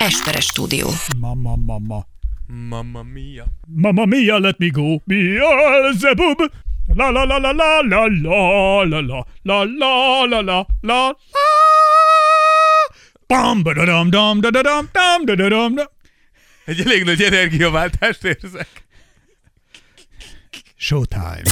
Esperes stúdió. Mama, mama. Mamma mia. Mamma mia, let me go. Beelzebub. La la la la la la la la la la la la la la Bam, ba da dam dam da da dam dam da da dam da. Egy elég nagy energiaváltást érzek. Showtime.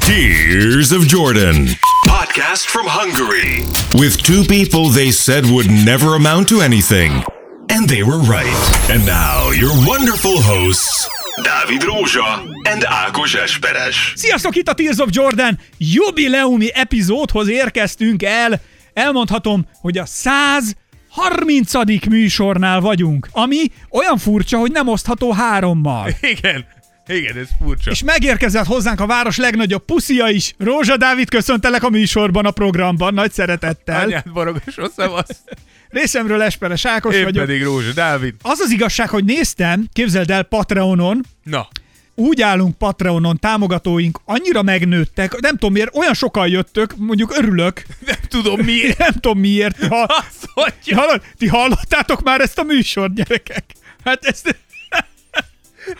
Tears of Jordan. Podcast from Hungary. With two people they said would never amount to anything. And they were right. And now your wonderful hosts, Dávid Rózsa and Ákos Esperes. Sziasztok, itt a Tears of Jordan jubileumi epizódhoz érkeztünk el. Elmondhatom, hogy a 130. műsornál vagyunk, ami olyan furcsa, hogy nem osztható hárommal. Igen. Igen, ez furcsa. És megérkezett hozzánk a város legnagyobb puszia is. Rózsa Dávid, köszöntelek a műsorban, a programban, nagy szeretettel. Anyád barogos szevasz. Részemről Esperes Ákos Én vagyok. pedig Rózsa Dávid. Az az igazság, hogy néztem, képzeld el Patreonon, Na, úgy állunk Patreonon, támogatóink annyira megnőttek, nem tudom miért, olyan sokan jöttök, mondjuk örülök, nem tudom miért. nem tudom miért. Ha, Azt hallod, ti hallottátok már ezt a műsort, gyerekek? Hát ezt...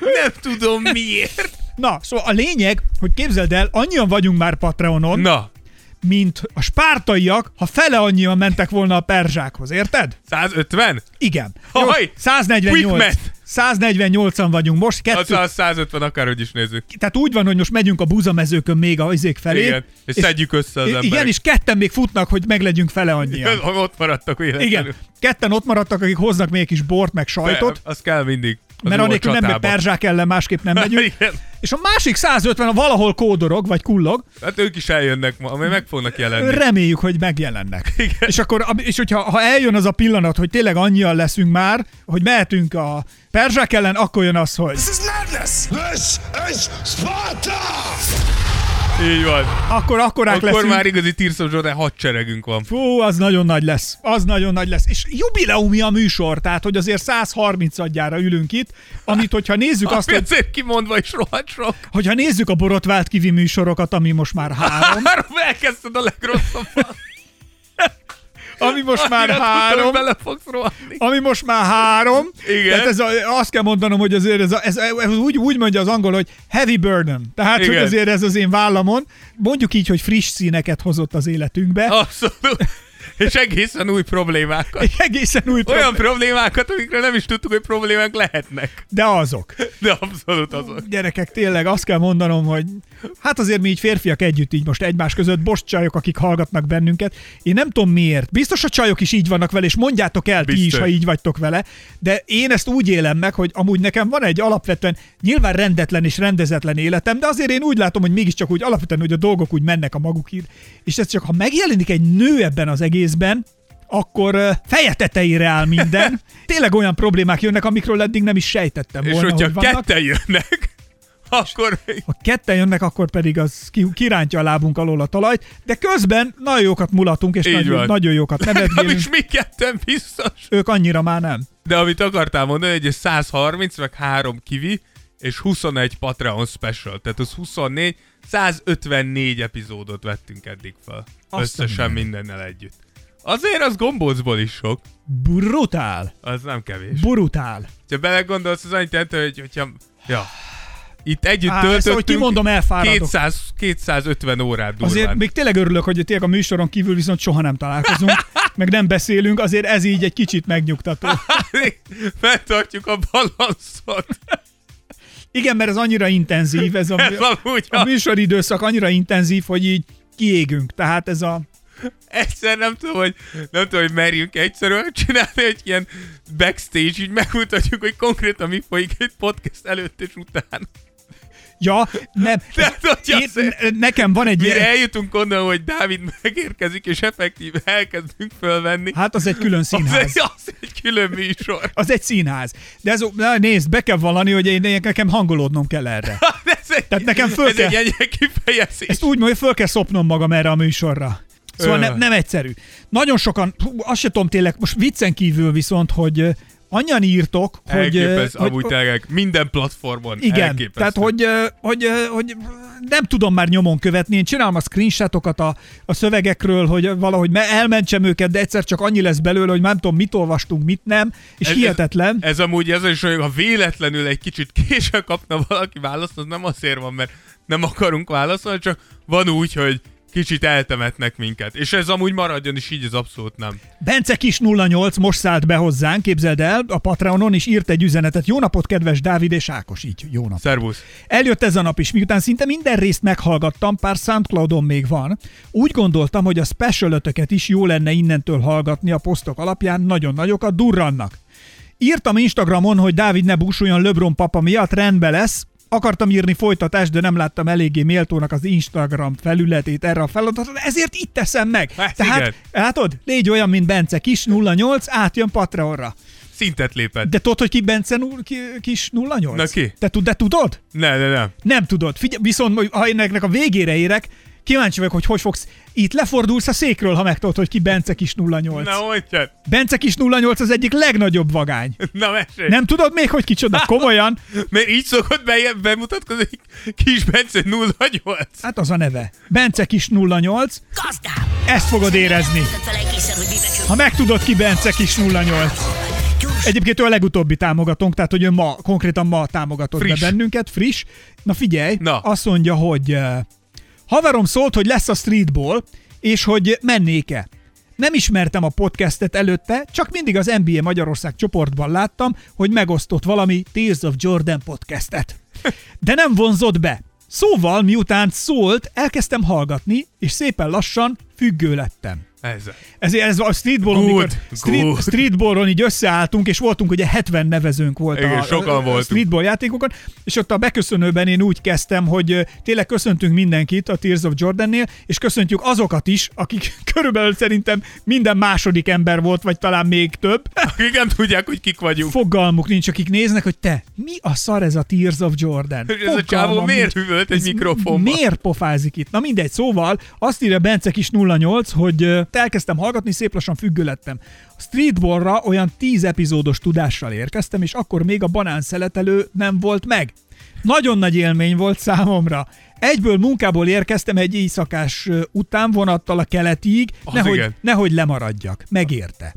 Nem tudom miért. Na, szóval a lényeg, hogy képzeld el, annyian vagyunk már Patreonon, Na, mint a spártaiak, ha fele annyian mentek volna a perzsákhoz, érted? 150? Igen. Haj! Quick 148. math! 148-an vagyunk most, kettő, Az 150 akárhogy is nézzük. tehát úgy van, hogy most megyünk a búzamezőkön még a izék felé. Igen. És szedjük össze az Igen, emberek. és ketten még futnak, hogy meglegyünk fele annyian. Ha ott maradtak véletlenül. Igen, ketten ott maradtak, akik hoznak még kis bort, meg sajtot, Az kell mindig. Mert jó a annélkül nem csatába. perzsák ellen másképp nem megyünk. Igen. És a másik 150 a valahol kódorog, vagy kullog, Hát ők is eljönnek ma, ami meg fognak jelenni. reméljük, hogy megjelennek. Igen. És akkor, és hogyha ha eljön az a pillanat, hogy tényleg annyian leszünk már, hogy mehetünk a perzsák ellen, akkor jön az, hogy This is madness. This is Sparta. Így van. akkor akkorák Akkor leszünk. már igazi Tears of Jordan hadseregünk van. Fú, az nagyon nagy lesz. Az nagyon nagy lesz. És jubileumi a műsor, tehát hogy azért 130 adjára ülünk itt, amit hogyha nézzük azt, hogy, azért kimondva is rohadt sok. hogyha nézzük a borotvált kivi műsorokat, ami most már három, Három elkezdted a legrosszabbat. Ami most már három, bele fogsz rohanni. ami most már három. Igen. Tehát ez a, azt kell mondanom, hogy azért ez, a, ez, ez úgy, úgy mondja az angol, hogy heavy burden. Tehát, Igen. hogy azért ez az én vállamon. Mondjuk így, hogy friss színeket hozott az életünkbe. Abszolút. És egészen új problémákat. Egészen új Olyan problém, problémákat, amikről nem is tudtuk, hogy problémák lehetnek. de azok. De abszolút azok. Gyerekek, tényleg azt kell mondanom, hogy hát azért mi így férfiak együtt így most egymás között, bost csajok, akik hallgatnak bennünket. Én nem tudom miért. Biztos a csajok is így vannak vele, és mondjátok el ti is, Biztos. ha így vagytok vele, de én ezt úgy élem meg, hogy amúgy nekem van egy alapvetően nyilván rendetlen és rendezetlen életem, de azért én úgy látom, hogy mégiscsak úgy alapvetően, hogy a dolgok úgy mennek a magukért, és ez csak ha megjelenik egy nő ebben az egészben, akkor feje tetejére áll minden. Tényleg olyan problémák jönnek, amikről eddig nem is sejtettem És volna, hogyha hogy vannak. ketten jönnek, akkor még Ha ketten jönnek, akkor pedig az ki, kirántja a lábunk alól a talajt, de közben nagyon jókat mulatunk, és Így nagyon, van. nagyon jókat nevetgélünk. is mi ketten biztos. Ők annyira már nem. De amit akartál mondani, hogy egy 130, meg 3 kivi, és 21 Patreon special. Tehát az 24, 154 epizódot vettünk eddig fel. Azt Összesen mindennel együtt. Azért az gombócból is sok. Brutál. Az nem kevés. Brutál. Ha belegondolsz, az annyit jelenti, hogy hogyha... Ja. Itt együtt Á, ezt, ahogy töltöttünk kimondom, elfáradok. 200, 250 órát durván. Azért még tényleg örülök, hogy tényleg a műsoron kívül viszont soha nem találkozunk, meg nem beszélünk, azért ez így egy kicsit megnyugtató. Fenntartjuk a balanszot. Igen, mert ez annyira intenzív, ez a, Ez a... műsoridőszak annyira intenzív, hogy így kiégünk. Tehát ez a... Egyszer nem tudom, hogy, nem tudom, hogy merjünk egyszerűen csinálni egy ilyen backstage, így megmutatjuk, hogy konkrétan mi folyik egy podcast előtt és után. Ja, nem. De hogy Én, azért, ne- nekem van egy mire ilyen... eljutunk onnan, hogy Dávid megérkezik, és effektív elkezdünk fölvenni, Hát az egy külön az színház. egy, az egy külön műsor. Az egy színház. De ez, na, nézd, be kell vallani, hogy én, nekem hangolódnom kell erre. ez egy, Tehát nekem föl ez kell- egy kifejezés. Ezt úgy mondja, föl kell szopnom magam erre a műsorra. Szóval Ö. ne, nem egyszerű. Nagyon sokan, hú, azt se tudom tényleg, most viccen kívül viszont, hogy annyian írtok, hogy... Elképesztő, hogy, amúgy tényleg minden platformon igen, elképesztő. tehát hogy, hogy, hogy nem tudom már nyomon követni. Én csinálom a screenshotokat a, a szövegekről, hogy valahogy me- elmentsem őket, de egyszer csak annyi lesz belőle, hogy nem tudom, mit olvastunk, mit nem, és Ez- hihetetlen. Ez amúgy ez is, hogy ha véletlenül egy kicsit későn kapna valaki választ, az nem azért van, mert nem akarunk válaszolni, csak van úgy, hogy kicsit eltemetnek minket. És ez amúgy maradjon is így, ez abszolút nem. Bence Kis 08 most szállt be hozzánk, képzeld el, a Patreonon is írt egy üzenetet. Jó napot, kedves Dávid és Ákos, így, jó nap. Szervusz. Eljött ez a nap is, miután szinte minden részt meghallgattam, pár Soundcloudon még van. Úgy gondoltam, hogy a special is jó lenne innentől hallgatni a posztok alapján, nagyon nagyokat durrannak. Írtam Instagramon, hogy Dávid ne búsuljon LeBron papa miatt, rendben lesz. Akartam írni folytatást, de nem láttam eléggé méltónak az Instagram felületét erre a feladatra, ezért itt teszem meg. Hát Tehát, igen. látod, légy olyan, mint Bence Kis 08, átjön Patreonra. Szintet lépett. De tudod, hogy ki Bence null- ki, Kis 08? Na ki? Te, tud, de tudod? Ne, ne, ne. Nem tudod. Figyelj, viszont ha én ennek a végére érek, kíváncsi vagyok, hogy hogy fogsz. Itt lefordulsz a székről, ha megtudod, hogy ki Bence Kis 08. Na, mondjad. Bence Kis 08 az egyik legnagyobb vagány. Na, mesélj. Nem tudod még, hogy kicsoda? Komolyan? Mert így szokott be, bemutatkozni Kis Bence 08. Hát az a neve. Bence Kis 08. Gazdám! Ezt fogod érezni, ha megtudod ki Bence Kis 08. Gyors, Egyébként ő a legutóbbi támogatónk, tehát hogy ő ma, konkrétan ma támogatott Friss. be bennünket, friss. Na figyelj, Na. azt mondja, hogy uh, haverom szólt, hogy lesz a streetball, és hogy mennék-e. Nem ismertem a podcastet előtte, csak mindig az NBA Magyarország csoportban láttam, hogy megosztott valami Tears of Jordan podcastet. De nem vonzott be. Szóval, miután szólt, elkezdtem hallgatni, és szépen lassan függő lettem. Ez. Ezért ez a streetballon, Good, mikor street, good. streetballon így összeálltunk, és voltunk ugye 70 nevezőnk volt Igen, a, sokan a, a streetball játékokon, és ott a beköszönőben én úgy kezdtem, hogy tényleg köszöntünk mindenkit a Tears of Jordannél, és köszöntjük azokat is, akik körülbelül szerintem minden második ember volt, vagy talán még több. Akik nem tudják, hogy kik vagyunk. Fogalmuk nincs, akik néznek, hogy te, mi a szar ez a Tears of Jordan? És ez a csávó Fogalmam miért hüvölt egy mikrofonba? Miért pofázik itt? Na mindegy, szóval azt írja Bence kis 08, hogy elkezdtem hallgatni, szép lassan függő lettem. A Streetballra olyan 10 epizódos tudással érkeztem, és akkor még a banán szeletelő nem volt meg. Nagyon nagy élmény volt számomra. Egyből munkából érkeztem egy éjszakás ö, utánvonattal a keletig, Az nehogy, igen. nehogy lemaradjak. Megérte.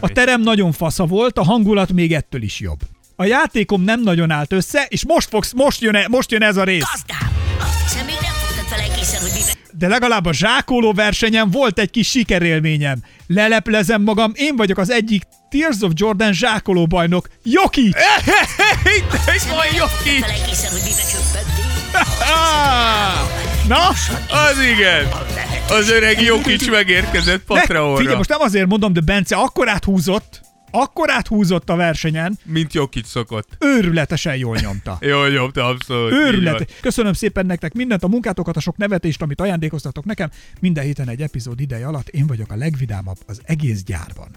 A terem nagyon fasza volt, a hangulat még ettől is jobb. A játékom nem nagyon állt össze, és most, fogsz, most, jön, e- most jön ez a rész. gazdám! Azt hiszem, még nem fogtad vele egészen, hogy mibe... De legalább a zsákoló versenyen volt egy kis sikerélményem. Leleplezem magam, én vagyok az egyik Tears of Jordan zsákoló bajnok. Joki! Egy van Joki! Na, az igen! Az öreg Jokics megérkezett ne, Patreonra. figyelj, most nem azért mondom, de Bence akkor áthúzott, akkor áthúzott a versenyen, Mint Jokic szokott. őrületesen jól nyomta. Jó, jó, te abszolút. Őrület. Köszönöm szépen nektek mindent, a munkátokat, a sok nevetést, amit ajándékoztatok nekem. Minden héten egy epizód ideje alatt én vagyok a legvidámabb az egész gyárban.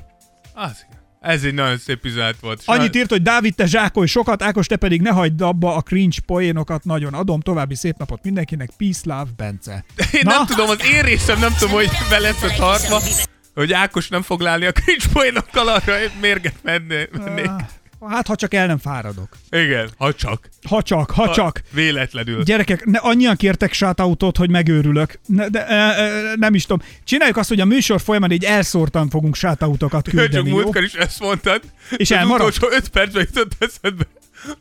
Az. Ez egy nagyon szép üzenet volt. Annyit írt, hogy Dávid, te zsákolj sokat, Ákos, te pedig ne hagyd abba a cringe poénokat, nagyon adom. További szép napot mindenkinek. Peace, love, Bence. Én nem tudom, az én részem nem tudom, hogy be lesz a tartva, hogy Ákos nem fog lálni a cringe poénokkal arra, hogy mérget menné, mennék. Hát, ha csak el nem fáradok. Igen, ha csak. Ha csak, ha csak. Véletlenül. Gyerekek, ne, annyian kértek shoutoutot, hogy megőrülök. Ne, de, e, e, nem is tudom. Csináljuk azt, hogy a műsor folyamán így elszórtan fogunk shoutoutokat Csak küldeni, jó? múltkor is ezt mondtad. És az elmaradt? utolsó öt percben jutott eszedbe,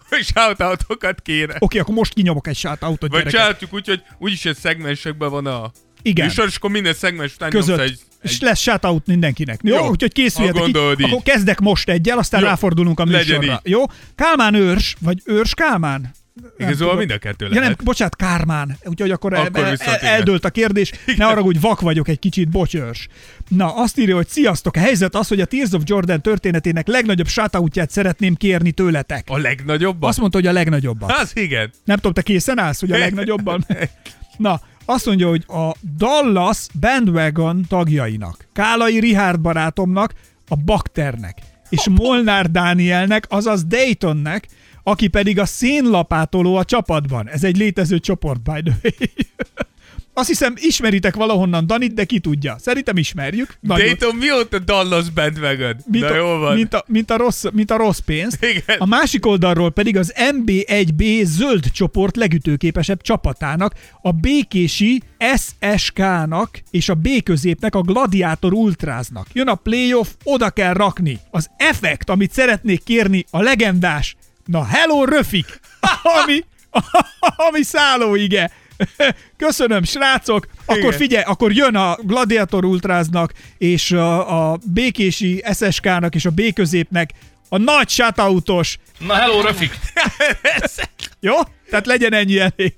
hogy shoutoutokat kéne. Oké, akkor most kinyomok egy shoutoutot, Vagy gyerekek. csináltuk úgy, hogy úgyis egy szegmensekben van a Igen. és akkor minden szegmens után között, nyomsz egy, és lesz shoutout mindenkinek. Jó, Jó, úgyhogy készüljetek így. így. Akkor kezdek most egyel, aztán Jó, ráfordulunk a műsorra. Jó? Kálmán őrs, vagy őrs Kálmán? Igazából mind a kettő Ja, nem, lehet. bocsánat, Kármán. Úgyhogy akkor, Akkor el, el, igen. eldőlt a kérdés. Ne arra, hogy vak vagyok egy kicsit, bocs őrs. Na, azt írja, hogy sziasztok, a helyzet az, hogy a Tears of Jordan történetének legnagyobb shoutoutját szeretném kérni tőletek. A legnagyobban? Azt mondta, hogy a legnagyobban. Az igen. Nem tudom, te készen állsz, hogy a legnagyobban? Na, azt mondja, hogy a Dallas Bandwagon tagjainak, Kálai Richard barátomnak, a Bakternek, és Molnár Dánielnek, azaz Daytonnek, aki pedig a szénlapátoló a csapatban. Ez egy létező csoport, by the way. Azt hiszem, ismeritek valahonnan Danit, de ki tudja. Szerintem ismerjük. Nagyon. Dayton mióta Dallas bandwagon? mint, Na jó a, van. mint, a, mint, a rossz, mint a rossz pénzt. Igen. A másik oldalról pedig az MB1B zöld csoport legütőképesebb csapatának, a békési SSK-nak és a B középnek a Gladiator Ultráznak. Jön a playoff, oda kell rakni. Az effekt, amit szeretnék kérni, a legendás, na hello Röfik, ami, ami szállóige. Köszönöm, srácok. Akkor Igen. figyelj, akkor jön a Gladiator Ultráznak és a, a békési SSK-nak és a B középnek a nagy shoutoutos. Na hello, Röfik! Jó? Tehát legyen ennyi elég.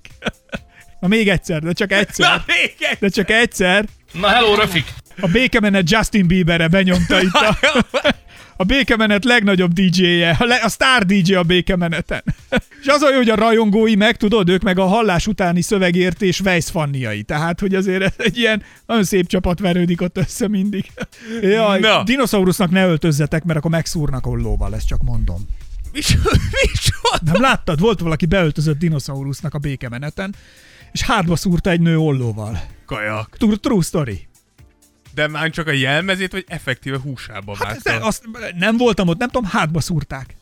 Na még egyszer, de csak egyszer. Na végeg! De csak egyszer. Na hello, Röfik! A békemenet Justin Bieberre benyomta itt a, a békemenet legnagyobb DJ-je, a, le, a sztár DJ a békemeneten. És az olyan, hogy a rajongói meg, tudod, ők meg a hallás utáni szövegértés Weiss fanniai. Tehát, hogy azért egy ilyen nagyon szép csapat verődik ott össze mindig. Jaj, Na. dinoszaurusznak ne öltözzetek, mert akkor megszúrnak ollóval, ezt csak mondom. Mi, so- mi so- Nem láttad? Volt valaki beöltözött dinoszaurusznak a békemeneten, és hátba szúrta egy nő ollóval. Kajak. True, true story. De már csak a jelmezét, vagy effektíve húsába Hát de azt, nem voltam ott, nem tudom, hátba szúrták.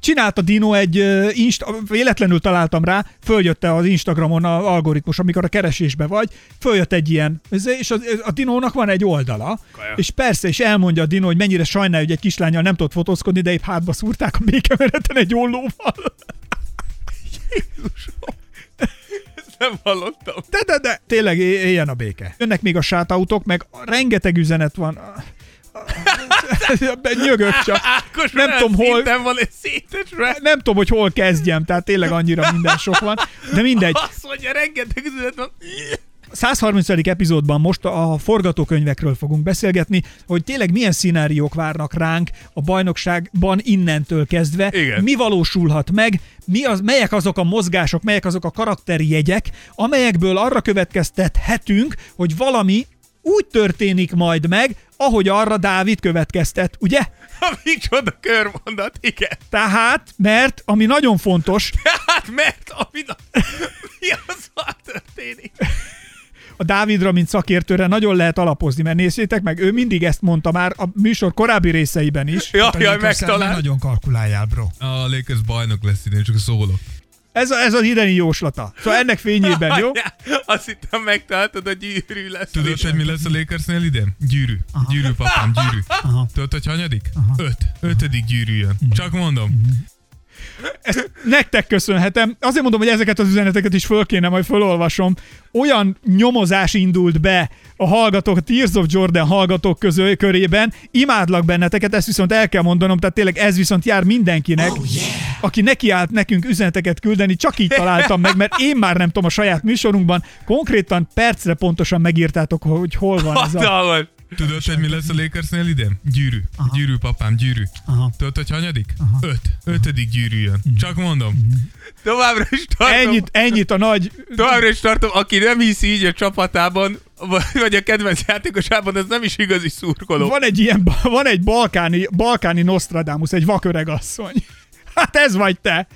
Csinált a Dino egy uh, insta, véletlenül találtam rá, följött az Instagramon a algoritmus, amikor a keresésbe vagy, följött egy ilyen, ez- és a, a Dinónak van egy oldala, Kaja. és persze, és elmondja a Dino, hogy mennyire sajnálja, hogy egy kislányjal nem tudott fotózkodni, de épp hátba szúrták a békemeneten egy ollóval. Nem hallottam. De, de, de, tényleg éljen a béke. Jönnek még a sátautok, meg rengeteg üzenet van. Nyögök csak. Ákos, Nem tudom, hol- van egy. Nem tudom, hogy hol kezdjem, tehát tényleg annyira minden sok van. De mindegy. Azt mondja, rengeteg üzenet van. 130. epizódban most a forgatókönyvekről fogunk beszélgetni, hogy tényleg milyen szenáriók várnak ránk a bajnokságban innentől kezdve, Igen. mi valósulhat meg, mi az, melyek azok a mozgások, melyek azok a karakterjegyek, amelyekből arra következtethetünk, hogy valami úgy történik majd meg, ahogy arra Dávid következtet, ugye? Ha micsoda körmondat, igen. Tehát, mert ami nagyon fontos, Hát mert ami na... Mi az, történik? A Dávidra, mint szakértőre nagyon lehet alapozni, mert nézzétek meg, ő mindig ezt mondta már a műsor korábbi részeiben is. Ja, A jaj, megtalál. Nagyon kalkuláljál, bro. A Lakers bajnok lesz idén, csak szólok. Ez, a, ez az ideni jóslata. Szóval ennek fényében, jó? Ja, azt hittem megtaláltad, a gyűrű lesz. Tudod, hogy mi lesz a Lakersnél idén? Gyűrű. Gyűrű, papám, gyűrű. Tudod, hogy hanyadik? Öt. Ötödik gyűrű jön. Csak mondom. Ezt nektek köszönhetem. Azért mondom, hogy ezeket az üzeneteket is föl kéne, majd fölolvasom. Olyan nyomozás indult be a hallgatók, a Tears of Jordan hallgatók közül, körében. Imádlak benneteket, ezt viszont el kell mondanom, tehát tényleg ez viszont jár mindenkinek, oh, yeah. aki nekiállt nekünk üzeneteket küldeni, csak így találtam meg, mert én már nem tudom a saját műsorunkban, konkrétan percre pontosan megírtátok, hogy hol van ez a... Tudod, hogy mi lesz a Lakersnél idén? Gyűrű. Gyűrű, papám, gyűrű. Aha. Tudod, hogy hanyadik? Öt. Ötödik gyűrű jön. Csak mondom. Továbbra is tartom. Ennyit, ennyit a nagy... Továbbra is tartom, aki nem hisz így a csapatában, vagy- vagy a kedvenc játékosában, ez nem is igazi szurkoló. Van egy ilyen, van egy balkáni, balkáni Nostradamus, egy vaköreg asszony. Hát ez vagy te.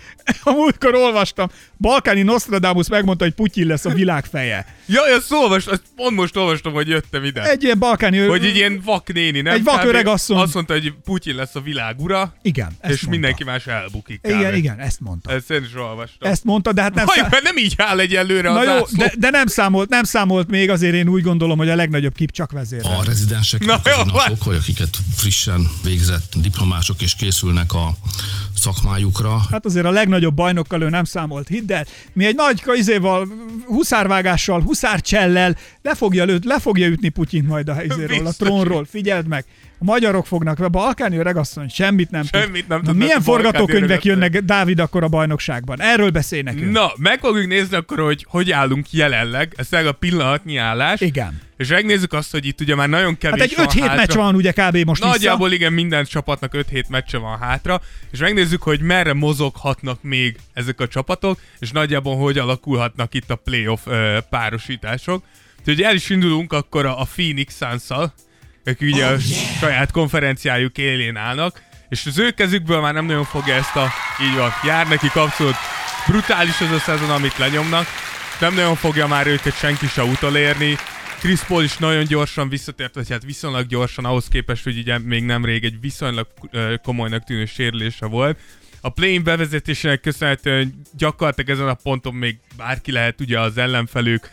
A múltkor olvastam. Balkáni Nostradamus megmondta, hogy Putyin lesz a világ feje. Jaj, azt olvast, azt pont most olvastam, hogy jöttem ide. Egy ilyen balkáni... hogy egy ilyen vak néni, nem? Egy vak öreg asszony. Azt mondta, hogy Putyin lesz a világ ura, Igen, ezt és mondta. mindenki más elbukik. Kb. Igen, igen, ezt mondta. Ezt én is olvastam. Ezt mondta, de hát nem, Vaj, szá... mert nem így áll egyelőre Na az jó, de, de, nem számolt, nem számolt még, azért én úgy gondolom, hogy a legnagyobb kip csak vezérel. A rezidensek Na jó, azon van. a fokhaj, akiket frissen végzett diplomások és készülnek a szakmájukra. Hát azért a legnagyobb bajnokkal ő nem számolt, hidd el. Mi egy nagy izéval, huszárvágással, huszárcsellel le fogja, lőtt, le fogja ütni Putyint majd a helyzéről, a trónról. Figyeld meg! A magyarok fognak, a balkáni öregasszony semmit nem tud. Semmit nem Na, tudnak milyen forgatókönyvek jönnek Dávid akkor a bajnokságban? Erről beszélj nekünk. Na, meg fogjuk nézni akkor, hogy hogy állunk jelenleg. Ez a pillanatnyi állás. Igen. És megnézzük azt, hogy itt ugye már nagyon kevés Hát egy van 5 hét meccs van ugye kb. most Nagyjából igen, minden csapatnak 5-7 meccse van hátra, és megnézzük, hogy merre mozoghatnak még ezek a csapatok, és nagyjából hogy alakulhatnak itt a playoff ö, párosítások. Úgyhogy el is indulunk akkor a, a Phoenix Suns-szal, akik ugye oh, a saját konferenciájuk élén állnak, és az ő kezükből már nem nagyon fogja ezt a, így van, jár neki abszolút brutális az a szezon, amit lenyomnak, nem nagyon fogja már őket senki se utolérni. Chris Paul is nagyon gyorsan visszatért, vagy hát viszonylag gyorsan, ahhoz képest, hogy ugye még nemrég egy viszonylag komolynak tűnő sérülése volt. A play bevezetésének köszönhetően gyakorlatilag ezen a ponton még bárki lehet ugye az ellenfelük,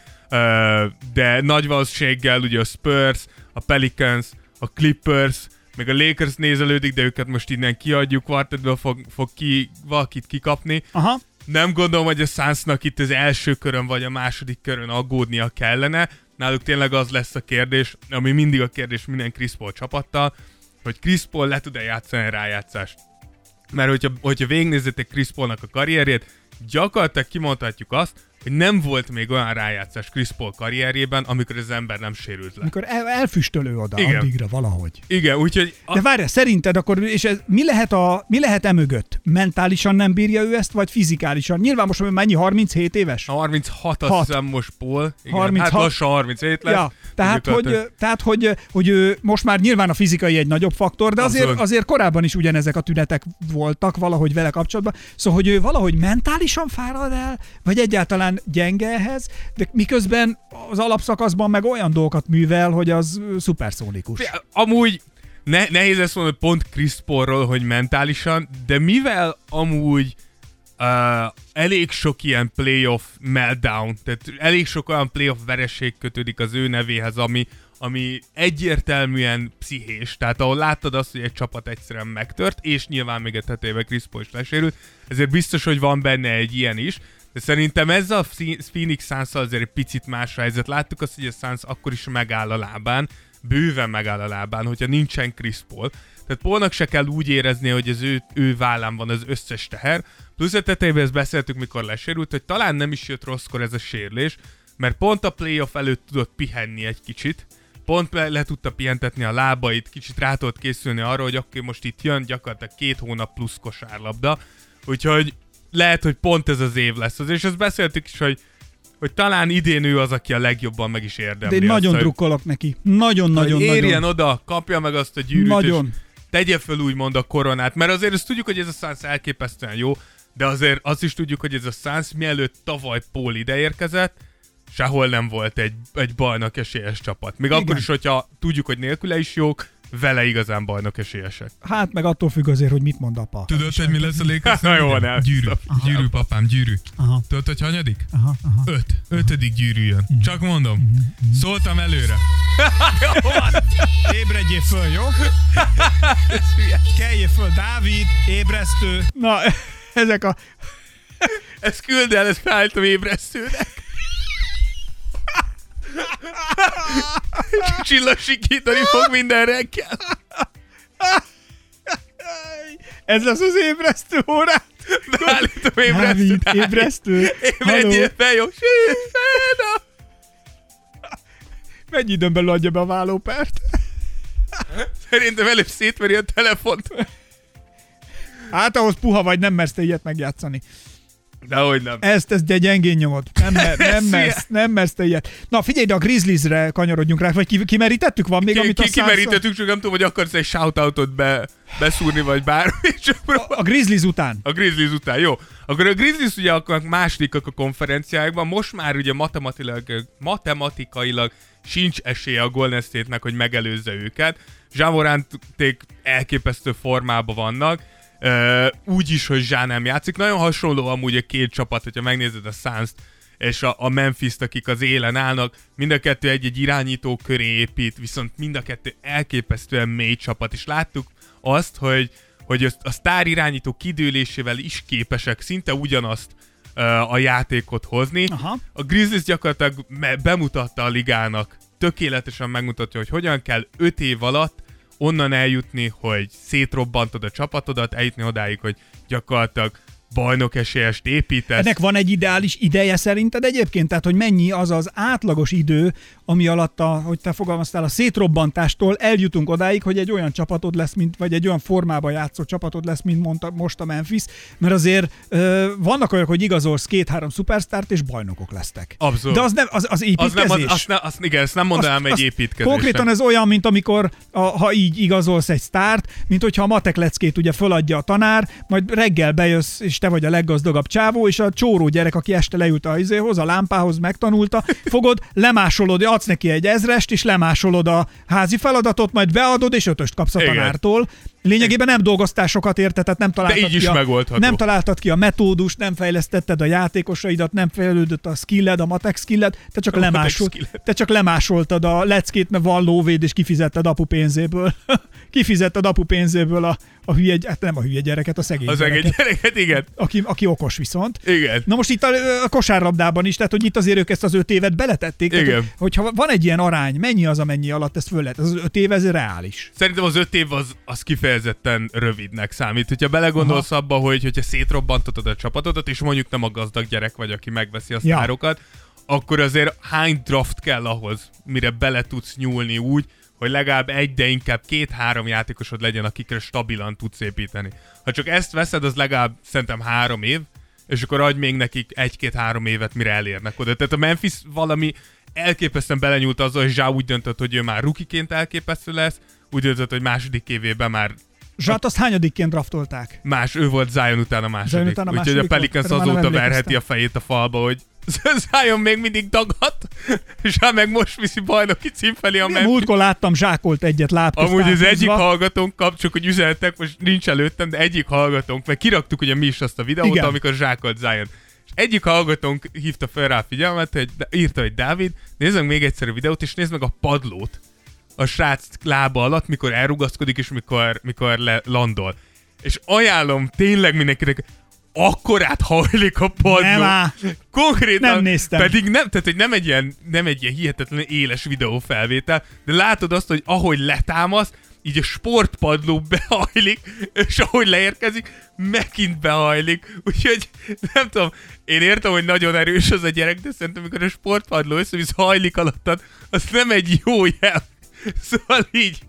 de nagy valószínűséggel ugye a Spurs, a Pelicans, a Clippers, meg a Lakers nézelődik, de őket most innen kiadjuk, quartetből fog, fog ki, valakit kikapni. Aha. Nem gondolom, hogy a Sunsnak itt az első körön vagy a második körön aggódnia kellene. Náluk tényleg az lesz a kérdés, ami mindig a kérdés minden Chris Paul csapattal, hogy Chris Paul le tud-e játszani a rájátszást. Mert hogyha, hogyha végignézzétek Chris Paulnak a karrierjét, gyakorlatilag kimondhatjuk azt, hogy nem volt még olyan rájátszás Chris Paul karrierjében, amikor az ember nem sérült le. Amikor el, elfüstölő oda Igen. addigra valahogy. Igen, úgyhogy a, De várj, szerinted akkor, és ez, mi lehet, a, mi lehet emögött? Mentálisan nem bírja ő ezt, vagy fizikálisan? Nyilván most mennyi, 37 éves? a 36 azt Hat. hiszem most Paul. Igen, 36. Hát lassan 37 lesz. Ja, tehát, hogy, Gyakorlatilag- tehát hogy, hogy ő most már nyilván a fizikai egy nagyobb faktor, de azért, azért korábban is ugyanezek a tünetek voltak valahogy vele kapcsolatban. Szóval, hogy ő valahogy mentálisan fárad el, vagy egyáltalán gyenge ehhez, de miközben az alapszakaszban meg olyan dolgokat művel, hogy az szuperszónikus. Amúgy ne, nehéz ezt mondani pont Chris Paulról, hogy mentálisan, de mivel amúgy uh, elég sok ilyen playoff meltdown, tehát elég sok olyan playoff vereség kötődik az ő nevéhez, ami, ami egyértelműen pszichés, tehát ahol láttad azt, hogy egy csapat egyszerűen megtört, és nyilván még a tetejében Chris Paul is lesérült, ezért biztos, hogy van benne egy ilyen is, de szerintem ez a Phoenix suns azért egy picit más helyzet. Láttuk azt, hogy a Suns akkor is megáll a lábán, bőven megáll a lábán, hogyha nincsen Chris Paul. Tehát Paulnak se kell úgy érezni, hogy az ő, ő vállán van az összes teher. Plusz a tetejében ezt beszéltük, mikor lesérült, hogy talán nem is jött rosszkor ez a sérülés, mert pont a playoff előtt tudott pihenni egy kicsit, pont le, le tudta pihentetni a lábait, kicsit rá tudott készülni arra, hogy akkor most itt jön gyakorlatilag két hónap plusz kosárlabda, úgyhogy lehet, hogy pont ez az év lesz az, és ezt beszéltük is, hogy, hogy talán idén ő az, aki a legjobban meg is De érdemli. én azt, nagyon hogy- drukkolok neki. hogy Nagyon-nagyon-nagyon. érjen oda, kapja meg azt a gyűrűt, Nagyon. és tegye föl úgymond a koronát, mert azért ezt tudjuk, hogy ez a Suns elképesztően jó, de azért azt is tudjuk, hogy ez a Suns mielőtt tavaly Paul ideérkezett, sehol nem volt egy, egy bajnok esélyes csapat. Még Igen. akkor is, hogyha tudjuk, hogy nélküle is jók, vele igazán bajnok esélyesek. Hát meg attól függ azért, hogy mit mond apa. Tudod, hogy mi lesz a Lakers? Na jó, ne. Gyűrű. Gyűrű, papám, gyűrű. Aha. Tudod, hogy hanyadik? Aha, aha. Öt. Ötödik gyűrű jön. Csak mondom. Szóltam előre. Ébredjél föl, jó? Keljél föl, Dávid, ébresztő. Na, ezek a... Ezt küld el, ezt felállítom ébresztőnek. Csillassikítani fog minden reggel. Ez lesz az ébresztő órát. Beállítom Dávid, ébresztőnek. ébresztő. Ébredjél fel, jó? Mennyi időn belül adja be a vállópert? Szerintem előbb szétveri a telefont. Hát ahhoz puha vagy, nem mersz te ilyet megjátszani. Dehogy nem. Ezt, ezt de gyengén nyomod. Nem, mer, nem, mersz, nem mersz te ilyet. Na figyelj, de a Grizzliesre kanyarodjunk rá, vagy ki, kimerítettük? Van még, Ki, amit a ki, Suns- kimerítettük, csak nem tudom, hogy akarsz egy shoutoutot be, beszúrni, vagy bármi. Csak A Grizzlies után. A Grizzlies után, jó. Akkor a Grizzlies ugye akkor másodikak a konferenciákban, most már ugye matematikailag, matematikailag sincs esélye a Golden State-nek, hogy megelőzze őket. Zsámoránték elképesztő formában vannak, úgy is, hogy Zsá nem játszik. Nagyon hasonló amúgy a két csapat, hogyha megnézed a suns és a, a Memphis-t, akik az élen állnak, mind a kettő egy-egy irányító köré épít, viszont mind a kettő elképesztően mély csapat, és láttuk azt, hogy hogy a- sztár irányító kidőlésével is képesek szinte ugyanazt uh, a játékot hozni. Aha. A Grizzlies gyakorlatilag me- bemutatta a ligának, tökéletesen megmutatja, hogy hogyan kell 5 év alatt onnan eljutni, hogy szétrobbantod a csapatodat, eljutni odáig, hogy gyakorlatilag bajnok esélyest építesz. Ennek van egy ideális ideje szerinted egyébként? Tehát, hogy mennyi az az átlagos idő, ami alatt, a, hogy te fogalmaztál, a szétrobbantástól eljutunk odáig, hogy egy olyan csapatod lesz, mint, vagy egy olyan formában játszó csapatod lesz, mint mondta most a Memphis, mert azért ö, vannak olyanok, hogy igazolsz két-három szupersztárt, és bajnokok lesztek. Abszolút. De az nem, az, az az építkezés. nem, az, azt, ne, azt, igen, ezt nem mondanám egy építkezésnek. Konkrétan ez olyan, mint amikor, a, ha így igazolsz egy sztárt, mint hogyha a matek leckét ugye föladja a tanár, majd reggel bejössz, és te vagy a leggazdagabb csávó, és a csóró gyerek, aki este leült a izéhoz, a lámpához, megtanulta, fogod, lemásolod, adsz neki egy ezrest, és lemásolod a házi feladatot, majd beadod, és ötöst kapsz a Igen. tanártól. Lényegében nem dolgoztál sokat érte, tehát nem találtad, így is ki a, megoldható. nem találtad ki a metódust, nem fejlesztetted a játékosaidat, nem fejlődött a skilled, a matek skilled, te csak, A lemásol, te csak lemásoltad a leckét, mert van lóvéd, és kifizetted apu pénzéből. kifizetted apu pénzéből a, a hülye, hát nem a hülye gyereket, a szegény Az gyereket, gyereket, igen. aki, aki okos viszont. Igen. Na most itt a, a kosárlabdában is, tehát hogy itt azért ők ezt az öt évet beletették. Tehát, Igen. hogy- hogyha van egy ilyen arány, mennyi az, amennyi alatt ezt föl lehet? Ez az öt év, ez reális. Szerintem az öt év az, az kifejezetten rövidnek számít. Hogyha belegondolsz Aha. abba, hogy hogyha szétrobbantatod a csapatodat, és mondjuk nem a gazdag gyerek vagy, aki megveszi a Ja. sztárokat, akkor azért hány draft kell ahhoz, mire bele tudsz nyúlni úgy, hogy legalább egy, de inkább két-három játékosod legyen, akikre stabilan tudsz építeni. Ha csak ezt veszed, az legalább szerintem három év, és akkor adj még nekik egy-két-három évet, mire elérnek oda. Tehát a Memphis valami elképesztően belenyúlt azzal, hogy Zsá úgy döntött, hogy ő már rukiként elképesztő lesz, úgy döntött, hogy második évében már Zsát azt hányadikként draftolták? más, ő volt Zion után a második. Zion után a Úgyhogy a második? Pelicans azóta verheti a fejét a falba, hogy Zion még mindig dagat, és hát meg most viszi bajnoki cím felé a Memphis. múltkor láttam zsákolt egyet lábközt Amúgy az egyik hallgatónk kap, csak hogy üzenetek, most nincs előttem, de egyik hallgatónk, mert kiraktuk ugye mi is azt a videót, Igen. amikor zsákolt Zion. És egyik hallgatónk hívta fel rá a figyelmet, hogy írta, hogy Dávid, nézd meg még egyszer a videót, és nézd meg a padlót a srác lába alatt, mikor elrugaszkodik, és mikor, mikor le, landol. És ajánlom tényleg mindenkinek, akkorát hajlik a padló. Nem. Konkrétan. Nem néztem. Pedig nem, tehát, hogy nem egy ilyen, nem egy ilyen hihetetlen éles videófelvétel, de látod azt, hogy ahogy letámaszt, így a sportpadló behajlik, és ahogy leérkezik, megint behajlik. Úgyhogy nem tudom, én értem, hogy nagyon erős az a gyerek, de szerintem, amikor a sportpadló összevisz hajlik alattad, az nem egy jó jel. Szóval így.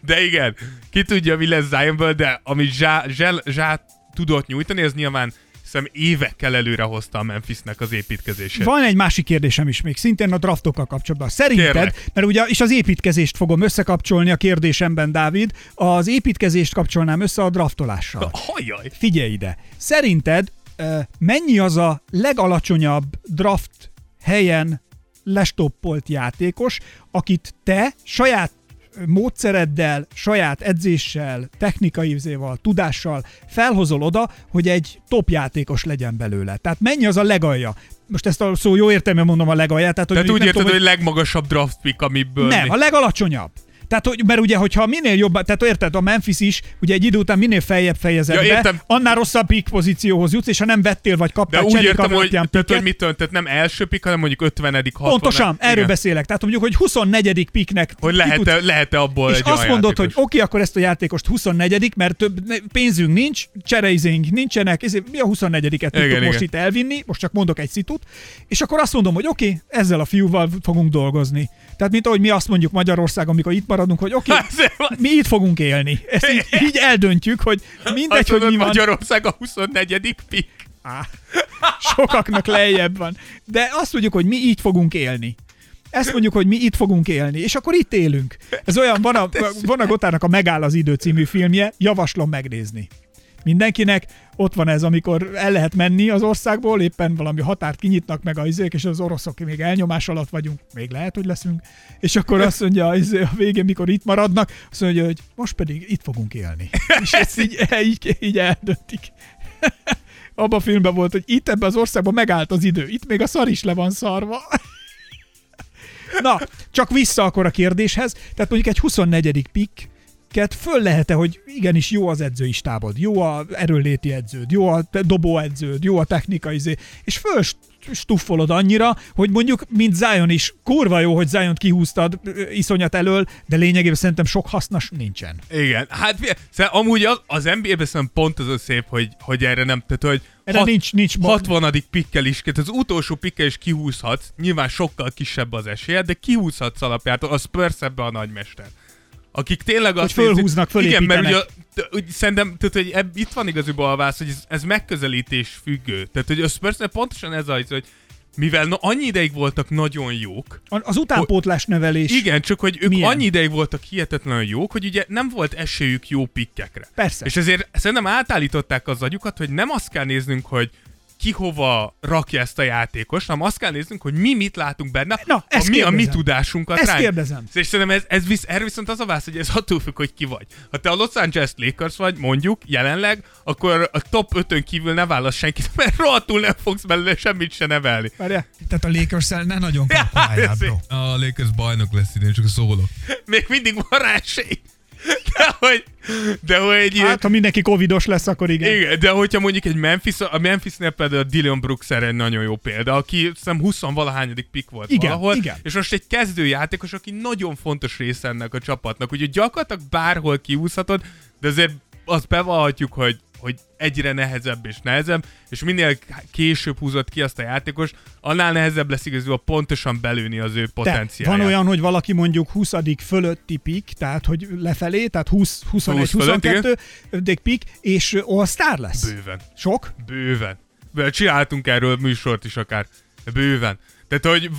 De igen, ki tudja, mi lesz Zionből, de amit Zsá, Zsá, Zsá tudott nyújtani, az nyilván hiszem évekkel előre hozta a Memphisnek az építkezését. Van egy másik kérdésem is még, szintén a draftokkal kapcsolatban. Szerinted, Kérlek. mert ugye, és az építkezést fogom összekapcsolni a kérdésemben, Dávid, az építkezést kapcsolnám össze a draftolással. Hajjaj! Figyelj ide! Szerinted mennyi az a legalacsonyabb draft helyen lestoppolt játékos, akit te saját módszereddel, saját edzéssel, technikai izéval, tudással felhozol oda, hogy egy top játékos legyen belőle. Tehát mennyi az a legalja? Most ezt a szó jó értelme mondom a legalját. Tehát, hogy Tehát úgy érted, nem hogy tudom, legmagasabb draft pick, amiből... nem, mi- a legalacsonyabb. Tehát, hogy, mert ugye, hogyha minél jobb, tehát érted, a Memphis is, ugye egy idő után minél feljebb fejezed Ja, be, értem. annál rosszabb pick pozícióhoz jutsz, és ha nem vettél vagy De kaptál úgy cserék értem, hogy, tehát, hogy picket, mit tört, tehát nem első pick, hanem mondjuk 50 60 Pontosan, erről Igen. beszélek. Tehát mondjuk, hogy 24. picknek Hogy lehet-e, lehet-e abból és egy azt mondod, játékos? hogy oké, akkor ezt a játékost 24 mert több pénzünk nincs, csereizénk nincsenek, ezért mi a 24-et tudtuk Igen, most igen. itt elvinni, most csak mondok egy szitut, és akkor azt mondom, hogy oké, ezzel a fiúval fogunk dolgozni. Tehát, mint ahogy mi azt mondjuk Magyarországon, amikor itt maradunk, hogy oké, Ezért van. mi itt fogunk élni. Ezt így, így eldöntjük, hogy mindegy, Azt hogy mi van. Magyarország a 24. pick. Á, sokaknak lejjebb van. De azt mondjuk, hogy mi így fogunk élni. Ezt mondjuk, hogy mi itt fogunk élni, és akkor itt élünk. Ez olyan, van a, van a Gotárnak a Megáll az idő című filmje, javaslom megnézni. Mindenkinek ott van ez, amikor el lehet menni az országból, éppen valami határt kinyitnak meg a izék, és az oroszok még elnyomás alatt vagyunk, még lehet, hogy leszünk, és akkor azt mondja az izé, a végén, mikor itt maradnak, azt mondja, hogy most pedig itt fogunk élni. És ezt így, így, így eldöntik abban a filmben volt, hogy itt ebben az országban megállt az idő. Itt még a szar is le van szarva. Na, csak vissza akkor a kérdéshez. Tehát mondjuk egy 24. pick föl lehet-e, hogy igenis jó az edzői stábod, jó a erőléti edződ, jó a dobóedződ, jó a technikai izé, és föl stuffolod annyira, hogy mondjuk, mint Zion is, kurva jó, hogy Zion kihúztad iszonyat elől, de lényegében szerintem sok hasznos nincsen. Igen, hát amúgy az, az NBA-ben szerintem pont az a szép, hogy, hogy erre nem, tehát hogy Erre nincs- nincs ma- 60. pikkel is, tehát az utolsó pikkel is kihúzhatsz, nyilván sokkal kisebb az esélye, de kihúzhatsz alapjától, a Spurs ebbe a nagymester. Akik tényleg azt fölhúznak, nézik, Igen, mert ugye, úgy szerintem, tehát, hogy ebb, itt van igazából a válasz, hogy ez, ez megközelítés függő. Tehát, hogy a Spursnél pontosan ez az, hogy mivel na, annyi ideig voltak nagyon jók, Az utánpótlás nevelés. igen, csak hogy ők Milyen? annyi ideig voltak hihetetlenül jók, hogy ugye nem volt esélyük jó pikkekre. Persze. És ezért szerintem átállították az agyukat, hogy nem azt kell néznünk, hogy ki hova rakja ezt a játékos, hanem azt kell néznünk, hogy mi mit látunk benne, Na, a, ezt mi a mi kérdezem. tudásunkat Ezt ránk. kérdezem. És szerintem ez, ez visz, erre viszont az a válasz, hogy ez attól függ, hogy ki vagy. Ha te a Los Angeles Lakers vagy, mondjuk, jelenleg, akkor a top 5-ön kívül ne válasz senkit, mert rohadtul nem fogsz belőle semmit se nevelni. Várjál. Tehát a lakers ne nagyon kalkuláljál, bro. A Lakers bajnok lesz idén, csak szólok. Még mindig van rá esély. De hogy, de hogy Hát, ha mindenki covidos lesz, akkor igen. Igen, de hogyha mondjuk egy Memphis, a Memphisnél például a Dylan Brooks erre egy nagyon jó példa, aki hiszem 20 valahányadik pick volt Igen, valahol, igen. és most egy kezdőjátékos, aki nagyon fontos része ennek a csapatnak, úgyhogy gyakorlatilag bárhol kiúszhatod, de azért azt bevallhatjuk, hogy hogy egyre nehezebb és nehezebb, és minél később húzott ki azt a játékos, annál nehezebb lesz igazából pontosan belőni az ő Te, potenciáját. van olyan, hogy valaki mondjuk 20. fölötti pik, tehát hogy lefelé, tehát 20, 21, 20 fölött, 22 pik, és all star lesz. Bőven. Sok? Bőven. Csináltunk erről műsort is akár. Bőven. Tehát, hogy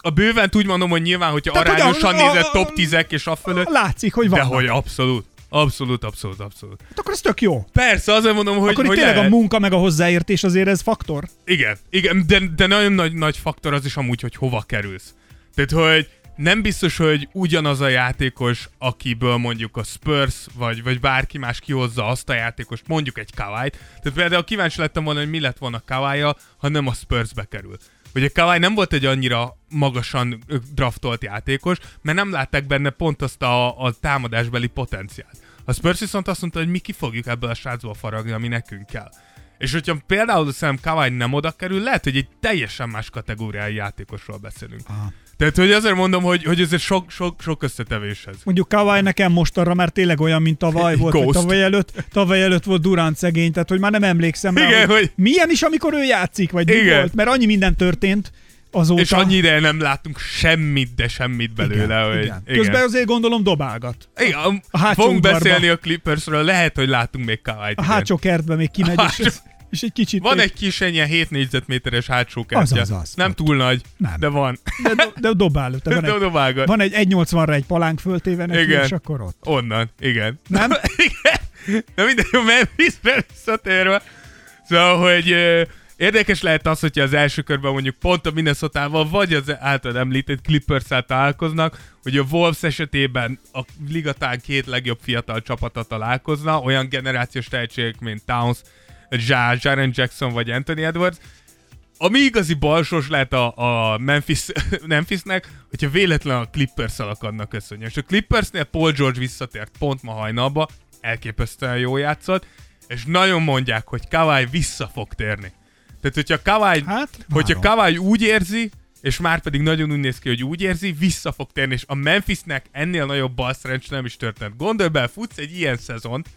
a bőven úgy mondom, hogy nyilván, hogyha Tehát, arányosan a- a- a- top 10 és a fölött, Látszik, hogy de van. hogy abszolút. Abszolút, abszolút, abszolút. Hát akkor ez tök jó. Persze, azért mondom, hogy, akkor itt hogy tényleg lehet. a munka meg a hozzáértés azért ez faktor. Igen, igen, de, de nagyon nagy, nagy faktor az is amúgy, hogy hova kerülsz. Tehát, hogy nem biztos, hogy ugyanaz a játékos, akiből mondjuk a Spurs, vagy, vagy bárki más kihozza azt a játékost, mondjuk egy Kawait. Tehát például kíváncsi lettem volna, hogy mi lett volna Kawai-ja, ha nem a Spursbe kerül. Ugye Kawai nem volt egy annyira magasan draftolt játékos, mert nem látták benne pont azt a, a támadásbeli potenciált. A Spurs viszont azt mondta, hogy mi ki fogjuk ebből a srácból faragni, ami nekünk kell. És hogyha például szerintem Kawai nem oda kerül, lehet, hogy egy teljesen más kategóriái játékosról beszélünk. Aha. Tehát, hogy azért mondom, hogy, hogy ezért sok, sok, sok összetevéshez. Mondjuk Kawai nekem most arra már tényleg olyan, mint tavaly volt, vagy tavaly előtt, tavaly előtt volt Durant szegény, tehát hogy már nem emlékszem rá, Igen, hogy, hogy- milyen is, amikor ő játszik, vagy mi Igen. volt, mert annyi minden történt azóta. És annyi ideje nem látunk semmit, de semmit belőle. igen, hogy, igen. Közben azért gondolom dobálgat. igen, a a fogunk beszélni a Clippersről, lehet, hogy látunk még Kawait. A igen. hátsó kertbe még kimegy, és, hátsó- és egy kicsit... Van egy kis ennyi 7 négyzetméteres hátsó kertje. Az, az, az. Nem túl nagy, Nem. de van. De, do- de dobál előtte. Van De egy, dobálgat. van egy 1.80-ra egy palánk föltéve neki, Igen. és akkor ott. Onnan, igen. Nem? igen. De mindegy, a Memphisre visszatérve. Szóval, hogy érdekes lehet az, hogyha az első körben mondjuk pont a minnesota vagy az általad említett clippers találkoznak, hogy a Wolves esetében a ligatán két legjobb fiatal csapata találkozna, olyan generációs tehetségek, mint Towns, Jaren Jackson vagy Anthony Edwards, ami igazi balsós lehet a, a Memphis, Memphisnek, hogyha véletlen a clippers akadnak össze. És a Clippersnél Paul George visszatért pont ma hajnalba, elképesztően jó játszott, és nagyon mondják, hogy Kawai vissza fog térni. Tehát, hogyha Kawai, Hát, hogyha. Kawai úgy érzi, és már pedig nagyon úgy néz ki, hogy úgy érzi, vissza fog térni, és a Memphisnek ennél nagyobb balszerencs nem is történt. Gondolj bele, futsz egy ilyen szezont,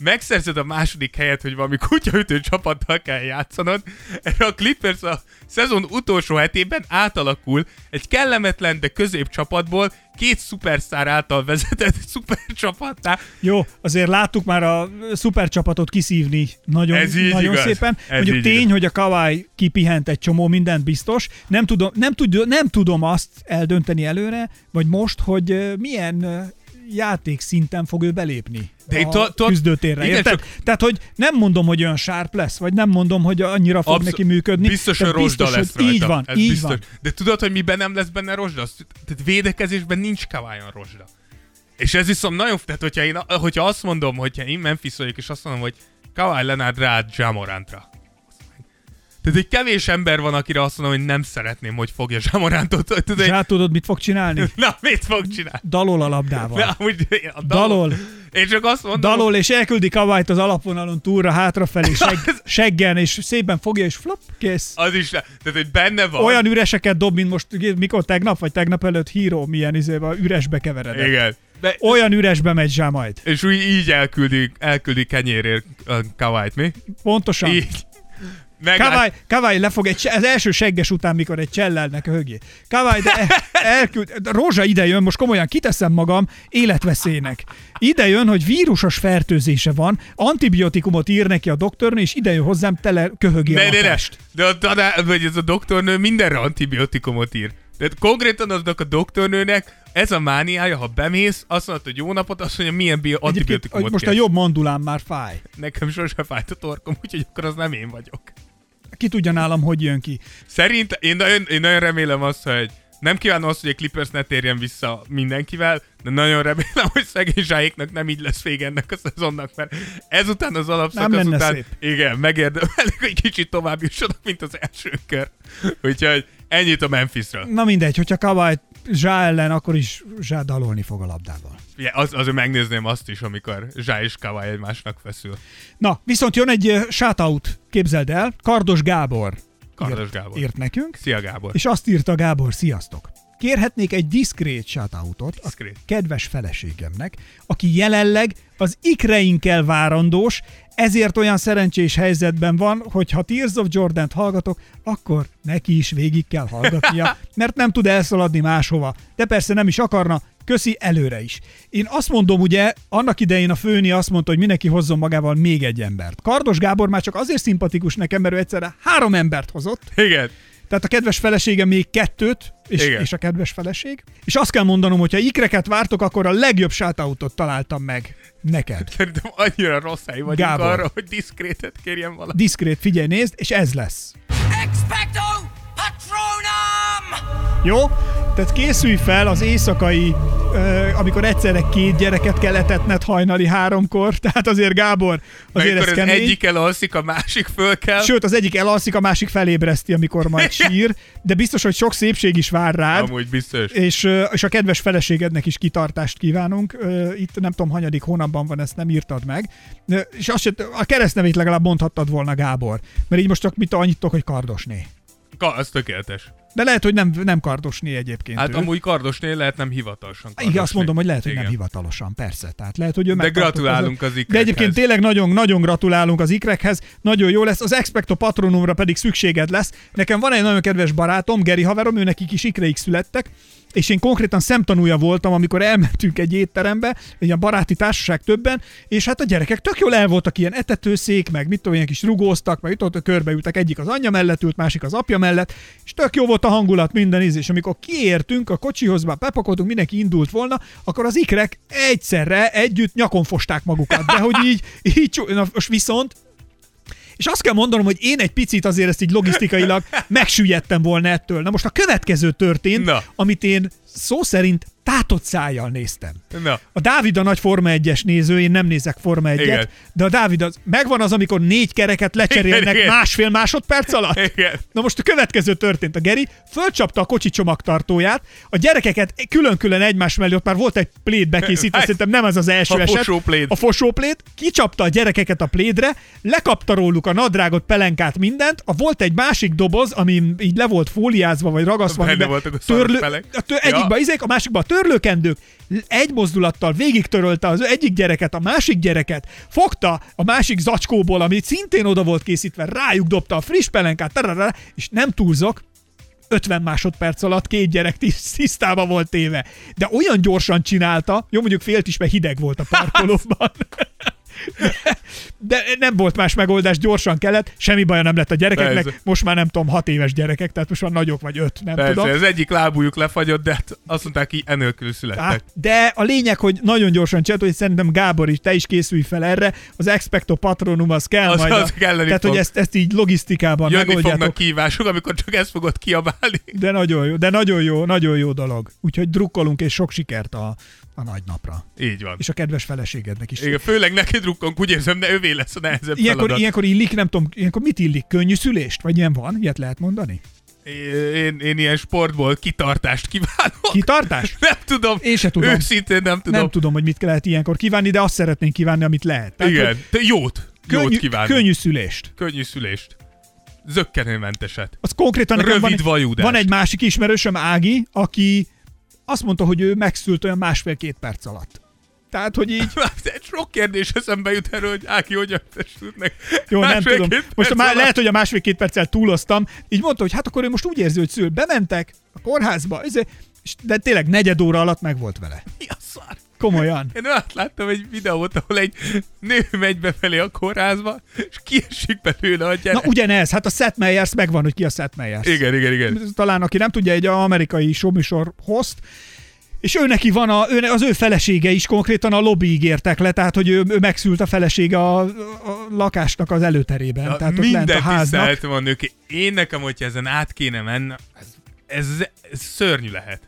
megszerzed a második helyet, hogy valami kutyaütő csapattal kell játszanod, erre a Clippers a szezon utolsó hetében átalakul egy kellemetlen, de középcsapatból két szupersztár által vezetett szupercsapattá. Jó, azért láttuk már a szupercsapatot kiszívni nagyon, Ez így nagyon igaz. szépen. Ez Mondjuk így tény, igaz. hogy a Kawai kipihent egy csomó mindent biztos. Nem tudom, nem, tud, nem tudom azt eldönteni előre, vagy most, hogy milyen ö, játékszinten fog ő belépni De a to- to- küzdőtérre. igen, érted? csak- Tehát, hogy nem mondom, hogy olyan sárp lesz, vagy nem mondom, hogy annyira fog Abszol- neki működni. Biztos, hogy rozsda lesz hogy rajta. Így van, Ez így biztos. van. De tudod, hogy miben nem lesz benne rozsda? Tehát védekezésben nincs kavájon rozsda. És ez viszont nagyon, tehát hogyha, én, hogyha azt mondom, hogyha én Memphis vagyok, és azt mondom, hogy Kawhi Leonard rád Jamorantra. Tehát egy kevés ember van, akire azt mondom, hogy nem szeretném, hogy fogja Jamorantot. Tudod, hát tudod, mit fog csinálni? Na, mit fog csinálni? Dalol a labdával. De amúgy a Dalol. Én csak azt mondom, Dalol, és elküldi Kawait az alapvonalon túlra, hátrafelé, seg, seggen, és szépen fogja, és flop, kész. az is, tehát hogy benne van. Olyan üreseket dob, mint most, mikor tegnap, vagy tegnap előtt híró, milyen izébe, üresbe keveredett. Igen. De, Olyan üresbe megy zsá majd. és úgy így elküldi, elküldi kenyérért a Kawait, mi? Pontosan. Így. Meglát- Kavály, Kavály lefog egy, az első segges után, mikor egy csellelnek a högé. Kavály, de el- elküld, Rózsa ide jön, most komolyan kiteszem magam életveszélynek. Ide jön, hogy vírusos fertőzése van, antibiotikumot ír neki a doktornő, és ide jön hozzám, tele köhögi a Ne, ne, ne. lakást. De a, tanár, vagy ez a doktornő mindenre antibiotikumot ír. De konkrétan aznak a doktornőnek ez a mániája, ha bemész, azt mondod, hogy jó napot, azt mondja, milyen bio- antibiotikumot most a kérsz. jobb mandulám már fáj. Nekem sose fájt a torkom, úgyhogy akkor az nem én vagyok. Ki tudja nálam, hogy jön ki. Szerint én nagyon, én nagyon remélem azt, hogy nem kívánom azt, hogy a Clippers ne térjen vissza mindenkivel, de nagyon remélem, hogy szegény zsáiknak nem így lesz vége ennek a szezonnak, mert ezután az alapszakasz után, szép. igen, megérdemelik, hogy kicsit tovább jussanak, mint az első kör. Úgyhogy ennyit a Memphisről. Na mindegy, hogyha Kavály Zsá ellen, akkor is Zsá dalolni fog a labdával. Ja, az, azért megnézném azt is, amikor Zsá és Kawai egymásnak feszül. Na, viszont jön egy shoutout, képzeld el, Kardos Gábor. Kardos írt, Gábor. Írt nekünk, Szia Gábor. és azt írta Gábor, sziasztok! Kérhetnék egy diszkrét shoutoutot a kedves feleségemnek, aki jelenleg az ikreinkkel várandós, ezért olyan szerencsés helyzetben van, hogy ha Tears of Jordan-t hallgatok, akkor neki is végig kell hallgatnia, mert nem tud elszaladni máshova. De persze nem is akarna, köszi előre is. Én azt mondom, ugye, annak idején a főni azt mondta, hogy mindenki hozzon magával még egy embert. Kardos Gábor már csak azért szimpatikus nekem, mert ő egyszerre három embert hozott, Igen. Tehát a kedves feleségem még kettőt, és, Igen. és a kedves feleség. És azt kell mondanom, hogy ha ikreket vártok, akkor a legjobb shoutout találtam meg neked. Szerintem annyira rossz hely vagyunk Gábor. arra, hogy diszkrétet kérjen valaki. Diszkrét, figyelj, nézd, és ez lesz. Expecto Patronum! Jó? Tehát készülj fel az éjszakai, ö, amikor egyszerre két gyereket kell etetned hajnali háromkor, tehát azért Gábor, azért Amikor ez az kemény. egyik elalszik, a másik föl kell. Sőt, az egyik elalszik, a másik felébreszti, amikor majd sír, de biztos, hogy sok szépség is vár rád. Amúgy biztos. És, és a kedves feleségednek is kitartást kívánunk. Itt nem tudom, hanyadik hónapban van, ezt nem írtad meg. És azt se, a keresztnevét legalább mondhattad volna, Gábor. Mert így most csak mit annyit tudok, hogy kardosné. Ka- az tökéletes. De lehet, hogy nem, nem kardosné egyébként. Hát ő. amúgy kardosnél lehet nem hivatalosan kardosné. Igen, azt mondom, hogy lehet, hogy nem Igen. hivatalosan, persze. Tehát lehet, hogy ő De gratulálunk az De ikrekhez. egyébként tényleg nagyon, nagyon gratulálunk az ikrekhez, nagyon jó lesz, az Expecto Patronumra pedig szükséged lesz. Nekem van egy nagyon kedves barátom, Geri haverom, ő nekik is ikreik születtek, és én konkrétan szemtanúja voltam, amikor elmentünk egy étterembe, egy a baráti társaság többen, és hát a gyerekek tök jól el voltak ilyen etetőszék, meg mit tudom, ilyen kis rugóztak, meg itt ott körbeültek, egyik az anyja mellett ült, másik az apja mellett, és tök jó volt a hangulat, minden íz, és amikor kiértünk a kocsihoz, már bepakoltunk, mindenki indult volna, akkor az ikrek egyszerre együtt nyakon fosták magukat, de hogy így, így na, most viszont és azt kell mondanom, hogy én egy picit azért ezt így logisztikailag megsüllyedtem volna ettől. Na most a következő történt, Na. amit én szó szerint tátott szájjal néztem. Na, A Dávid a nagy Forma 1-es néző, én nem nézek Forma 1-et, Igen. de a Dávid az, megvan az, amikor négy kereket lecserélnek Igen, másfél másodperc alatt? Igen. Na most a következő történt. A Geri fölcsapta a kocsi csomagtartóját, a gyerekeket külön-külön egymás mellé, ott már volt egy pléd bekészítve, Hát, szerintem nem ez az első a eset. fosópléd. A fosóplét, kicsapta a gyerekeket a plédre, lekapta róluk a nadrágot, pelenkát, mindent, a volt egy másik doboz, ami így le volt fóliázva, vagy ragasztva, amiben voltak a pelek. a tör, Ja. Egyikbe izék, a másikba a törlőkendők, egy mozdulattal végig törölte az egyik gyereket, a másik gyereket, fogta a másik zacskóból, ami szintén oda volt készítve, rájuk dobta a friss pelenkát, tararara, és nem túlzok, 50 másodperc alatt két gyerek tiszt- tisztába volt téve. De olyan gyorsan csinálta, jó mondjuk félt is, mert hideg volt a parkolóban. De nem volt más megoldás, gyorsan kellett, semmi baja nem lett a gyerekeknek, Persze. most már nem tudom, hat éves gyerekek, tehát most már nagyok vagy öt, nem Persze, tudom. az egyik lábújuk lefagyott, de hát azt mondták, hogy enélkül születtek. Hát, de a lényeg, hogy nagyon gyorsan csinált, hogy szerintem Gábor is, te is készülj fel erre, az Expecto Patronum az kell Az- majd. az a, kelleni tehát, fog. hogy ezt, ezt így logisztikában Jönni megoldjátok. fognak kívások, amikor csak ezt fogod kiabálni. De nagyon jó, de nagyon jó, nagyon jó dolog. Úgyhogy drukkolunk és sok sikert a, a nagy napra. Így van. És a kedves feleségednek is. Igen, főleg neked drukkunk, úgy érzem, de ővé lesz a nehezebb Ilyenkor, feladat. ilyenkor illik, nem tudom, ilyenkor mit illik? Könnyű szülést? Vagy ilyen van? Ilyet lehet mondani? Én, én ilyen sportból kitartást kívánok. Kitartás? Nem tudom. Én se tudom. Őszintén nem tudom. Nem tudom, hogy mit lehet ilyenkor kívánni, de azt szeretnénk kívánni, amit lehet. Tehát, Igen, de jót. Jót Könnyű, kívánok. könnyű szülést. Könnyű szülést. Zöggenőmenteset. Az konkrétan nekem van, Rövid vajudást. van egy másik ismerősöm, Ági, aki azt mondta, hogy ő megszült olyan másfél-két perc alatt. Tehát, hogy így, Egy sok kérdés eszembe jut erről, hogy Áki hogyan festült meg. jó, nem tudom. Most a perc má- alatt. lehet, hogy a másfél-két perccel túloztam. Így mondta, hogy hát akkor ő most úgy érzi, hogy szül. Bementek a kórházba, izé, de tényleg negyed óra alatt meg volt vele. Mi a szar? Komolyan. Én azt láttam egy videót, ahol egy nő megy befelé a kórházba, és kiesik belőle a Na gyerek. ugyanez, hát a Seth Meyers megvan, hogy ki a Seth Meyers. Igen, igen, igen. talán aki nem tudja, egy amerikai showműsor host, és ő neki van, a, ő, az ő felesége is konkrétan a lobbyig értek le, tehát hogy ő, ő megszült a felesége a, a lakásnak az előterében, Ja, tehát ott lent a minden háznak. van nők. Én nekem, hogyha ezen át kéne menni, ez, ez, ez szörnyű lehet.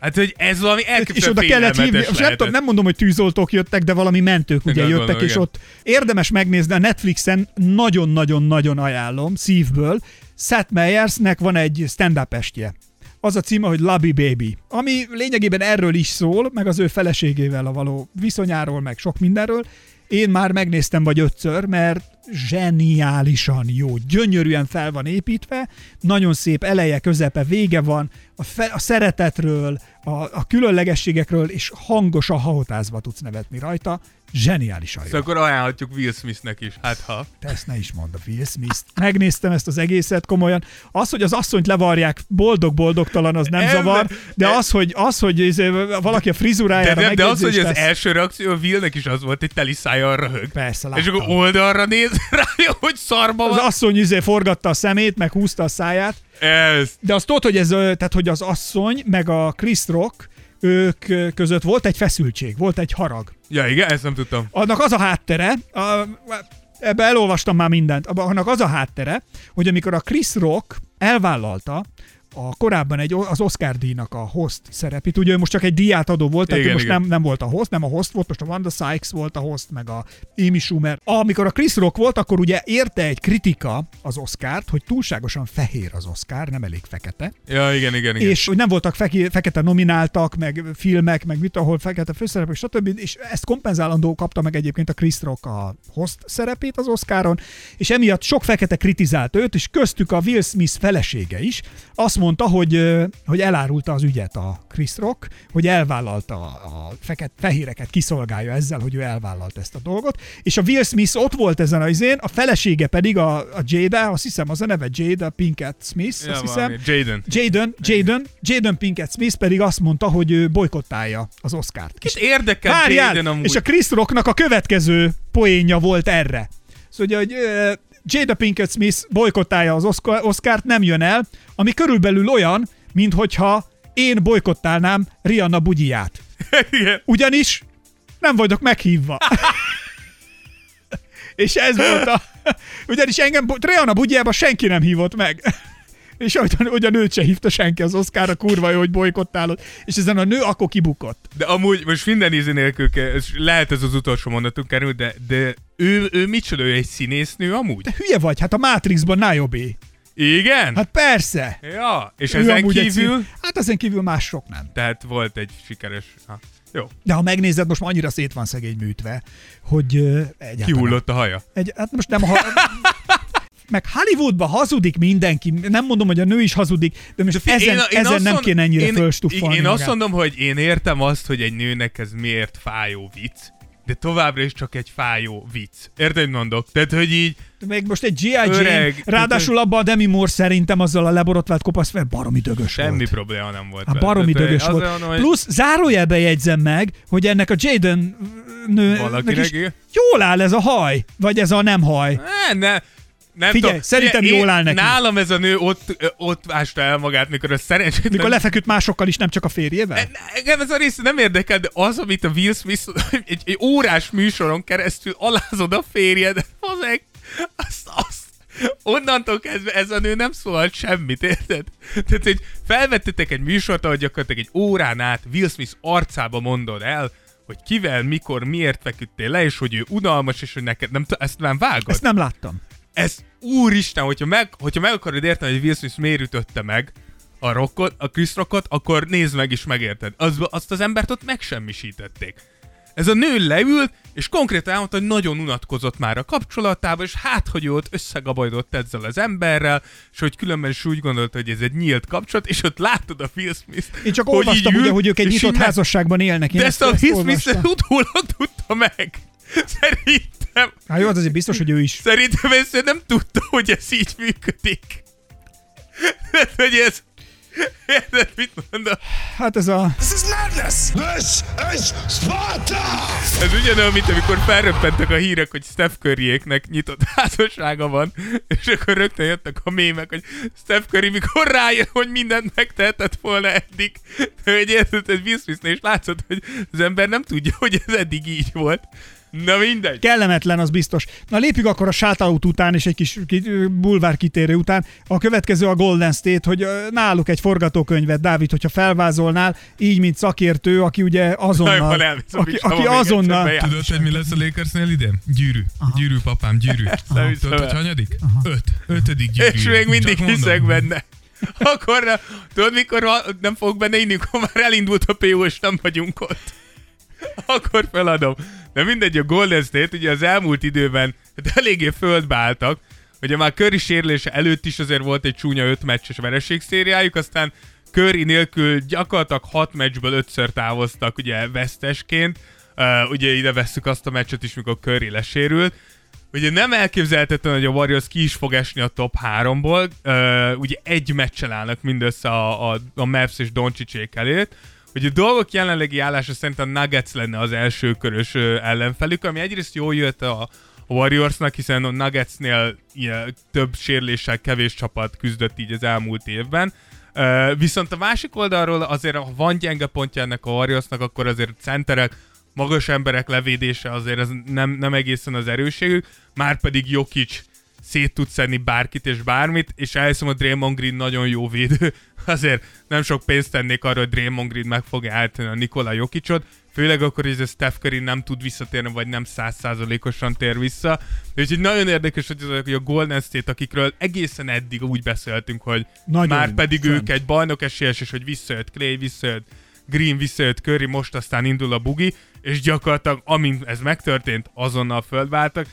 Hát, hogy ez valami és elképesztően oda kellett hívni, most nem, tudom, lehetett. nem mondom, hogy tűzoltók jöttek, de valami mentők ugye Igen, jöttek, gondolom, és igen. ott érdemes megnézni a Netflixen, nagyon-nagyon-nagyon ajánlom, szívből. Seth Meyersnek van egy stand-up estje. Az a címe, hogy Lobby Baby, ami lényegében erről is szól, meg az ő feleségével a való viszonyáról, meg sok mindenről. Én már megnéztem vagy ötször, mert zseniálisan jó, gyönyörűen fel van építve, nagyon szép eleje, közepe, vége van, a, fe, a szeretetről, a, a különlegességekről, és hangosan hahotázva tudsz nevetni rajta, zseniálisan jó. Szóval akkor ajánlhatjuk Will Smithnek is, hát ha. Te ezt ne is mondd a Will Smith. Megnéztem ezt az egészet komolyan. Az, hogy az asszonyt levarják boldog-boldogtalan, az nem Ember- zavar, de az, hogy, az, hogy izé valaki a frizurájára de, de az, hogy az tesz- első reakció a Willnek is az volt, hogy teli szájjal röhög. Persze, És láttam. akkor oldalra néz rá, hogy szarba Az van. asszony izé forgatta a szemét, meg húzta a száját. Ez. De azt tudod, hogy ez, tehát, hogy az asszony, meg a Chris Rock, ők között volt egy feszültség, volt egy harag. Ja, igen, ezt nem tudtam. Annak az a háttere, a, ebbe elolvastam már mindent, annak az a háttere, hogy amikor a Chris Rock elvállalta a korábban egy, az Oscar díjnak a host szerepét, ugye ő most csak egy díjátadó volt, tehát Igen, most igen. nem, nem volt a host, nem a host volt, most a Wanda Sykes volt a host, meg a Amy Schumer. Amikor a Chris Rock volt, akkor ugye érte egy kritika az Oscárt, hogy túlságosan fehér az Oscar, nem elég fekete. Ja, igen, igen, igen. És hogy nem voltak feke, fekete nomináltak, meg filmek, meg mit, ahol fekete főszereplők, stb. És ezt kompenzálandó kapta meg egyébként a Chris Rock a host szerepét az Oscaron, és emiatt sok fekete kritizált őt, és köztük a Will Smith felesége is. Azt mondta, hogy, hogy elárulta az ügyet a Chris Rock, hogy elvállalta a, feket, fehéreket, kiszolgálja ezzel, hogy ő elvállalta ezt a dolgot, és a Will Smith ott volt ezen az izén, a felesége pedig a, a Jada, azt hiszem az a neve Jada Pinkett Smith, ja, azt hiszem. Jaden. Jaden, Jaden, Jaden Pinkett Smith pedig azt mondta, hogy ő bolykottálja az Oscárt. Kit érdekel Várjál! Jaden amúgy? És a Chris Rocknak a következő poénja volt erre. Szóval, hogy Jada Pinkett Smith bolykottálja az Oscar- Oscárt, nem jön el, ami körülbelül olyan, mint hogyha én bolykottálnám Rihanna bugyiját. Igen. Ugyanis nem vagyok meghívva. És ez volt a... Ugyanis engem Rihanna bugyjába senki nem hívott meg. És ugyan, ugyan őt se hívta senki az Oscarra, kurva jó, hogy bolykottálod. És ezen a nő akkor kibukott. De amúgy most minden ízi nélkül, kell- lehet ez az utolsó mondatunk kerül, de, de ő, ő micsoda, ő egy színésznő amúgy? De hülye vagy, hát a Matrixban Niobe. Igen? Hát persze. ja, és Ő ezen kívül? szín- Hát ezen kívül más sok nem. Tehát volt egy sikeres... Ha. Jó, De ha megnézed, most már annyira szét van szegény műtve, hogy ö, egyáltalán... kihullott a haja. Egy, hát most nem ha... Meg Hollywoodban hazudik mindenki, nem mondom, hogy a nő is hazudik, de most ezen, ezen azt nem mond- kéne ennyire én, fölstuffolni Én azt magát. mondom, hogy én értem azt, hogy egy nőnek ez miért fájó vicc, de továbbra is csak egy fájó vicc. Érted, mondok? Tehát, hogy így, Még most egy G.I. Jane, ráadásul abban a Demi Moore szerintem azzal a leborotvált kopasz fel baromi dögös semmi volt. probléma nem volt. Hát vele. baromi Tehát, dögös volt. Mondom, hogy Plusz zárójelbe jegyzem meg, hogy ennek a Jaden nő Valakinek is jól áll ez a haj, vagy ez a nem haj. Ne, ne, nem Figyelj, tudom. szerintem Figyelj, jól áll neki. Nálam ez a nő ott, ott ásta el magát, mikor a szerencsétlen... Mikor lefeküdt másokkal is, nem csak a férjével? Ne- Engem ez a rész nem érdekel, de az, amit a Will Smith egy, egy órás műsoron keresztül alázod a férjed, azek, azt, azt, onnantól kezdve ez a nő nem szólalt semmit, érted? Tehát, hogy felvettetek egy műsort, ahol gyakorlatilag egy órán át Will Smith arcába mondod el, hogy kivel, mikor, miért feküdtél le, és hogy ő unalmas, és hogy neked nem, ezt már vágod. Ezt nem láttam. Ez úristen, hogyha meg, hogyha meg akarod érteni, hogy Will Smith miért ütötte meg a rockot, a Chris Rockot, akkor nézd meg és megérted. Az, azt az embert ott megsemmisítették. Ez a nő leült, és konkrétan elmondta, hogy nagyon unatkozott már a kapcsolatában, és hát, hogy ő ott összegabajdott ezzel az emberrel, és hogy különben is úgy gondolta, hogy ez egy nyílt kapcsolat, és ott láttad a Will Smith. Én csak olvastam, ugye, hogy ők egy nyitott házasságban élnek. Én De ezt a Will Smith utólag tudta meg. Szerintem, Hát jó, az azért biztos, hogy ő is. szerintem ezt nem tudta, hogy ez így működik. Hát, hogy ez... Érted, mit mondom? Hát ez a... This is madness! This is Sparta! Ez ugyanolyan, mint amikor felröppentek a hírek, hogy Steph Curryéknek nyitott házassága van, és akkor rögtön jöttek a mémek, hogy Steph Curry mikor rájön, hogy mindent megtehetett volna eddig. De hogy érted, ez Smith és látszott, hogy az ember nem tudja, hogy ez eddig így volt. Na mindegy. Kellemetlen, az biztos. Na lépjük akkor a shoutout után és egy kis bulvár kitérő után. A következő a Golden State, hogy náluk egy forgatókönyvet, Dávid, hogyha felvázolnál, így, mint szakértő, aki ugye azonnal, aki, Pistával aki egyszer azonnal. Tudod, hogy mi lesz a Lakersnél idén? Gyűrű. Gyűrű, papám, gyűrű. hiszem Tudod, hogy hanyadik? Öt. Ötödik gyűrű. És még mindig hiszek benne. Akkor tudod, mikor nem fogok benne inni, akkor már elindult a PO, és nem vagyunk ott. Akkor feladom. De mindegy, a Golden State ugye az elmúlt időben hát eléggé földbe álltak. Ugye már Curry sérülése előtt is azért volt egy csúnya öt meccses vereségszériájuk, aztán Curry nélkül gyakorlatilag hat meccsből ötször távoztak ugye vesztesként. Uh, ugye ide vesszük azt a meccset is, mikor Curry lesérült. Ugye nem elképzelhetetlen, hogy a Warriors ki is fog esni a top 3-ból. Uh, ugye egy meccsel állnak mindössze a, a, a Mavs és Doncsicsik előtt. Ugye a dolgok jelenlegi állása szerint a Nuggets lenne az első körös ellenfelük, ami egyrészt jól jött a, Warriorsnak, hiszen a Nuggetsnél ilyen, több sérüléssel kevés csapat küzdött így az elmúlt évben. Viszont a másik oldalról azért, ha van gyenge pontja ennek a Warriorsnak, akkor azért centerek, magas emberek levédése azért ez nem, nem egészen az erőségük, már pedig Jokic szét tud szedni bárkit és bármit, és elhiszem, a Draymond Green nagyon jó védő, azért nem sok pénzt tennék arra, hogy Draymond Green meg fogja állítani a Nikola Jokicot, főleg akkor, hogy ez a Steph Curry nem tud visszatérni, vagy nem százszázalékosan tér vissza. Úgyhogy nagyon érdekes, hogy azok, hogy a Golden State, akikről egészen eddig úgy beszéltünk, hogy Nagyon már pedig fönt. ők egy bajnok esélyes, és hogy visszajött Clay, visszajött Green, visszajött Curry, most aztán indul a bugi, és gyakorlatilag amint ez megtörtént, azonnal földváltak.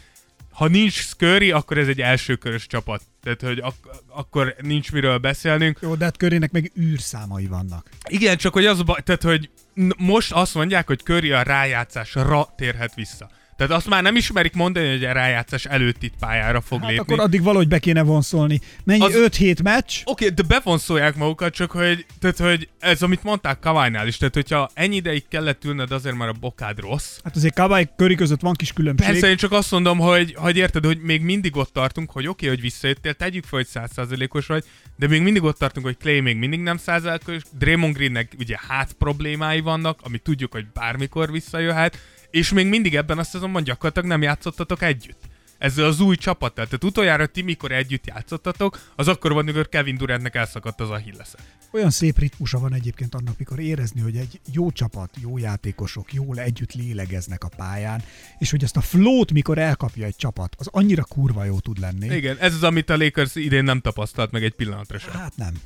Ha nincs Curry, akkor ez egy elsőkörös csapat. Tehát, hogy ak- akkor nincs miről beszélnünk. Jó, de hát körének meg űrszámai vannak. Igen, csak hogy az tehát, hogy most azt mondják, hogy Curry a rájátszásra térhet vissza. Tehát azt már nem ismerik mondani, hogy a rájátszás előtt itt pályára fog Hát lépni. akkor addig valahogy be kéne vonszolni. Mennyi? Az- 5-7 meccs? Oké, okay, de bevonszolják magukat, csak hogy, tehát, hogy ez, amit mondták Kawai-nál is, tehát hogyha ennyi ideig kellett ülned, azért már a bokád rossz. Hát azért Kawai köri között van kis különbség. Persze, én csak azt mondom, hogy, hogy érted, hogy még mindig ott tartunk, hogy oké, okay, hogy visszajöttél, tegyük fel, hogy 100%-os vagy, de még mindig ott tartunk, hogy Clay még mindig nem 100%-os, Draymond Greennek ugye hát problémái vannak, ami tudjuk, hogy bármikor visszajöhet, és még mindig ebben a szezonban gyakorlatilag nem játszottatok együtt. Ezzel az új csapattal. Tehát utoljára ti, mikor együtt játszottatok, az akkor van, amikor Kevin Durantnek elszakadt az a hillesze. Olyan szép ritmusa van egyébként annak, mikor érezni, hogy egy jó csapat, jó játékosok jól együtt lélegeznek a pályán, és hogy ezt a flót, mikor elkapja egy csapat, az annyira kurva jó tud lenni. Igen, ez az, amit a Lakers idén nem tapasztalt meg egy pillanatra sem. Hát nem.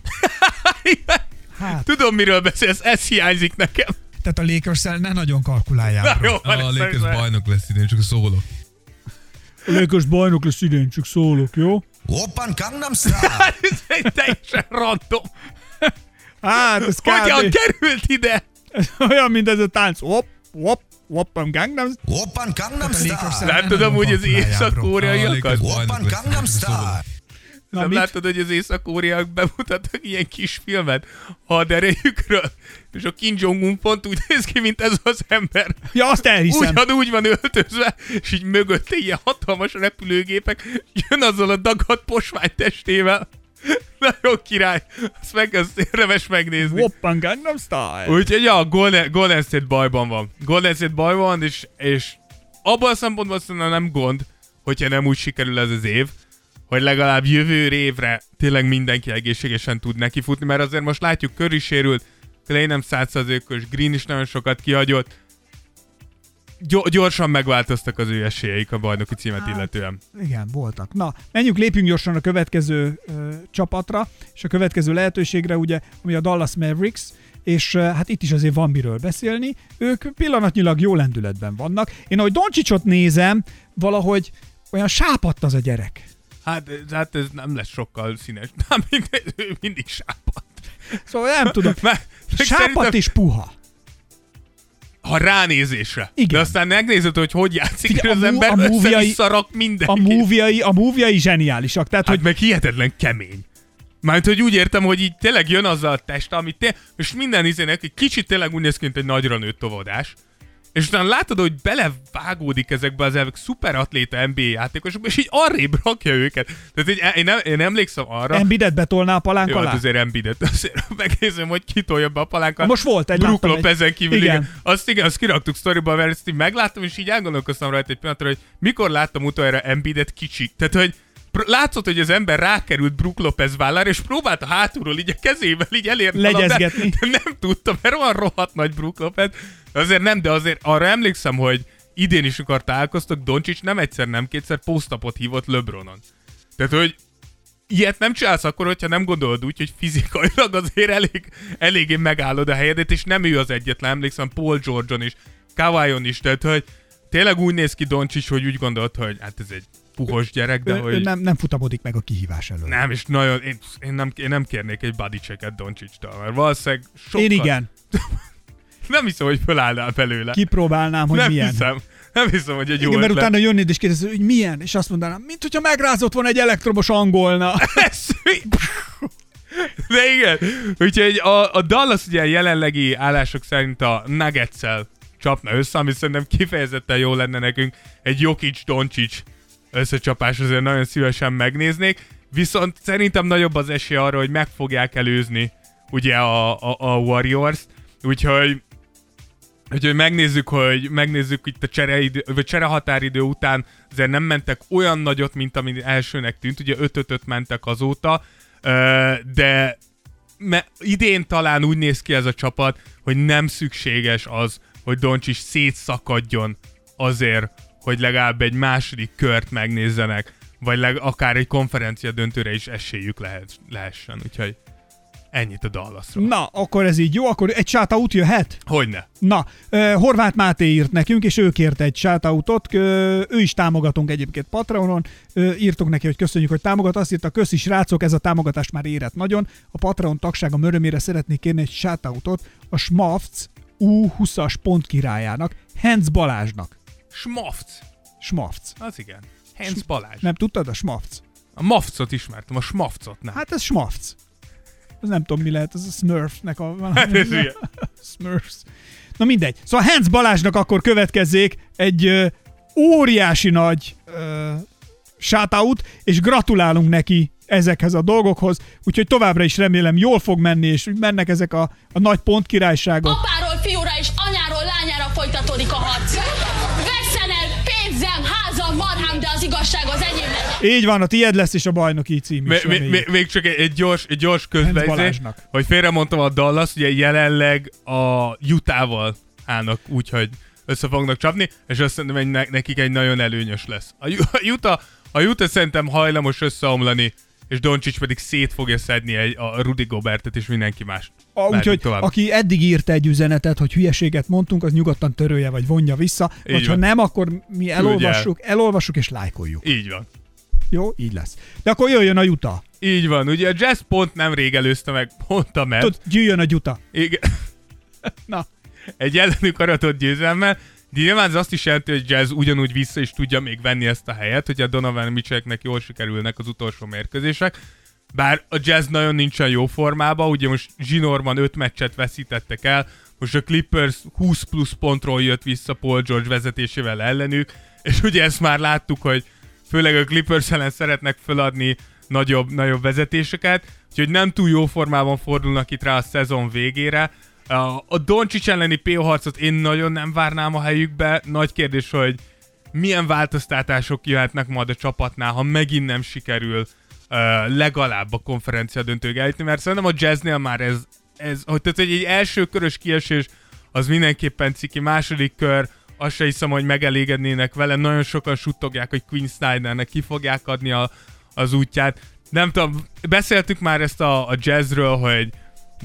Hát, Tudom, miről beszélsz, ez hiányzik nekem. Tehát a lakers ne nagyon kalkuláljál. Na jó, A ez Lakers bajnok lesz idén, csak szólok. a Lakers bajnok lesz idén, csak szólok, jó? Open Gangnam Style! Ez egy teljesen random. Hát, ez Hogyan kb. került ide? olyan, mint ez a tánc. Hopp, hopp, am Gangnam. Open Gangnam Style! Látod amúgy az észak-koreaiakat? Lesz Gangnam. Style! Na, Nem mit? láttad, hogy az észak-koreaiak bemutattak ilyen kis filmet haderejükről? És a Kim Jong-un pont úgy néz ki, mint ez az ember. Ja, azt elhiszem. Ugyanúgy van öltözve, és így mögötte ilyen hatalmas repülőgépek, jön azzal a dagadt posvány testével. Nagyon király. Azt meg azt érdemes megnézni. Hopp, am Gangnam Style. Úgyhogy ja, Golden, Golden State bajban van. Golden State bajban van, és, és abban a szempontból szerintem nem gond, hogyha nem úgy sikerül ez az év, hogy legalább jövő évre tényleg mindenki egészségesen tud nekifutni, mert azért most látjuk, Curry is sérült, Clay nem 100%-os, Green is nagyon sokat kihagyott. Gyo- gyorsan megváltoztak az ő esélyeik a bajnoki címet Hát, illetően. Igen, voltak. Na, menjünk, lépjünk gyorsan a következő ö, csapatra, és a következő lehetőségre, ugye, ami a Dallas Mavericks. és uh, hát itt is azért van miről beszélni. Ők pillanatnyilag jó lendületben vannak. Én ahogy Doncsicsot nézem, valahogy olyan sápadt az a gyerek. Hát, hát ez nem lesz sokkal színes. Nem, mindig, ő mindig sápat. Szóval nem tudom. Mert, Sápadt szerintem, és puha. Ha ránézésre. Igen. De aztán megnézed, hogy hogy játszik, Figyelj, az a ember a múviai- összerak A mindenki. múviai, a múviai zseniálisak. Tehát, Hát hogy meg hihetetlen kemény. Mármint, hogy úgy értem, hogy így tényleg jön azzal a test, amit te, és minden izének egy kicsit tényleg úgy néz ki, mint egy nagyra nőtt tovadás. És utána látod, hogy belevágódik ezekbe az elvek szuperatléta NBA játékosokba, és így arrébb rakja őket. Tehát így, én, nem, én emlékszem arra, Embidet betolná a palánk jó, alá? hát azért Embidet, azért megnézem, hogy kitolja be a palánkat. Most volt egy, láttam egy- Lopez-en kívül, Igen. igen. Azt igen, azt kiraktuk sztoriba, mert ezt így megláttam, és így elgondolkoztam rajta egy pillanatra, hogy mikor láttam utoljára Embidet kicsi. Tehát, hogy látszott, hogy az ember rákerült Brook Lopez vállára, és próbálta hátulról így a kezével így elérni. a Legyezgetni. De nem tudta, mert olyan rohadt nagy Brook Lopez. Azért nem, de azért arra emlékszem, hogy idén is, amikor találkoztak, Doncsics nem egyszer, nem kétszer posztapot hívott LeBronon. Tehát, hogy ilyet nem csinálsz akkor, hogyha nem gondolod úgy, hogy fizikailag azért elég, eléggé megállod a helyedet, és nem ő az egyetlen, emlékszem Paul George-on is, Kawai-on is, tehát hogy tényleg úgy néz ki Doncsics, hogy úgy gondolt, hogy hát ez egy puhos gyerek, de ő, hogy ő nem, nem futamodik meg a kihívás elől. nem, és nagyon, én, én, nem, én nem kérnék egy body checket Doncsics-től, mert valószínűleg sokkal... Én igen. Nem hiszem, hogy fölállnál belőle. Kipróbálnám, hogy nem milyen. hiszem. Nem hiszem, hogy egy jó Igen, mert ötlet. utána jönnéd és kérdezni, hogy milyen, és azt mondanám, mint hogyha megrázott volna egy elektromos angolna. De igen, úgyhogy a, a Dallas ugye jelenlegi állások szerint a nuggets csapna össze, ami szerintem kifejezetten jó lenne nekünk. Egy Jokic Doncic összecsapás azért nagyon szívesen megnéznék, viszont szerintem nagyobb az esély arra, hogy meg fogják előzni ugye a, a, a Warriors, úgyhogy Úgyhogy megnézzük, hogy megnézzük itt a csereidő, vagy cserehatáridő után azért nem mentek olyan nagyot, mint ami elsőnek tűnt, ugye 5 mentek azóta, de idén talán úgy néz ki ez a csapat, hogy nem szükséges az, hogy Doncsics szétszakadjon azért, hogy legalább egy második kört megnézzenek, vagy leg, akár egy konferencia döntőre is esélyük lehet, lehessen. Úgyhogy ennyit a Dallasról. Na, akkor ez így jó, akkor egy shoutout jöhet? Hogyne. Na, uh, Horváth Máté írt nekünk, és ő kért egy shoutoutot, uh, ő is támogatunk egyébként Patreonon, uh, írtuk neki, hogy köszönjük, hogy támogat, azt írta, köszi srácok, ez a támogatás már érett nagyon, a Patreon tagsága örömére szeretnék kérni egy shoutoutot a Smafc U20-as pont királyának, Hens Balázsnak. Smafc. Smafc. Az igen. Hens Balázs. Nem tudtad a Smafc? A Mafcot ismertem, a Smafcot nem. Hát ez Smafc. Ez nem tudom mi lehet, ez a Smurfnek a... Hát ez ugye. Smurfs. Na mindegy. Szóval Hans Balázsnak akkor következzék egy ö, óriási nagy ö, shoutout, és gratulálunk neki ezekhez a dolgokhoz, úgyhogy továbbra is remélem jól fog menni, és úgy mennek ezek a, a nagy pontkirályságok. Apáról de az enyém legyen. Így van, a tied lesz is a bajnoki cím is. Még, még, reméljük. még, csak egy, egy gyors, egy gyors Balázsnak. hogy félremondtam a Dallas, ugye jelenleg a Utah-val állnak úgy, hogy össze fognak csapni, és azt szerintem nekik egy nagyon előnyös lesz. A, Ju- a Utah, a Utah szerintem hajlamos összeomlani, és Doncsics pedig szét fogja szedni egy, a Rudy Gobertet és mindenki más. A, úgyhogy aki eddig írta egy üzenetet, hogy hülyeséget mondtunk, az nyugodtan törölje, vagy vonja vissza, Így vagy ha nem, akkor mi elolvassuk, elolvassuk és lájkoljuk. Így van. Jó, így lesz. De akkor jöjjön a Juta. Így van. Ugye a Jazz pont nem rég előzte meg, pont a Mavs. Tudod, jöjjön a Juta. Igen. Na. Egy ellenük aratott győzelemmel, de nyilván ez azt is jelenti, hogy Jazz ugyanúgy vissza is tudja még venni ezt a helyet, hogy a Donovan Mitchellnek jól sikerülnek az utolsó mérkőzések. Bár a Jazz nagyon nincsen jó formában, ugye most Zsinorban 5 meccset veszítettek el, most a Clippers 20 plusz pontról jött vissza Paul George vezetésével ellenük, és ugye ezt már láttuk, hogy főleg a Clippers ellen szeretnek feladni nagyobb, nagyobb vezetéseket, úgyhogy nem túl jó formában fordulnak itt rá a szezon végére. A, a Doncsics elleni PO harcot én nagyon nem várnám a helyükbe. Nagy kérdés, hogy milyen változtatások jöhetnek majd a csapatnál, ha megint nem sikerül uh, legalább a konferencia döntőig eljutni, mert szerintem a jazznél már ez, ez hogy, tehát, hogy egy első körös kiesés az mindenképpen ciki, második kör, azt se hiszem, hogy megelégednének vele, nagyon sokan suttogják, hogy Queen Snydernek ki fogják adni a, az útját. Nem tudom, beszéltük már ezt a, a jazzről, hogy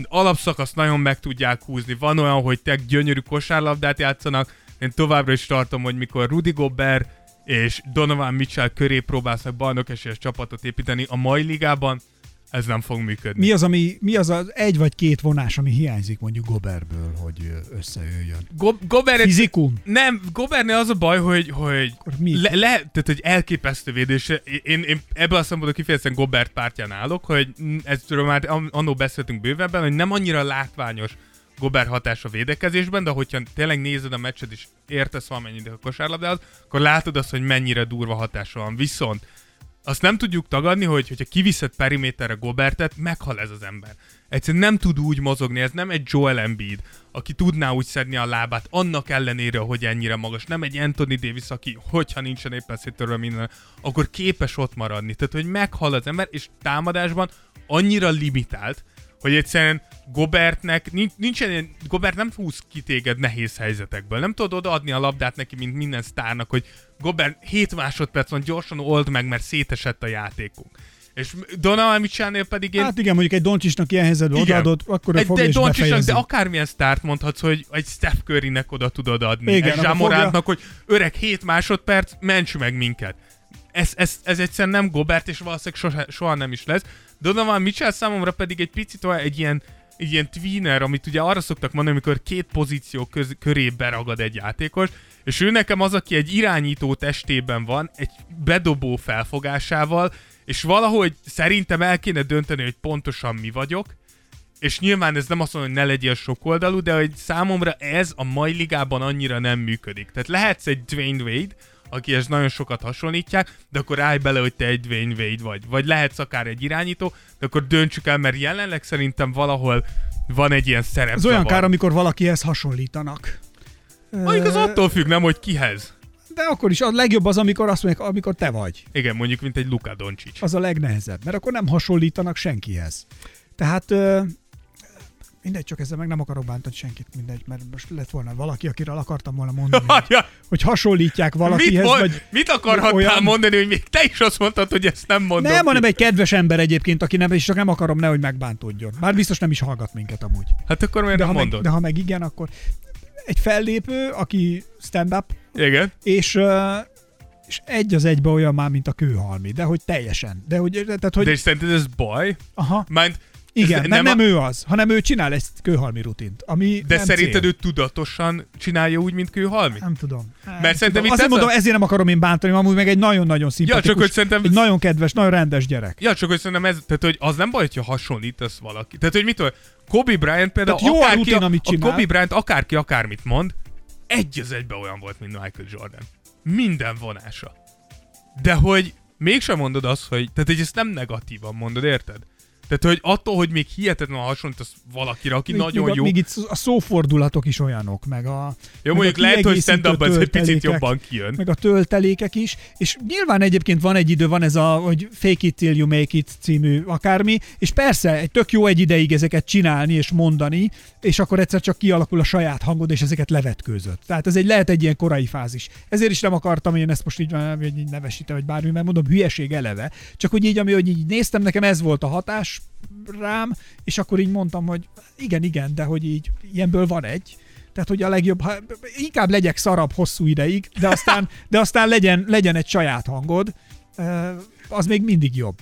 alapszakaszt nagyon meg tudják húzni. Van olyan, hogy te gyönyörű kosárlabdát játszanak. Én továbbra is tartom, hogy mikor Rudy Gobert és Donovan Mitchell köré próbálsz meg bajnok csapatot építeni a mai ligában, ez nem fog működni. Mi az, ami, mi az az egy vagy két vonás, ami hiányzik mondjuk Goberből, hogy összejöjjön? Go- Gobert Fizikum? Nem, Gobertnél az a baj, hogy, hogy? Le, le, tehát, hogy elképesztő védés. Én, én ebből a szempontból kifejezetten Gobert pártján állok, hogy ezről már an- annó beszéltünk bővebben, hogy nem annyira látványos Gobert hatás a védekezésben, de hogyha tényleg nézed a meccset és értesz valamennyit a kosárlabdához, akkor látod azt, hogy mennyire durva hatása van. Viszont azt nem tudjuk tagadni, hogy hogyha kiviszed periméterre Gobertet, meghal ez az ember. Egyszerűen nem tud úgy mozogni, ez nem egy Joel Embiid, aki tudná úgy szedni a lábát, annak ellenére, hogy ennyire magas. Nem egy Anthony Davis, aki, hogyha nincsen éppen szétörve minden, akkor képes ott maradni. Tehát, hogy meghal az ember, és támadásban annyira limitált, hogy egyszerűen Gobertnek, nincs, nincsen ilyen, Gobert nem húz ki téged nehéz helyzetekből. Nem tudod odaadni a labdát neki, mint minden sztárnak, hogy Gobert 7 másodperc van, gyorsan old meg, mert szétesett a játékunk. És Donovan Mitchellnél pedig én... Hát igen, mondjuk egy Doncsisnak ilyen helyzetben Igen. odaadod, akkor egy, fogja egy befejezi. de akármilyen sztárt mondhatsz, hogy egy Steph Currynek oda tudod adni. Igen, egy Zsámorántnak, hogy öreg 7 másodperc, ments meg minket. Ez, ez, ez egyszerűen nem Gobert, és valószínűleg soha, soha nem is lesz. Donovan Mitchell számomra pedig egy picit olyan egy ilyen, egy ilyen tweener, amit ugye arra szoktak mondani, amikor két pozíció köz, köré beragad egy játékos, és ő nekem az, aki egy irányító testében van, egy bedobó felfogásával, és valahogy szerintem el kéne dönteni, hogy pontosan mi vagyok, és nyilván ez nem azt mondom, hogy ne legyél sokoldalú, de hogy számomra ez a mai ligában annyira nem működik. Tehát lehetsz egy Dwayne Wade, akihez nagyon sokat hasonlítják, de akkor állj bele, hogy te egy Dwayne Wade vagy. Vagy lehetsz akár egy irányító, de akkor döntsük el, mert jelenleg szerintem valahol van egy ilyen szerep. Az olyan kár, amikor valakihez hasonlítanak. Mondjuk az attól függ, nem, hogy kihez. De akkor is a legjobb az, amikor azt mondják, amikor te vagy. Igen, mondjuk, mint egy Luka Doncic. Az a legnehezebb, mert akkor nem hasonlítanak senkihez. Tehát mindegy, csak ezzel meg nem akarok bántani senkit, mindegy, mert most lett volna valaki, akiről akartam volna mondani, hogy, Ja, hogy hasonlítják mit, valakihez, mond, vagy mit akarhattál olyan- mondani, hogy még te is azt mondtad, hogy ezt nem mondom nem, hanem egy kedves ember egyébként, aki nem, és csak nem akarom nehogy megbántódjon. Bár biztos nem is hallgat minket amúgy. Hát akkor miért De nem ha, meg, mondod? de ha meg igen, akkor egy fellépő, aki stand-up, Igen. és, és egy az egybe olyan már, mint a kőhalmi, de hogy teljesen. De hogy, tehát, hogy De és szerinted ez baj? aha, Mind, igen, ez nem, nem, a- ő az, hanem ő csinál egy kőhalmi rutint, ami De nem szerinted cél. ő tudatosan csinálja úgy, mint kőhalmi? Nem tudom. Nem Mert szerintem tudom. ez mondom, a- ezért nem akarom én bántani, amúgy meg egy nagyon-nagyon szimpatikus, csak hogy szerintem- egy nagyon kedves, nagyon rendes gyerek. Ja, csak hogy szerintem ez, tehát hogy az nem baj, hogyha hasonlítasz valaki. Tehát, hogy mit tudom, Kobe Bryant például Tehát jó a akárki, rutin, amit a csinál. Kobe Bryant akárki akármit mond, egy az egybe olyan volt, mint Michael Jordan. Minden vonása. De hogy mégsem mondod azt, hogy, tehát hogy ezt nem negatívan mondod, érted? Tehát, hogy attól, hogy még hihetetlenül hasonlítasz valakire, aki Még- nagyon még, jó. Még itt a szófordulatok is olyanok, meg a Jó, meg mondjuk a lehet, hogy stand ez egy picit jobban kijön. Meg a töltelékek is, és nyilván egyébként van egy idő, van ez a, hogy fake it till you make it című akármi, és persze, egy tök jó egy ideig ezeket csinálni és mondani, és akkor egyszer csak kialakul a saját hangod, és ezeket levetkőzött. Tehát ez egy lehet egy ilyen korai fázis. Ezért is nem akartam én ezt most így így nevesítem, vagy bármi, mert mondom, hülyeség eleve. Csak hogy így, ami, hogy így néztem, nekem ez volt a hatás rám, és akkor így mondtam, hogy igen, igen, de hogy így ilyenből van egy. Tehát, hogy a legjobb, ha, inkább legyek szarabb hosszú ideig, de aztán, de aztán legyen, legyen egy saját hangod, az még mindig jobb.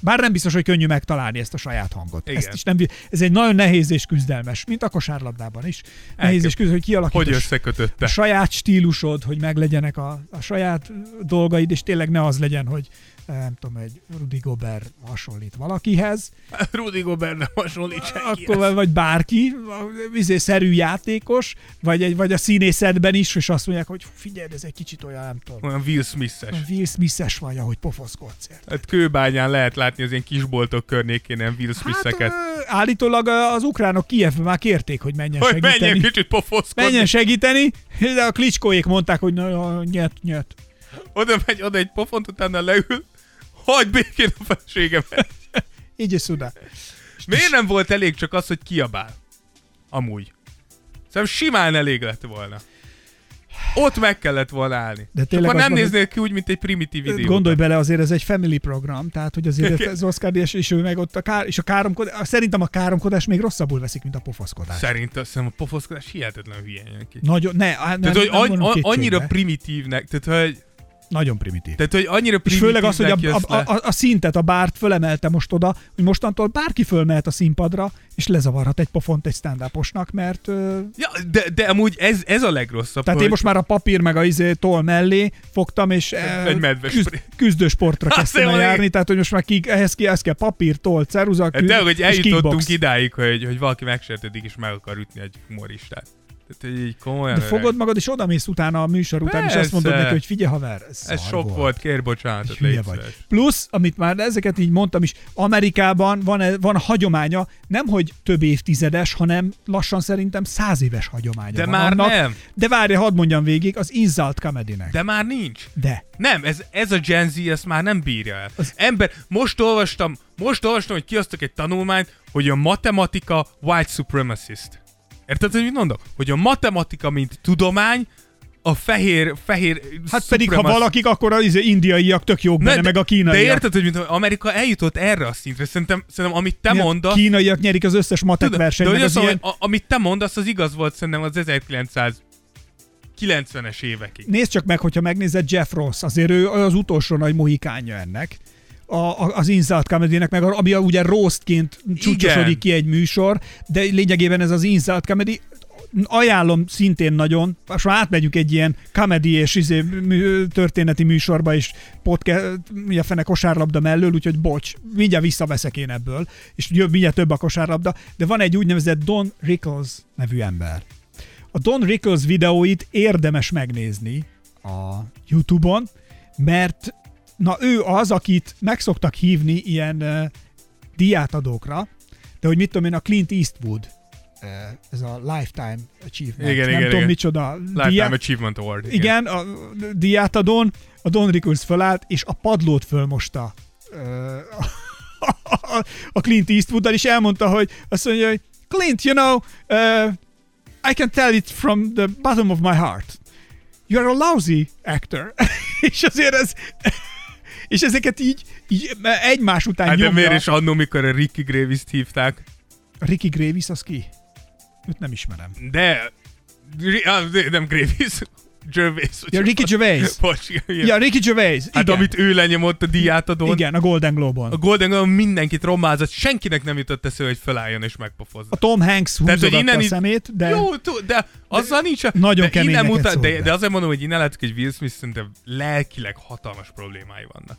Bár nem biztos, hogy könnyű megtalálni ezt a saját hangot. Igen. Ezt is nem, ez egy nagyon nehéz és küzdelmes, mint a kosárlabdában is. Nehéz és küzdelmes, hogy kialakítod Hogy összekötötte? a saját stílusod, hogy meglegyenek a, a saját dolgaid, és tényleg ne az legyen, hogy nem tudom, egy Rudy Gobert hasonlít valakihez, Rudy Gobert nem hasonlít senkihez. akkor vagy bárki, vizé szerű játékos, vagy, egy, vagy a színészetben is, és azt mondják, hogy figyelj, ez egy kicsit olyan, nem tudom, Olyan Will Smith-es. Will Smith-es vagy, ahogy pofoszkodsz. Hát kőbányán lehet látni az ilyen kisboltok környékén ilyen Will Smith-eket. Hát, állítólag az ukránok Kievben már kérték, hogy menjen hogy segíteni. menjen kicsit pofoszkodni. menjen segíteni, de a klicskóék mondták, hogy na, nyet, nyet. Oda megy, oda egy pofont, utána leül. Hagyd békén a feleségemet. Így is oda. Miért nem volt elég csak az, hogy kiabál? Amúgy. Szerintem simán elég lett volna. Ott meg kellett volna állni. De tényleg akkor nem hogy- néznél ki úgy, mint egy primitív videó. Gondolj bele, azért ez egy family program, tehát hogy azért az Oscar díjas, és ő meg ott a kár, és a káromkodás, szerintem a káromkodás még rosszabbul veszik, mint a pofoszkodás. Szerintem, a pofoszkodás hihetetlen hülyen jön ki. Nagyon, ne, nem, Tehát, hogy nem a, annyira primitívnek, tehát, hogy, Nagyon primitív. tehát, hogy annyira És primitívnek főleg az, hogy a, a, a, a szintet, a bárt fölemelte most oda, hogy mostantól bárki fölmehet a színpadra, és lezavarhat egy pofont egy stand mert Ja, de, de amúgy ez, ez a legrosszabb. tehát hogy én most már a papír meg a izé toll mellé fogtam, és Egy medves küzd, küzdősportra kezdtem el járni, tehát hogy most már ki, ehhez, ki, ehhez kell papír, toll, ceruza, küzd, De hogy és eljutottunk kickbox. idáig, hogy, hogy valaki megsértődik és meg akar ütni egy humoristát. Tehát, így komolyan. De öreg. fogod magad, és oda mész utána a műsor után, és azt mondod Persze. neki, hogy figyelj haver, ez, Ez sok volt, kér bocsánatot, Egy hülye légy vagy. Plusz, amit már ezeket így mondtam is, Amerikában van, van a hagyománya, nem hogy több évtizedes, hanem lassan szerintem száz éves hagyománya De van már annak. nem. De várja, hadd mondjam végig, az insult comedynek. De már nincs. De. Nem, ez, ez a Gen Z ezt már nem bírja el. Az... Ember, most olvastam, most olvastam, hogy kiasztok egy tanulmányt, hogy a matematika white supremacist. Érted, hogy mit mondok? Hogy a matematika, mint tudomány, a fehér, fehér Hát pedig, ha valakik, akkor az izé indiaiak tök jók benne, de, meg a kínaiak. De érted, hogy mint, Amerika eljutott erre a szintre. Szerintem, szerintem amit te a mondasz... Kínaiak nyerik az összes matek Tudod, versenyt, de az azt ilyen... a, amit te mondasz, az igaz volt szerintem az 1990-es évekig. Nézd csak meg, hogyha megnézed Jeff Ross, azért ő az utolsó nagy mohikánja ennek. A, az Insult comedy meg ami ugye roastként csúcsosodik Igen. ki egy műsor, de lényegében ez az Insult Comedy ajánlom szintén nagyon, most már átmegyünk egy ilyen comedy és izé, mű, történeti műsorba, és podcast, mi a fene kosárlabda mellől, úgyhogy bocs, mindjárt visszaveszek én ebből, és mindjárt több a kosárlabda, de van egy úgynevezett Don Rickles nevű ember. A Don Rickles videóit érdemes megnézni a YouTube-on, mert na ő az, akit meg szoktak hívni ilyen uh, diátadókra, de hogy mit tudom én, a Clint Eastwood, uh, ez a Lifetime Achievement, Igen, nem igen, tudom igen. micsoda. Lifetime diá- Achievement Award. igen, a diátadón a Don Rickles fölállt, és a padlót fölmosta ö, a Clint Eastwooddal, és elmondta, hogy azt mondja, hogy Clint, you know, uh, I can tell it from the bottom of my heart. You're a lousy actor. és azért ez... és ezeket így, így egymás után Hát de nyomja. miért is annó, mikor a Ricky Gravis-t hívták? Ricky Gravis, az ki? Őt nem ismerem. De... De- Nem Gravis. Gervais. Ja, Ricky Gervais. Bocs, igen. Ja, Ricky Gervais. Hát igen. amit ő lenyomott a diátadón. Igen, a Golden Globe-on. A Golden Globe mindenkit rommázott, senkinek nem jutott eszébe, hogy felálljon és megpofozza. A Tom Hanks húzogatta innen a szemét, de... Jó, de azzal nincs... Nagyon de innen mutat, de, de azért mondom, hogy innen látszik, hogy Will Smith szerintem lelkileg hatalmas problémái vannak.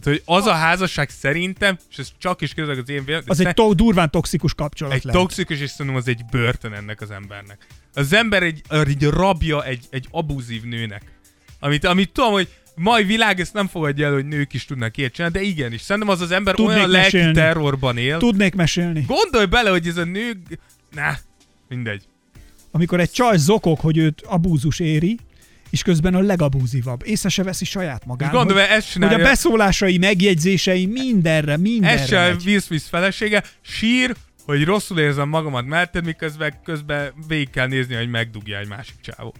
Tehát, hogy az a házasság szerintem, és ez csak is közleg az én véleményem, Az egy to- durván toxikus kapcsolat egy lehet. toxikus, és szerintem az egy börtön ennek az embernek. Az ember egy, egy rabja egy, egy abúzív nőnek. Amit, amit tudom, hogy mai világ ezt nem fogadja el, hogy nők is tudnak ilyet csinálni, de igenis. Szerintem az az ember Tudnék olyan lelki mesélni. terrorban él. Tudnék mesélni. Gondolj bele, hogy ez a nő... Na, mindegy. Amikor egy csaj zokog, hogy őt abúzus éri, és közben a legabúzívabb. Észre se veszi saját magán. Gondolj hogy, ezt hogy a beszólásai, megjegyzései mindenre, mindenre Ez se. Will Smith felesége. Sír, hogy rosszul érzem magamat melletted, miközben közben végig kell nézni, hogy megdugja egy másik csávó.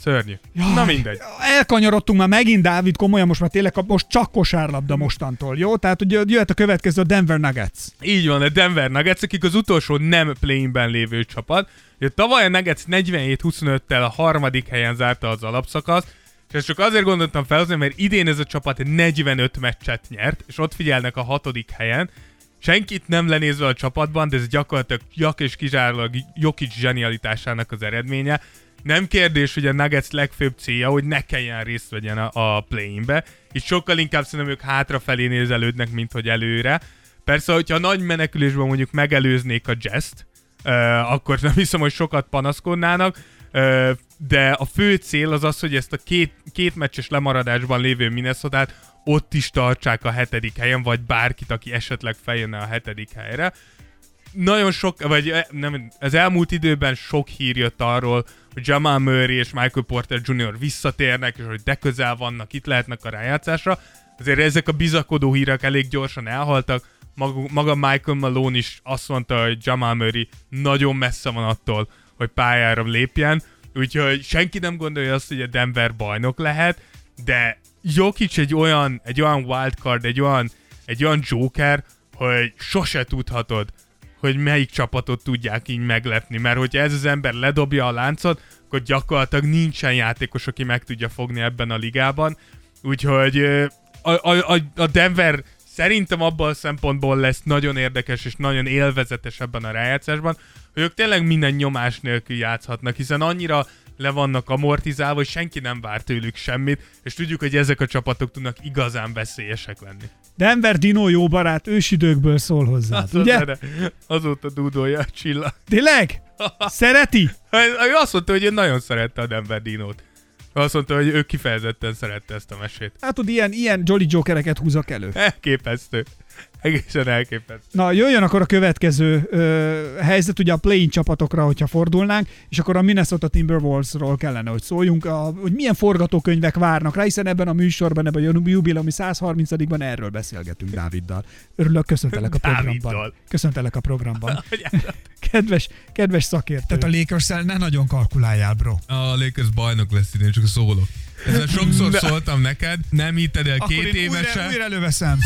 Szörnyű. Jaj, Na mindegy. Elkanyarodtunk már megint, Dávid, komolyan most már tényleg most csak kosárlabda mostantól, jó? Tehát, hogy jöhet a következő a Denver Nuggets. Így van, a Denver Nuggets, akik az utolsó nem play-inben lévő csapat. Ugye, tavaly a Nuggets 47-25-tel a harmadik helyen zárta az alapszakaszt, és ezt csak azért gondoltam felhozni, mert idén ez a csapat 45 meccset nyert, és ott figyelnek a hatodik helyen. Senkit nem lenézve a csapatban, de ez gyakorlatilag jak és kizárólag Jokic zsenialitásának az eredménye. Nem kérdés, hogy a Nuggets legfőbb célja, hogy ne kelljen részt vegyen a, a play-inbe. Itt sokkal inkább szerintem ők hátrafelé nézelődnek, mint hogy előre. Persze, hogyha nagy menekülésben mondjuk megelőznék a Jazz-t, uh, akkor nem hiszem, hogy sokat panaszkodnának, uh, de a fő cél az az, hogy ezt a két, két meccses lemaradásban lévő minnesota ott is tartsák a hetedik helyen, vagy bárkit, aki esetleg feljönne a hetedik helyre. Nagyon sok, vagy eh, nem, az elmúlt időben sok hír jött arról, hogy Jamal Murray és Michael Porter Jr. visszatérnek, és hogy de közel vannak, itt lehetnek a rájátszásra. Azért ezek a bizakodó hírek elég gyorsan elhaltak. Maga, Michael Malone is azt mondta, hogy Jamal Murray nagyon messze van attól, hogy pályára lépjen. úgyhogy senki nem gondolja azt, hogy a Denver bajnok lehet, de Jokic egy olyan, egy olyan wildcard, egy olyan, egy olyan joker, hogy sose tudhatod, hogy melyik csapatot tudják így meglepni, mert hogyha ez az ember ledobja a láncot, akkor gyakorlatilag nincsen játékos, aki meg tudja fogni ebben a ligában, úgyhogy a, a- a Denver szerintem abban a szempontból lesz nagyon érdekes és nagyon élvezetes ebben a rájátszásban, hogy ők tényleg minden nyomás nélkül játszhatnak, hiszen annyira le vannak amortizálva, hogy senki nem vár tőlük semmit, és tudjuk, hogy ezek a csapatok tudnak igazán veszélyesek lenni. Denver Dino jó barát, ősidőkből szól hozzá. Azt Ugye? de Azóta dúdolja a csilla. Tényleg? Szereti? Ő azt mondta, hogy ő nagyon szerette a Denver Dinót. Azt mondta, hogy ő kifejezetten szerette ezt a mesét. Hát tud, ilyen, ilyen Jolly Jokereket húzok elő. Elképesztő. Egészen elképesztő. Na, jöjjön akkor a következő ö, helyzet, ugye a play-in csapatokra, hogyha fordulnánk, és akkor a Minnesota Timberwolvesról kellene, hogy szóljunk, a, hogy milyen forgatókönyvek várnak rá, hiszen ebben a műsorban, ebben a jubileumi 130-ban erről beszélgetünk Dáviddal. Örülök, köszöntelek a programban. Dáviddal. Köszöntelek a programban. Kedves, kedves szakértő. Tehát a lakers ne nagyon kalkuláljál, bro. A Lakers bajnok lesz idén, csak szólok. Ezzel sokszor szóltam neked, nem hitted el Akkor két én újra, évesen. újra előveszem.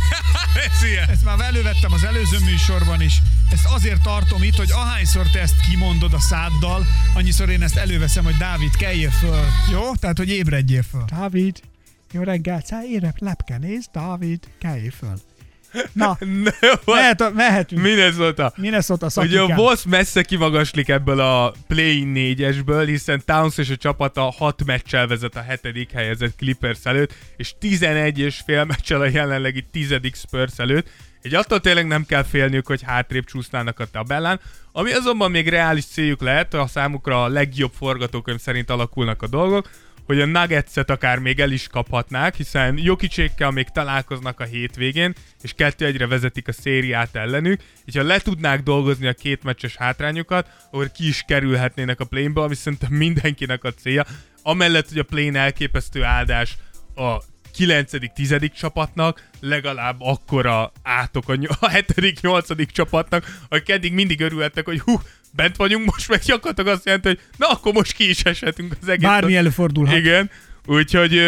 Ez ilyen. Ezt már elővettem az előző műsorban is. Ezt azért tartom itt, hogy ahányszor te ezt kimondod a száddal, annyiszor én ezt előveszem, hogy Dávid, keljél föl. Jó? Tehát, hogy ébredjél föl. Dávid, jó reggelt, szállj, lepkenéz, Dávid, kelj föl. Na, what? mehet, mehetünk. Minnesota. Minnesota Ugye a szakikán. Boss messze kimagaslik ebből a play-in négyesből, hiszen Towns és a csapata 6 meccsel vezet a hetedik helyezett Clippers előtt, és 11 és fél meccsel a jelenlegi tizedik Spurs előtt. Egy attól tényleg nem kell félniük, hogy hátrébb csúsznának a tabellán, ami azonban még reális céljuk lehet, a számukra a legjobb forgatókönyv szerint alakulnak a dolgok, hogy a Nuggets-et akár még el is kaphatnák, hiszen Jokicsékkel még találkoznak a hétvégén, és kettő egyre vezetik a szériát ellenük, és ha le tudnák dolgozni a két meccses hátrányukat, akkor ki is kerülhetnének a plane ami szerintem mindenkinek a célja. Amellett, hogy a plane elképesztő áldás a 9.-10. csapatnak, legalább akkora átok a, ny- a 7.-8. csapatnak, akik eddig mindig örülhettek, hogy hú, bent vagyunk, most meg gyakorlatilag azt jelenti, hogy na akkor most ki is eshetünk az egész. Bármi előfordulhat. Igen, úgyhogy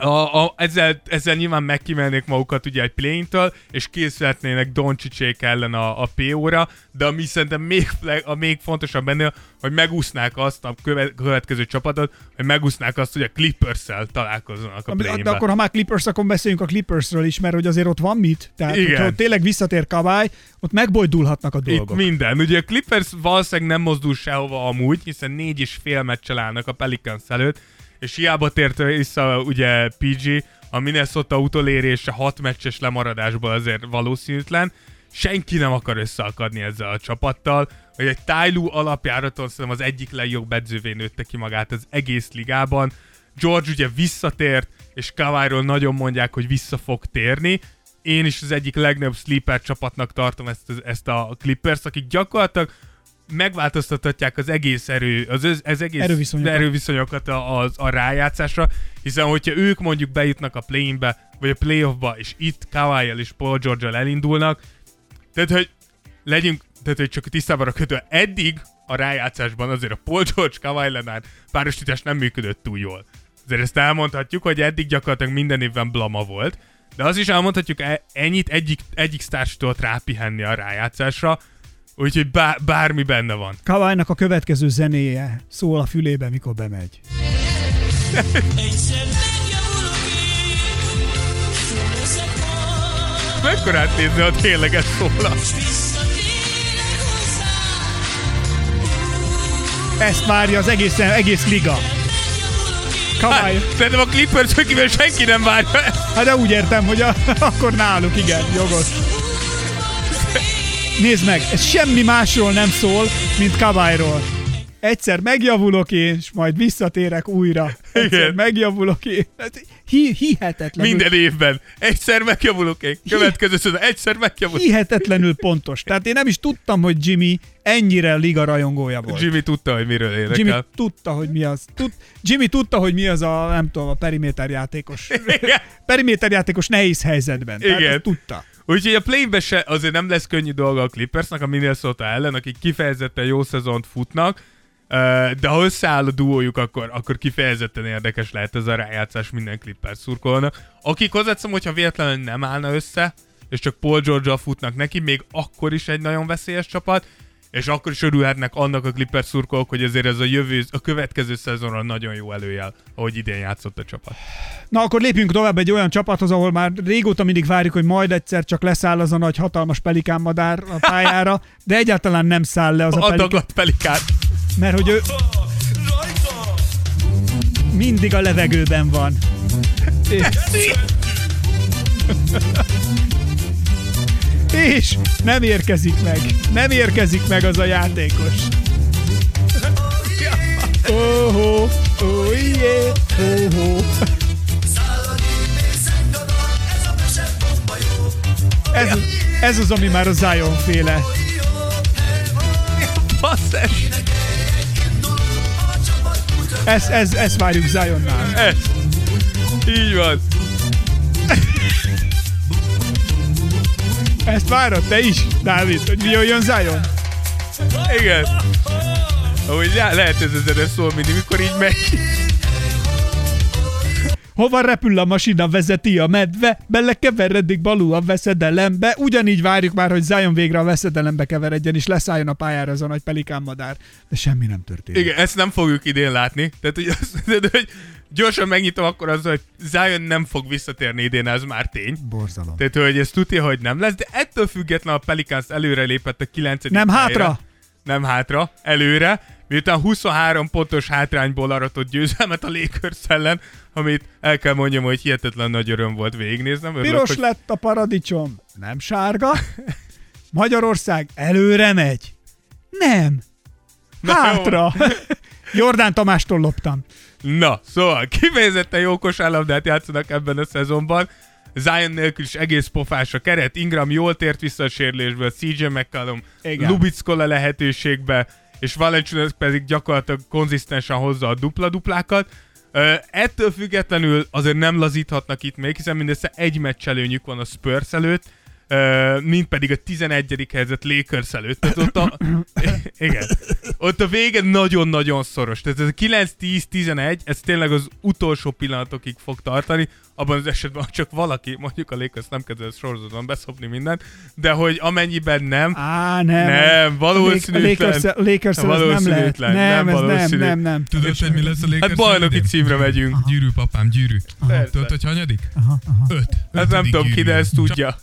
a, a, ezzel, ezzel nyilván megkimelnék magukat ugye egy play-től, és készülhetnének Doncsicsék ellen a, a PO-ra, de ami szerintem még, a még fontosabb benne, hogy megúsznák azt a köve, következő csapatot, hogy megúsznák azt, hogy a Clippers-szel találkozzanak a play de akkor, ha már Clippers, akkor beszéljünk a Clippersről is, mert hogy azért ott van mit. Tehát, Igen. hogyha ott tényleg visszatér Kabály, ott megbojdulhatnak a Itt dolgok. minden. Ugye a Clippers valószínűleg nem mozdul sehova amúgy, hiszen négy és fél meccsel állnak a Pelicans előtt, és hiába tért vissza ugye PG, a Minnesota utolérése hat meccses lemaradásból azért valószínűtlen. Senki nem akar összeakadni ezzel a csapattal, hogy egy Tyloo alapjáraton szerintem az egyik legjobb edzővé nőtte ki magát az egész ligában. George ugye visszatért, és Kawairól nagyon mondják, hogy vissza fog térni. Én is az egyik legnagyobb sleeper csapatnak tartom ezt, ezt a Clippers, akik gyakorlatilag megváltoztathatják az egész erő, az, az, az egész Erőviszonyokat. erőviszonyokat a, a, a rájátszásra, hiszen hogyha ők mondjuk bejutnak a play-inbe, vagy a playoffba, és itt kawhi és Paul george elindulnak, tehát, hogy legyünk, tehát, hogy csak tisztában a kötő, eddig a rájátszásban azért a Paul George Kawhi Leonard párosítás nem működött túl jól. Azért ezt elmondhatjuk, hogy eddig gyakorlatilag minden évben blama volt, de az is elmondhatjuk, e- ennyit egyik, egyik sztárs tudott rápihenni a rájátszásra, úgyhogy bár, bármi benne van. Kawálynak a következő zenéje szól a fülébe, mikor bemegy. Mekkorát nézni, ha tényleg ez szólna? Ezt várja az egész, egész liga. Kawai. Hát, szerintem a Clippers kivel senki nem várja ezt. Hát de úgy értem, hogy a, akkor náluk, igen, jogos. Nézd meg, ez semmi másról nem szól, mint Kawairól. Egyszer megjavulok én, és majd visszatérek újra. Egyszer Igen. megjavulok én. Hi- hihetetlenül, Minden évben. Egyszer megjavulok én. Következő szezon. Egyszer megjavulok. hihetetlenül pontos. Tehát én nem is tudtam, hogy Jimmy ennyire liga rajongója volt. Jimmy tudta, hogy miről énekel. Jimmy tudta, hogy mi az. Tud, Jimmy tudta, hogy mi az a, nem tudom, a periméter játékos. Igen. periméter játékos nehéz helyzetben. Tehát Igen. ezt tudta. Úgyhogy a play se azért nem lesz könnyű dolga a Clippersnek a Minnesota ellen, akik kifejezetten jó szezont futnak, De ha összeáll a duójuk, akkor, akkor kifejezetten érdekes lehet ez a rájátszás minden Clippers szurkolónak. Akik hozzátszom, hogyha véletlenül nem állna össze, és csak Paul george futnak neki, még akkor is egy nagyon veszélyes csapat, és akkor is örülhetnek annak a Clippers szurkolók, hogy ezért ez a jövő, a következő szezonra nagyon jó előjel, ahogy idén játszott a csapat. Na akkor lépjünk tovább egy olyan csapathoz, ahol már régóta mindig várjuk, hogy majd egyszer csak leszáll az a nagy hatalmas pelikánmadár a pályára, de egyáltalán nem száll le az a pelikán, pelikán. mert hogy ő mindig a levegőben van. És, és nem érkezik meg. Nem érkezik meg az a játékos. Oh, oh, oh, yeah, oh, oh. Ez, ez az, ami már a Zion féle. Basszes! Ez, ez, ez várjuk Zionnál. Ez. Így van. Ezt várod te is, Dávid, hogy mi jöjjön Zion? Igen. Ahogy le- lehet ez a zene szól mindig, mikor így megy. Hova repül a masina, vezeti a medve, belekeveredik balú a veszedelembe. Ugyanígy várjuk már, hogy Zion végre a veszedelembe keveredjen, és leszálljon a pályára az a nagy pelikánmadár. De semmi nem történik. Igen, ezt nem fogjuk idén látni. Tehát, hogy, azt mondod, hogy gyorsan megnyitom akkor az, hogy Zion nem fog visszatérni idén, ez már tény. Borzalom. Tehát, hogy ez tudja, hogy nem lesz, de ettől független a Pelicans előre lépett a 9. Nem helyre. hátra! Nem hátra, előre, miután 23 pontos hátrányból aratott győzelmet a Lakers ellen, amit el kell mondjam, hogy hihetetlen nagy öröm volt végignéznem. Örülök, Piros hogy lett a paradicsom, nem sárga. Magyarország előre megy. Nem. Na Hátra. Jordán Tamástól loptam. Na, szóval kifejezetten jó kosárlabdát játszanak ebben a szezonban. Zion nélkül is egész pofás a keret. Ingram jól tért vissza a sérülésből, CJ McCallum. Lubickola lehetőségbe, és Valanciunas pedig gyakorlatilag konzisztensen hozza a dupla-duplákat. Ettől függetlenül azért nem lazíthatnak itt még, hiszen mindössze egy meccselőnyük van a Spurs előtt, mint pedig a 11. helyzet Lakers előtt. Tehát ott a, igen. Ott a vége nagyon-nagyon szoros. Tehát ez a 9-10-11, ez tényleg az utolsó pillanatokig fog tartani, abban az esetben, ha csak valaki, mondjuk a Lakers nem kezd el sorozatban beszopni mindent, de hogy amennyiben nem, Á, nem. Nem, valószínűtlen. A Lakers, Lakers ez nem lehet. Valószínűtlen, Nem, nem ez nem, valószínű. nem, nem. Tudod, hogy mi lesz a Lakers hát bajnoki címre megyünk. Gyűrű, papám, gyűrű. Persze. Tudod, hogy hanyadik? Öt. Hát nem tudom ki, de ezt tudja.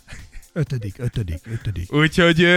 Ötödik, ötödik, ötödik. Úgyhogy,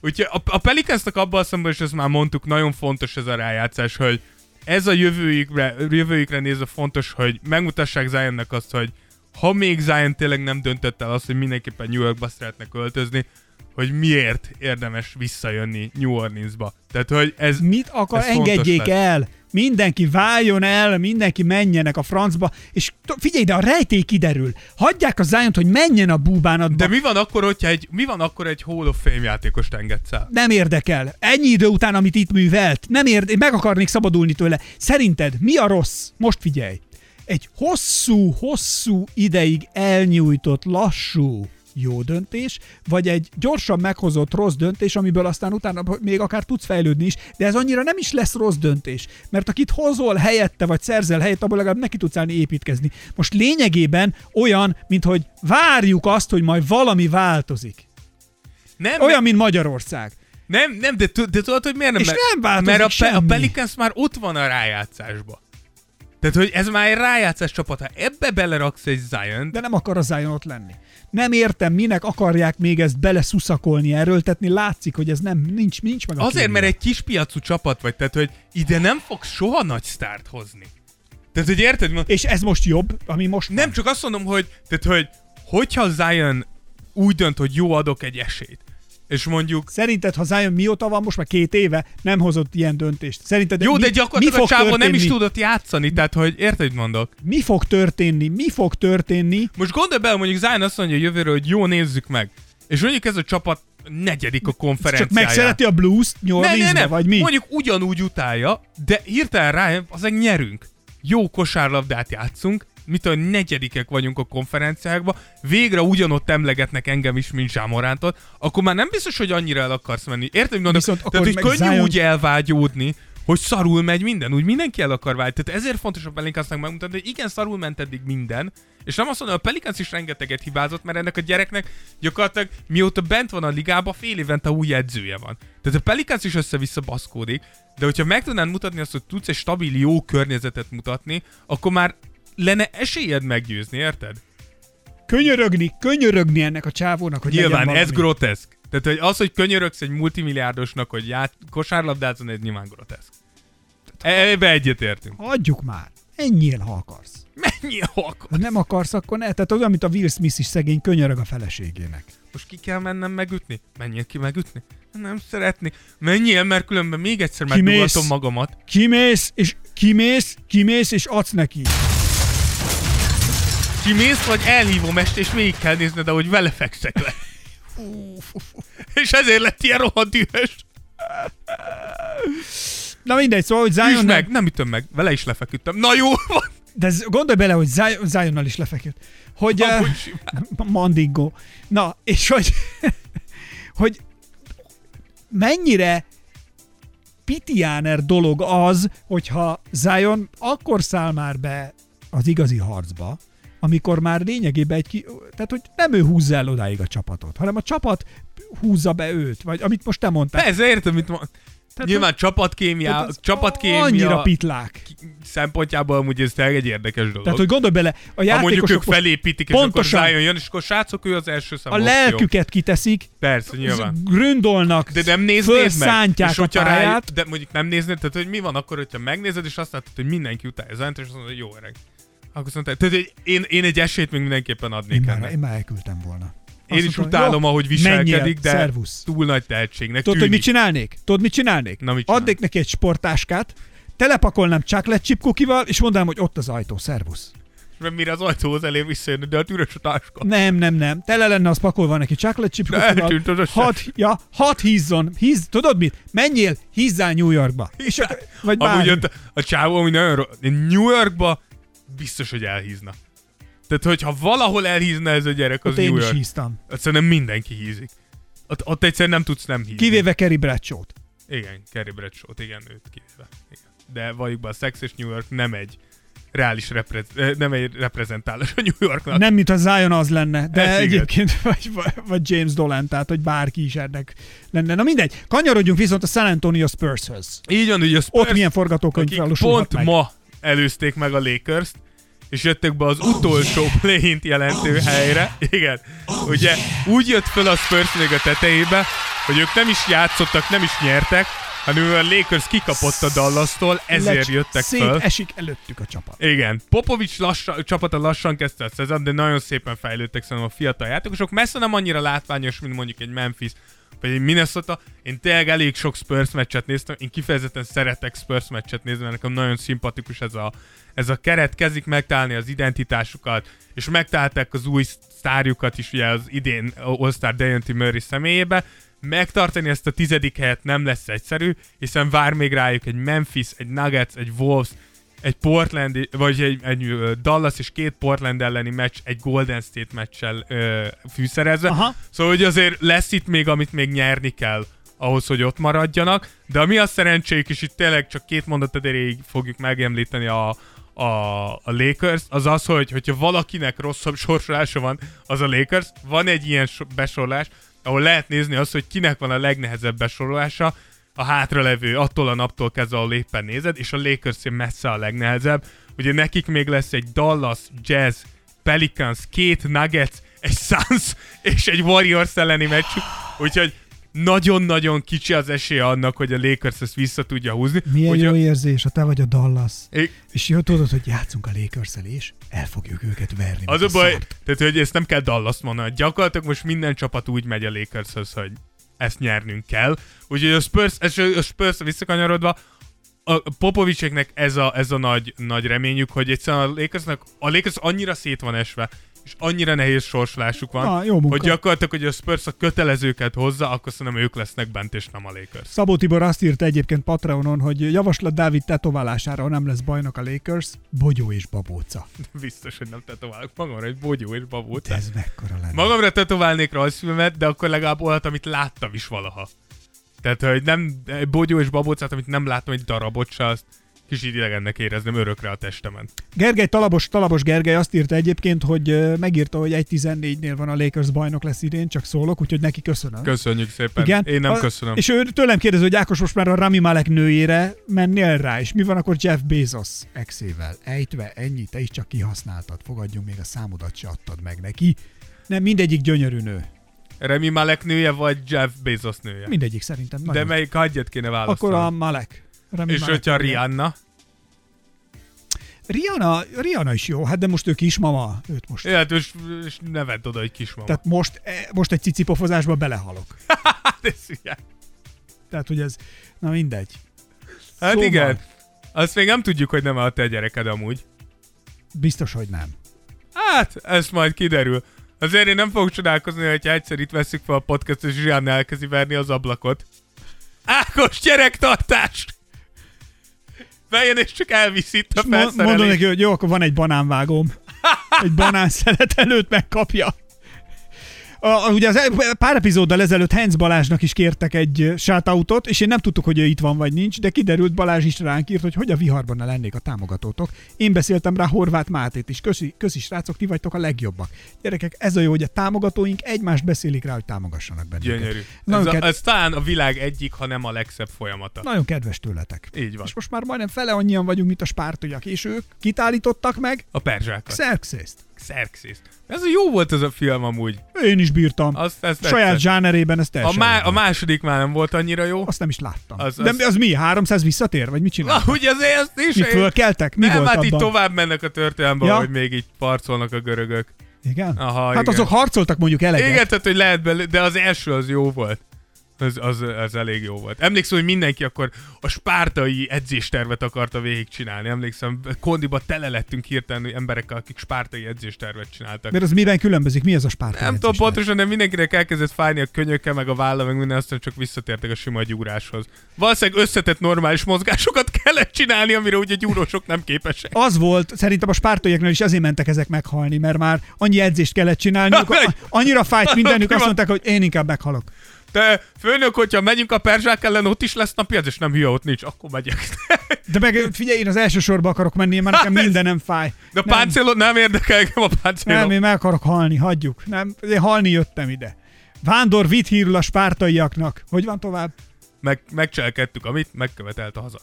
úgyhogy a, a Pelicansnak abban a szemben, és ezt már mondtuk, nagyon fontos ez a rájátszás, hogy ez a jövőjükre, jövőjükre nézve fontos, hogy megmutassák Zionnek azt, hogy ha még Zion tényleg nem döntött el azt, hogy mindenképpen New Yorkba szeretne költözni, hogy miért érdemes visszajönni New Orleansba. Tehát, hogy ez... Mit akar, ez engedjék el. Mindenki váljon el, mindenki menjenek a francba, és figyelj, de a rejtély kiderül. Hagyják a zion hogy menjen a búbánatba. De mi van akkor, hogyha egy, mi van akkor egy Hall of Fame játékost engedsz el? Nem érdekel. Ennyi idő után, amit itt művelt, nem érde, én meg akarnék szabadulni tőle. Szerinted mi a rossz? Most figyelj. Egy hosszú, hosszú ideig elnyújtott, lassú jó döntés, vagy egy gyorsan meghozott rossz döntés, amiből aztán utána még akár tudsz fejlődni is, de ez annyira nem is lesz rossz döntés, mert akit hozol helyette, vagy szerzel helyett, abból legalább neki tudsz állni építkezni. Most lényegében olyan, mint hogy várjuk azt, hogy majd valami változik. Nem, Olyan, mint Magyarország. Nem, nem, de, de tudod, hogy miért nem? És Mert- nem változik Mert a, pe- a semmi. Pelicans már ott van a rájátszásba. Tehát, hogy ez már egy rájátszás csapat. Ha ebbe beleraksz egy zion de nem akar az Zion ott lenni. Nem értem, minek akarják még ezt beleszuszakolni, erőltetni, látszik, hogy ez nem, nincs, nincs meg a azért, kémia. mert egy kispiacú csapat vagy, tehát, hogy ide nem fogsz soha nagy sztárt hozni. Tehát, hogy érted? És ez most jobb, ami most Nem, van. csak azt mondom, hogy, tehát, hogy hogyha Zion úgy dönt, hogy jó, adok egy esélyt, és mondjuk Szerinted, ha Zion mióta van, most már két éve, nem hozott ilyen döntést. Szerinted jó, mi, de mi gyakorlatilag a fog csávó nem is tudott játszani, tehát hogy érted, mit mondok? Mi fog történni? Mi fog történni? Most gondolj bele, mondjuk Zion azt mondja jövőre, hogy jó, nézzük meg. És mondjuk ez a csapat negyedik a Csak konferenciáján. megszereti a blues-t ne, ne, ne, vagy mi? Mondjuk ugyanúgy utálja, de hirtelen rájön, azért nyerünk. Jó kosárlabdát játszunk, mit tudom, negyedikek vagyunk a konferenciákban, végre ugyanott emlegetnek engem is, mint Zsámorántot, akkor már nem biztos, hogy annyira el akarsz menni. Érted, mondok? Viszont Tehát, hogy könnyű Zion- úgy elvágyódni, hogy szarul megy minden, úgy mindenki el akar válni. Tehát ezért fontos a Pelicansnak megmutatni, hogy igen, szarul ment eddig minden, és nem azt mondom, a Pelicans is rengeteget hibázott, mert ennek a gyereknek gyakorlatilag mióta bent van a ligába, fél évente új edzője van. Tehát a Pelicans is össze-vissza baszkódik, de hogyha meg tudnád mutatni azt, hogy tudsz egy stabil, jó környezetet mutatni, akkor már lenne esélyed meggyőzni, érted? Könyörögni, könyörögni ennek a csávónak, hogy Nyilván, ez groteszk. Tehát hogy az, hogy könyörögsz egy multimilliárdosnak, hogy ját, kosárlabdázon, ez nyilván groteszk. Ebbe egyetértünk. Hagyjuk már. Ennyien, ha akarsz. Mennyi halk? Ha nem akarsz, akkor ne. Tehát olyan, mint a Will Smith is szegény könyörög a feleségének. Most ki kell mennem megütni? Menjél ki megütni? Nem szeretni. Menjél, mert különben még egyszer megdugatom magamat. Kimész, és kimész, kimész, és adsz neki. Kimész, vagy elhívom este, és végig kell nézned, ahogy vele fekszek le. és ezért lett ilyen rohadt dühös. Na mindegy, szóval, hogy Zion meg, nem ütöm meg, vele is lefeküdtem. Na jó van. De ez, gondolj bele, hogy Zion- Zionnal is lefeküdt. Hogy... Amúgy Uh, mandingo. Na, és hogy... hogy mennyire pitiáner dolog az, hogyha Zion akkor száll már be az igazi harcba, amikor már lényegében egy ki... Tehát, hogy nem ő húzza el odáig a csapatot, hanem a csapat húzza be őt, vagy amit most te mondtál. Persze, értem, mit mond. Tehát, Nyilván hogy- csapatkémia, tehát az csapatkémia Annyira pitlák. szempontjából amúgy ez egy érdekes dolog. Tehát, hogy gondolj bele, a ha mondjuk játékosok ők felépítik, és pontosan- akkor Zion jön, és akkor srácok, ő az első a számú opció. lelküket kiteszik, Persze, nyilván. gründolnak, De nem néznéd meg? És a pályát. rájött, de mondjuk nem néznéd, tehát hogy mi van akkor, hogyha megnézed, és azt látod, hogy mindenki utálja Zion-t, és azt mondod, hogy jó öreg. Akkor mondtad, tehát hogy én, én egy esélyt még mindenképpen Én adnék már, ennek. én már elküldtem volna. Én Azt is mondtam, utálom, jó, ahogy viselkedik, menjél, de szervusz. túl nagy tehetségnek Tudod, hogy tűnik. mit csinálnék? Tudod, mit csinálnék? Na, mit csinál? Adnék neki egy sportáskát, telepakolnám chocolate chip kukival, és mondanám, hogy ott az ajtó, szervusz. Mert mire az ajtóhoz elér visszajönni, de a üres a táska. Nem, nem, nem. Tele lenne az pakolva neki chocolate chip kukival. Hadd, ja, hadd hízzon. Híz, tudod mit? Menjél, hízzál New Yorkba. És, vagy Amúgy bármi. ott a, a csávó, ami nagyon New Yorkba biztos, hogy elhízna. Tehát, hogyha valahol elhízna ez a gyerek, az Ott én New is York. híztam. Ott szerintem mindenki hízik. Ott, ott egyszerűen nem tudsz nem hízni. Kivéve Kerry Bradshaw-t. Igen, Kerry Bradshaw-t, igen, őt kivéve. Igen. De valljuk be, a Sex és New York nem egy reális reprez- eh, nem egy reprezentálás a New Yorknak. Nem, mint a Zion az lenne, de Ez egyébként vagy, vagy, James Dolan, tehát hogy bárki is ennek lenne. Na mindegy, kanyarodjunk viszont a San Antonio Spurshöz. Így van, ugye a Spurs, Ott milyen forgatókönyv valósulhat pont meg. ma előzték meg a lakers és jöttek be az utolsó play jelentő helyre. Igen. Ugye úgy jött föl a Spurs még a tetejébe, hogy ők nem is játszottak, nem is nyertek, hanem a Lakers kikapott a Dallas-tól, ezért Lecs- jöttek szét föl. esik előttük a csapat. Igen. Popovics lassan, csapata lassan kezdte a szezon, de nagyon szépen fejlődtek szerintem a fiatal játékosok. Messze nem annyira látványos, mint mondjuk egy Memphis vagy egy Minnesota. Én tényleg elég sok Spurs meccset néztem, én kifejezetten szeretek Spurs meccset nézni, mert nekem nagyon szimpatikus ez a, ez a keret, kezdik megtalálni az identitásukat, és megtalálták az új sztárjukat is ugye az idén All-Star Dejounte Murray személyébe, megtartani ezt a tizedik helyet nem lesz egyszerű, hiszen vár még rájuk egy Memphis, egy Nuggets, egy Wolves, egy Portland, vagy egy, egy Dallas és két Portland elleni meccs egy Golden State meccsel ö, fűszerezve. Aha. Szóval, hogy azért lesz itt még, amit még nyerni kell ahhoz, hogy ott maradjanak, de ami a szerencséjük, és itt tényleg csak két mondat erejéig fogjuk megemlíteni a, a, a Lakers, az az, hogy hogyha valakinek rosszabb sorsolása van, az a Lakers. Van egy ilyen so- besorolás, ahol lehet nézni azt, hogy kinek van a legnehezebb besorolása, a hátralevő attól a naptól kezdve, ahol éppen nézed, és a lakers messze a legnehezebb. Ugye nekik még lesz egy Dallas, Jazz, Pelicans, két Nuggets, egy Suns és egy Warriors elleni meccsük, úgyhogy nagyon-nagyon kicsi az esélye annak, hogy a Lakers ezt vissza tudja húzni. Milyen Ugye- jó érzés, ha te vagy a Dallas. É- És jó tudod, hogy játszunk a lakers és el fogjuk őket verni. Az a baj, szart. tehát hogy ezt nem kell Dallas mondani. Gyakorlatilag most minden csapat úgy megy a Lakershoz, hogy ezt nyernünk kell. Úgyhogy a Spurs, a Spurs visszakanyarodva, a Popovicseknek ez a, ez a nagy, nagy reményük, hogy egyszerűen a Lakersnek, a Lakers annyira szét van esve, és annyira nehéz sorslásuk van, Ah, jó munka. hogy gyakorlatilag, hogy a Spurs a kötelezőket hozza, akkor szerintem ők lesznek bent, és nem a Lakers. Szabó Tibor azt írta egyébként Patreonon, hogy javaslat Dávid tetoválására, ha nem lesz bajnok a Lakers, bogyó és babóca. Biztos, hogy nem tetoválok magamra egy bogyó és babót. De ez mekkora lenne. Magamra tetoválnék rajzfilmet, de akkor legalább olyat, amit láttam is valaha. Tehát, hogy nem bogyó és babócát, amit nem látom egy darabot se, azt kicsit idegennek érezném örökre a testemen. Gergely Talabos, Talabos Gergely azt írta egyébként, hogy megírta, hogy 1.14-nél van a Lakers bajnok lesz idén, csak szólok, úgyhogy neki köszönöm. Köszönjük szépen. Igen. Én nem A- köszönöm. És ő tőlem kérdezi, hogy Ákos most már a Rami Malek nőjére mennél rá, és mi van akkor Jeff Bezos exével? Ejtve ennyi, te is csak kihasználtad, fogadjunk még a számodat se adtad meg neki. Nem, mindegyik gyönyörű nő. Remi Malek nője, vagy Jeff Bezos nője? Mindegyik szerintem. De melyik hagyjat kéne választani? Akkor a Malek. Rami És hogyha. Rihanna? Rihanna, Rihanna is jó, hát de most ő kismama, őt most. Ja, hát és, és ne vedd oda, hogy kismama. Tehát most, eh, most egy cicipofozásba belehalok. Hát ez ilyen. Tehát, hogy ez, na mindegy. Hát Szóval- igen. Azt még nem tudjuk, hogy nem a te gyereked amúgy. Biztos, hogy nem. Hát, ez majd kiderül. Azért én nem fogok csodálkozni, hogyha egyszer itt veszük fel a podcast, és Rihanna elkezdi verni az ablakot. Ákos gyerektartás! Bejön és csak elviszi itt a Mo- mondom felszerelést. neki, hogy jó, akkor van egy banánvágóm. Egy banán szelet előtt megkapja. A, a- ugye az el- pár epizóddal ezelőtt Heinz Balázsnak is kértek egy shoutoutot, és én nem tudtuk, hogy ő itt van vagy nincs, de kiderült Balázs is ránk írt, hogy hogy a viharban ne lennék a támogatótok. Én beszéltem rá Horváth Mátét is. Köszi, köszi srácok, ti vagytok a legjobbak. Gyerekek, ez a jó, hogy a támogatóink egymást beszélik rá, hogy támogassanak bennünket. Gyönyörű. Ez, Nagyon, a, ked- ez talán a világ egyik, ha nem a legszebb folyamata. nagyon kedves tőletek. Így van. És most már majdnem fele annyian vagyunk, mint a spártolyak, és ők kitállítottak meg A perzsákat. Xerxes-t. Xerxes. Ez a jó volt ez a film amúgy. Én is bírtam. Azt, ezt Saját zsánerében ezt a, teljesen. má- jó. a második már nem volt annyira jó. Azt nem is láttam. Az- Az, De az mi? 300 visszatér? Vagy mit csinál? Na, ugye azért ezt is... Mi fölkeltek? Mi nem, volt hát abban? így tovább mennek a történelemben, Ja? hogy még így parcolnak a görögök. Igen? Aha, hát igen. azok harcoltak mondjuk eleget. Igen, tehát hogy lehet belőle, de az első az jó volt. Az, az, az elég jó volt. Emlékszem, hogy mindenki akkor a spártai edzéstervet akarta végigcsinálni. Emlékszem, kondiba tele lettünk hirtelen emberekkel, akik spártai edzéstervet csináltak. Mert az miben különbözik? Mi az a spártai Nem tudom pontosan, de mindenkinek elkezdett fájni a könyöke, meg a válla, meg minden, aztán csak visszatértek a sima gyúráshoz. Valószínűleg összetett normális mozgásokat kellett csinálni, amire ugye gyúrósok nem képesek. Az volt, szerintem a spártaiaknál is azért mentek ezek meghalni, mert már annyi edzést kellett csinálni, annyira fájt mindenük, Mi azt mondták, hogy én inkább meghalok. De főnök, hogyha megyünk a perzsák ellen, ott is lesz napi, és nem hülye, ott nincs, akkor megyek. De meg figyelj, én az első sorba akarok menni, mert nekem Hát mindenem fáj. De a Nem. páncélod nem érdekel engem a páncélod. Nem, én meg akarok halni, hagyjuk. Nem, én halni jöttem ide. Vándor vitt hírül a spártaiaknak. Hogy van tovább? Meg, megcselkedtük, amit megkövetelt a haza.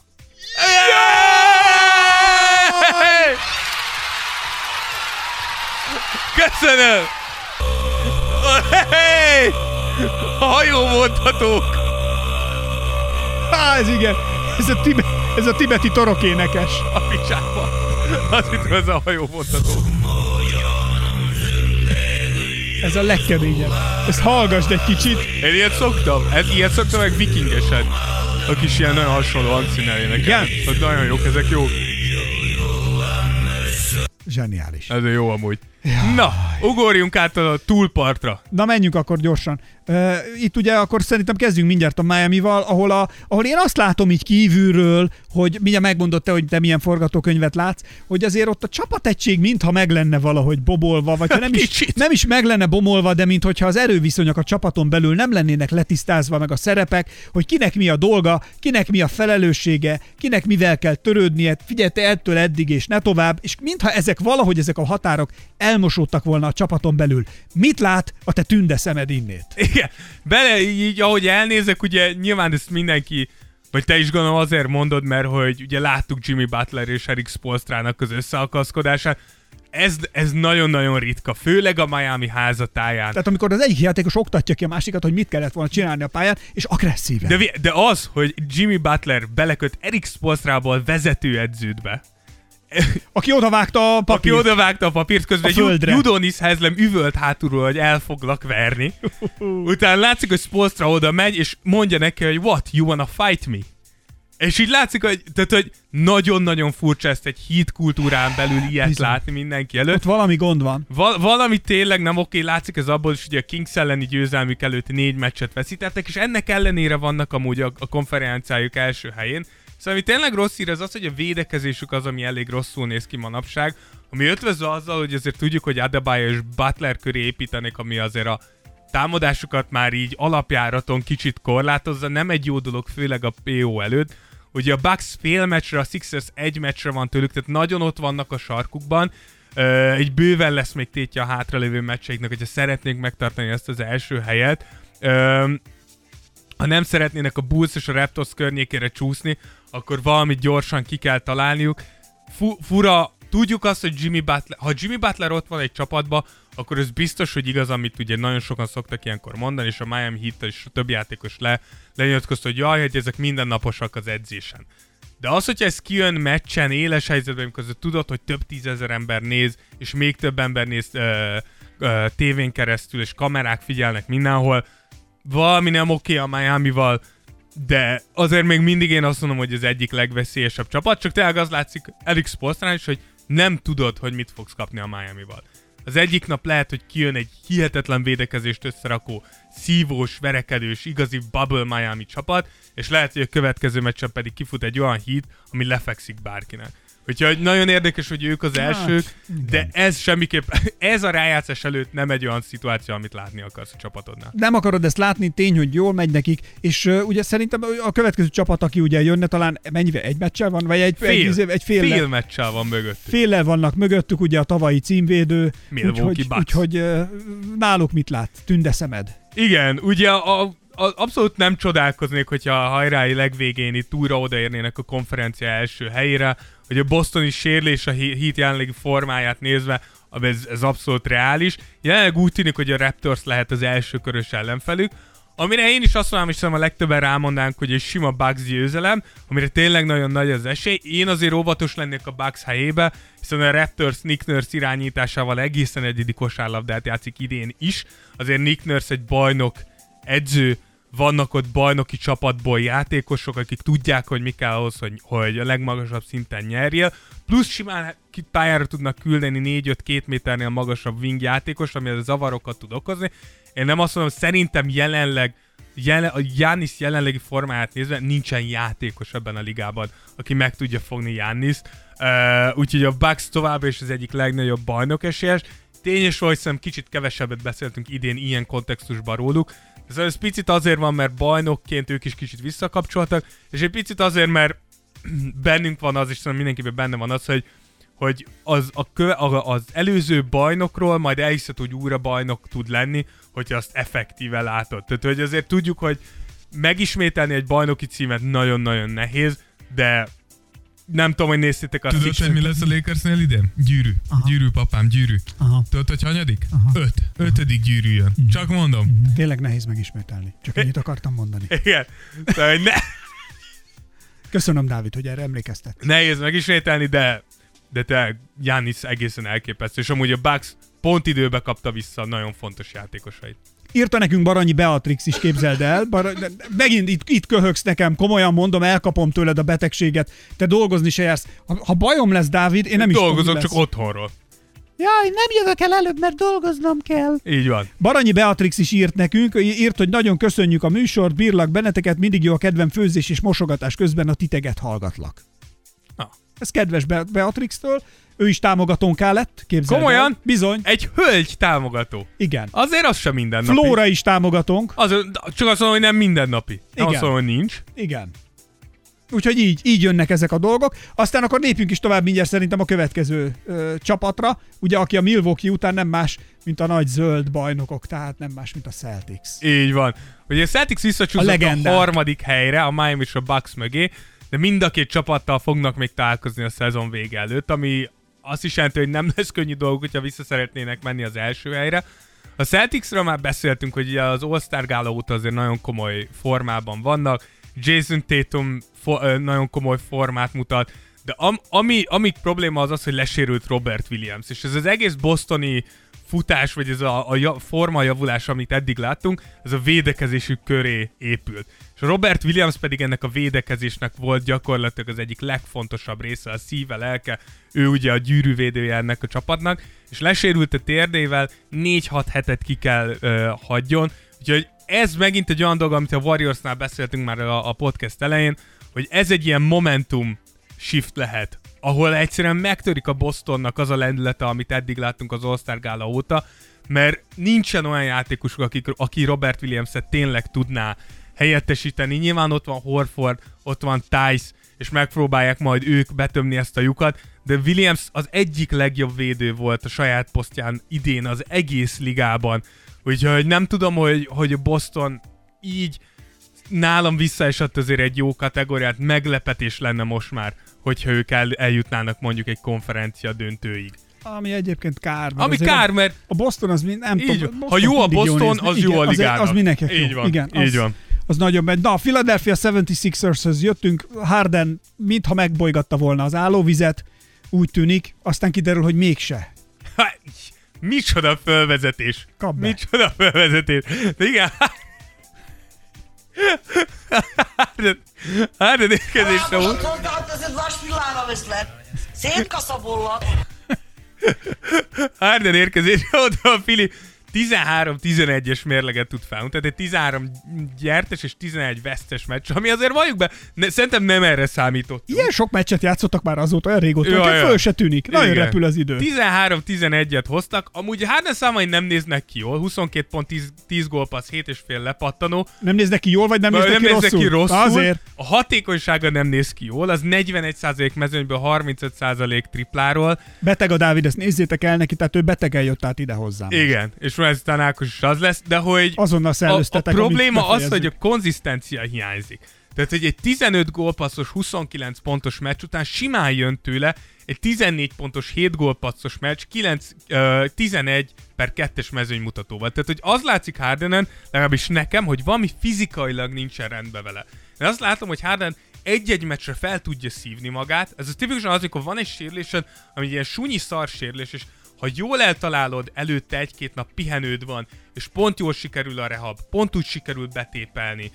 Köszönöm! Hey! A hajó mondhatók! Há, ez igen. Ez a, tibe, ez a tibeti torokénekes. A picsába. Az itt az a hajó mondhatók. Ez a legkeményebb. Ezt hallgassd egy kicsit. Én ilyet szoktam. Ez, ilyet szoktam meg vikingesen. A kis ilyen nagyon hasonló hangszínel énekelnek. Igen? Hogy nagyon jók, ezek jók. Zseniális. Ez jó amúgy. Na, ugorjunk át a túlpartra. Na menjünk akkor gyorsan. Itt ugye akkor szerintem kezdjünk mindjárt a Miami-val, ahol, a, ahol én azt látom így kívülről, hogy mindjárt megmondott te, hogy te milyen forgatókönyvet látsz, hogy azért ott a csapategység mintha meg lenne valahogy bobolva, vagy ha nem is, nem is meg lenne bomolva, de mintha az erőviszonyok a csapaton belül nem lennének letisztázva meg a szerepek, hogy kinek mi a dolga, kinek mi a felelőssége, kinek mivel kell törődnie, figyelj te ettől eddig és ne tovább, és mintha ezek valahogy ezek a határok elmosódtak volna a csapaton belül. Mit lát a te tünde szemed innét? Igen, bele így, ahogy elnézek, ugye nyilván ezt mindenki, vagy te is gondolom azért mondod, mert hogy ugye láttuk Jimmy Butler és Eric Spolstrának az összeakaszkodását. Ez, ez nagyon-nagyon ritka, főleg a Miami házatáján. Tehát amikor az egyik játékos oktatja ki a másikat, hogy mit kellett volna csinálni a pályán, és agresszíven. De, de az, hogy Jimmy Butler beleköt Eric Spolstrából vezetőedződbe, Aki odavágta a papírt. aki odavágta a papírt, közben A földre. Judonis Hezlem üvölt hátulról, hogy el foglak verni. Utána látszik, hogy Spolstra oda megy, és mondja neki, hogy what, you wanna fight me? És így látszik, hogy, tehát, hogy nagyon-nagyon furcsa ezt egy hit kultúrán belül ilyet Bizony. látni mindenki előtt. Ott valami gond van. Val- valami tényleg nem oké, látszik ez abból is, hogy a Kings elleni győzelmük előtt négy meccset veszítettek, és ennek ellenére vannak amúgy a, a konferenciájuk első helyén. Szóval ami tényleg rossz hír, az az, hogy a védekezésük az, ami elég rosszul néz ki manapság, ami ötvözve azzal, hogy azért tudjuk, hogy Adebayo és Butler köré építenek, ami azért a támadásukat már így alapjáraton kicsit korlátozza, nem egy jó dolog, főleg a PO előtt. Ugye a Bucks fél meccsre, a Sixers egy meccsre van tőlük, tehát nagyon ott vannak a sarkukban, egy bőven lesz még tétje a hátralévő meccseiknek, hogyha szeretnénk megtartani ezt az első helyet. Ha nem szeretnének a Bulls és a Raptors környékére csúszni, akkor valamit gyorsan ki kell találniuk. Fu- fura, tudjuk azt, hogy Jimmy Butler, ha Jimmy Butler ott van egy csapatba, akkor ez biztos, hogy igaz, amit ugye nagyon sokan szoktak ilyenkor mondani, és a Miami Heat és a több játékos le, lenyilatkozta, hogy jaj, hogy ezek mindennaposak az edzésen. De az, hogyha ez kijön meccsen, éles helyzetben, amikor tudod, hogy több tízezer ember néz, és még több ember néz ö, ö, tévén keresztül, és kamerák figyelnek mindenhol, valami nem oké a Miami-val, de azért még mindig én azt mondom, hogy az egyik legveszélyesebb csapat, csak tényleg az látszik Eric Spoelstrán is, hogy nem tudod, hogy mit fogsz kapni a Miami-val. Az egyik nap lehet, hogy kijön egy hihetetlen védekezést összerakó, szívós, verekedős, igazi bubble Miami csapat, és lehet, hogy a következő meccsen pedig kifut egy olyan hit, ami lefekszik bárkinek. Úgyhogy nagyon érdekes, hogy ők az elsők, de ez semmiképp, ez a rájátszás előtt nem egy olyan szituáció, amit látni akarsz a csapatodnál. Nem akarod ezt látni, tény, hogy jól megy nekik, és uh, ugye szerintem a következő csapat, aki ugye jönne, talán mennyivel egy meccsel van, vagy egy, Fél, egy, egy fél, fél meccsel van mögöttük. féllel vannak mögöttük, ugye a tavalyi címvédő, Milwaukee úgyhogy, Bucks. úgyhogy uh, náluk mit lát? Tünde szemed. Igen, ugye a, a, abszolút nem csodálkoznék, hogyha a hajrái legvégén itt újra odaérnének a konferencia első helyére, hogy a bostoni sérülés a Heat jelenlegi formáját nézve, ez, ez abszolút reális. Jelenleg úgy tűnik, hogy a Raptors lehet az első körös ellenfelük, amire én is azt mondom, és szerintem a legtöbben rámondánk, hogy egy sima Bucks győzelem, amire tényleg nagyon nagy az esély. Én azért óvatos lennék a Bucks helyébe, hiszen a Raptors Nick Nurse irányításával egészen egyedi kosárlabdát játszik idén is. Azért Nick Nurse egy bajnok edző, vannak ott bajnoki csapatból játékosok, akik tudják, hogy mi kell ahhoz, hogy, hogy a legmagasabb szinten nyerjél, plusz simán pályára tudnak küldeni 4-5-2 méternél magasabb wing játékos, ami az zavarokat tud okozni. Én nem azt mondom, szerintem jelenleg jelen, a Jánisz jelenlegi formáját nézve nincsen játékos ebben a ligában, aki meg tudja fogni Jániszt. Uh, úgyhogy a Bucks továbbra is az egyik legnagyobb bajnok esélyes. Tényes, hogy hiszem kicsit kevesebbet beszéltünk idén ilyen kontextusban róluk. Ez, ez picit azért van, mert bajnokként ők is kicsit visszakapcsoltak, és egy picit azért, mert bennünk van az, és szerintem mindenkiben benne van az, hogy hogy az, a köve, az előző bajnokról majd elhiszed, hogy újra bajnok tud lenni, hogyha azt effektíve látod. Tehát, hogy azért tudjuk, hogy megismételni egy bajnoki címet nagyon-nagyon nehéz, de nem tudom, hogy néztétek a Tudod, Sixers- hogy mi lesz a Lakersnél idén? Gyűrű. Aha. Gyűrű, papám, gyűrű. Aha. Tudod, hogy hanyadik? Aha. Öt. Ötödik gyűrű jön. Csak mondom. Tényleg nehéz megismételni. Csak ennyit akartam mondani. Igen. Szóval, ne, Köszönöm, Dávid, hogy erre emlékeztet. nehéz megismételni, de, de te Giannis egészen elképesztő, és amúgy a Bucks pont időbe kapta vissza nagyon fontos játékosait. Írta nekünk Baranyi Beatrix is, képzeld el. Bar- megint itt, itt köhögsz nekem, komolyan mondom, elkapom tőled a betegséget. Te dolgozni se jársz. Ha, ha bajom lesz, Dávid, én nem is Dolgozok csak otthonról. Jaj, nem jövök el előbb, mert dolgoznom kell. Így van. Baranyi Beatrix is írt nekünk, írt, hogy nagyon köszönjük a műsort, bírlak benneteket, mindig jó a kedvem főzés és mosogatás közben a titeget hallgatlak. Ez kedves Be- Beatrix-től, ő is támogatónká lett, képzeld el. Komolyan? Bizony, Egy hölgy támogató. igen. Azért az sem mindennapi. Flóra is támogatónk, Az, csak azt mondom, hogy nem mindennapi. Nem Igen. azt mondom, hogy nincs. igen. Úgyhogy így, így jönnek ezek a dolgok. Aztán akkor lépjünk is tovább mindjárt szerintem a következő ö, csapatra, ugye aki a Milwaukee után nem más, mint a nagy zöld bajnokok, tehát nem más, mint a Celtics. Így van. Ugye a Celtics visszacsúszott A a harmadik helyre, a Miami és a Bucks mögé, de mind a két csapattal fognak még találkozni a szezon vége előtt, ami azt is jelenti, hogy nem lesz könnyű dolguk, hogyha vissza szeretnének menni az első helyre. A Celticsről már beszéltünk, hogy ugye az All-Star Gála óta azért nagyon komoly formában vannak. Jason Tatum fo- ö, nagyon komoly formát mutat, de am- ami, ami probléma az az, hogy lesérült Robert Williams, és ez az egész bostoni futás, vagy ez a, a forma javulás, amit eddig láttunk, ez a védekezésük köré épült. És Robert Williams pedig ennek a védekezésnek volt gyakorlatilag az egyik legfontosabb része, a szíve, lelke, ő ugye a gyűrűvédője ennek a csapatnak, és lesérült a térdével, 4-6 hetet ki kell ö, hagyjon, úgyhogy ez megint egy olyan dolog, amit a Warriorsnál beszéltünk már a, a podcast elején, hogy ez egy ilyen momentum shift lehet, ahol egyszerűen megtörik a Bostonnak az a lendülete, amit eddig láttunk az All-Star Gála óta, mert nincsen olyan játékosuk, akik, aki Robert Williams-et tényleg tudná helyettesíteni. Nyilván ott van Horford, ott van Tice, és megpróbálják majd ők betömni ezt a lyukat, de Williams az egyik legjobb védő volt a saját posztján idén az egész ligában. Úgyhogy nem tudom, hogy, hogy Boston így nálam visszaesett azért egy jó kategóriát, meglepetés lenne most már, hogyha ők el, eljutnának mondjuk egy konferencia döntőig. Ami egyébként kár. Ami azért kár, mert A Boston az mind, nem Így tudom. Boston Ha jó a Boston, nézni. az jó a azért ligának. Az mindenkinek Így jó. van, Igen, így az, van. Az nagyon megy. Na, a Philadelphia 76ers-höz jöttünk. Harden mintha megbolygatta volna az állóvizet, úgy tűnik, aztán kiderül, hogy mégse. Ha, micsoda fölvezetés. Kap be. Micsoda fölvezetés. De igen. Harden, Harden érkezésre volt. Ez egy. Szétkaszabollat. Harden érkezésre oda a Fili 13-11-es mérleget tud felmutatni, tehát egy 13 gyertes és 11 vesztes meccs, ami azért valljuk be, ne, szerintem nem erre számított. Ilyen sok meccset játszottak már azóta, olyan régóta, Ja, hogy ja. föl se tűnik. Nagyon Igen. repül az idő. 13-11-et hoztak, amúgy Harden számai nem néznek ki jól, 22 pont 10, 10 gólpassz, 7 és fél lepattanó, Nem néznek ki jól, vagy nem néznek, nem ki, néznek rosszul? ki rosszul. Azért. A hatékonysága nem néz ki jól, az 41% mezőnyből 35% tripláról. Beteg a Dávid, ezt nézzétek el neki, tehát ő betegen jött át ide hozzám. Igen, és már ezután Ákos is az lesz, de hogy Azonnal a, a probléma az, hogy a konzisztencia hiányzik. Tehát, hogy egy 15 gólpasszos, 29 pontos meccs után simán jön tőle egy 14 pontos, 7 gólpasszos meccs, 9, uh, 11 per 2-es mezőnymutatóval. Tehát, hogy az látszik Hardenen, legalábbis nekem, hogy valami fizikailag nincsen rendben vele. Én azt látom, hogy Harden egy-egy meccsre fel tudja szívni magát. Ez a tipikusan az, amikor van egy sérülésed, ami egy ilyen sunyi szar sérülés, és ha jól eltalálod, előtte egy-két nap pihenőd van, és pont jól sikerül a rehab, pont úgy sikerül betépelni,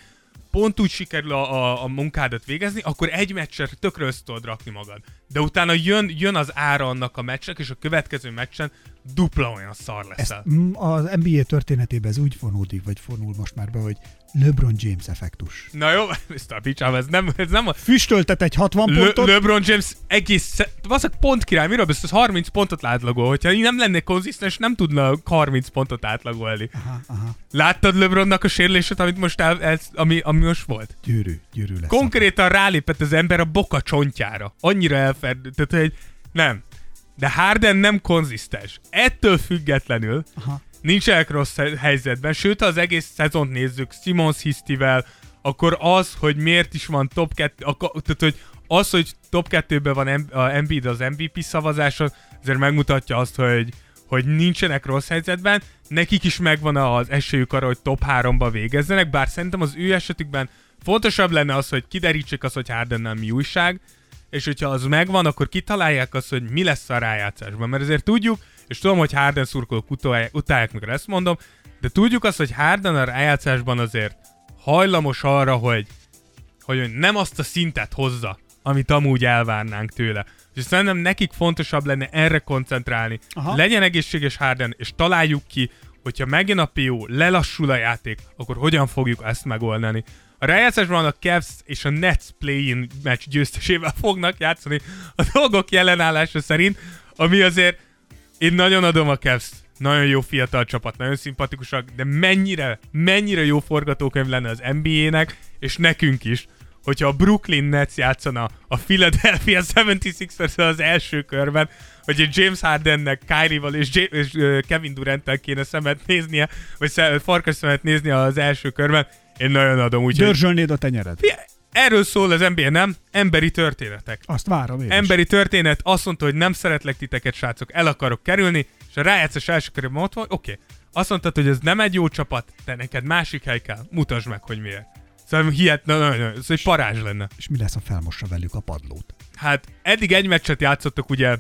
pont úgy sikerül a, a, a munkádat végezni, akkor egy meccsre tökre össze tudod rakni magad. De utána jön, jön az ára annak a meccsnek, és a következő meccsen dupla olyan szar leszel. Mm, Az NBA történetében ez úgy fonódik, vagy fonul most már be, hogy LeBron James effektus. Na jó, a picsám, ez nem, ez nem a... Füstöltet egy 60 Le- pontot, LeBron James egész, valószínűleg pont király, miről beszélsz, 30 pontot átlagol, hogyha így nem lenne konzisztens, nem tudna 30 pontot átlagolni. Aha, aha. Láttad LeBronnak a sérülését, amit most el, ez, ami, ami most volt? gyűrű, gyűrű lesz. Konkrétan rálépett az ember a boka csontjára. Annyira elferd, tehát hogy nem. De Harden nem konzisztens. Ettől függetlenül Aha. nincsenek rossz he- helyzetben, sőt, ha az egész szezont nézzük Simons hisztivel, akkor az, hogy miért is van top 2, tehát hogy az, hogy top 2-ben van Em- a Embiid az MVP szavazáson, azért megmutatja azt, hogy, hogy nincsenek rossz helyzetben, nekik is megvan az esélyük arra, hogy top 3-ba végezzenek, bár szerintem az ő esetükben fontosabb lenne az, hogy kiderítsék azt, hogy Hardennel mi újság, és hogyha az megvan, akkor kitalálják azt, hogy mi lesz a rájátszásban. Mert azért tudjuk, és tudom, hogy Harden szurkolók utolják, utálják, mikor ezt mondom, de tudjuk azt, hogy Harden a rájátszásban azért hajlamos arra, hogy, hogy nem azt a szintet hozza, amit amúgy elvárnánk tőle. És szerintem nekik fontosabb lenne erre koncentrálni. Aha. Legyen egészséges Harden, és találjuk ki, hogyha megjön a PO, lelassul a játék, akkor hogyan fogjuk ezt megoldani. A rájátszásban a Cavs és a Nets play-in meccs győztesével fognak játszani. A dolgok jelenállása szerint, ami azért én nagyon adom a Cavs nagyon jó fiatal csapat, nagyon szimpatikusak, de mennyire, mennyire jó forgatókönyv lenne az NBA-nek, és nekünk is, hogyha a Brooklyn Nets játszana a Philadelphia 76ers az első körben, hogy egy James Hardennek, Kyrie-val és, J- és Kevin Durant-tel kéne szemet néznie, vagy farkas szemet néznie az első körben, én nagyon adom, úgyhogy... Dörzsölnéd a tenyered. Fia, Erről szól az NBA, nem? Emberi történetek. Azt várom én is. Emberi történet azt mondta, hogy nem szeretlek titeket, srácok, el akarok kerülni, és a rájátszás első körében ott van, oké. Azt mondtad, hogy ez nem egy jó csapat, de neked másik hely kell, mutasd meg, hogy miért. Szóval hihet, na, na, na, ez egy parázs lenne. És mi lesz, ha felmossa velük a padlót? Hát eddig egy meccset játszottak ugye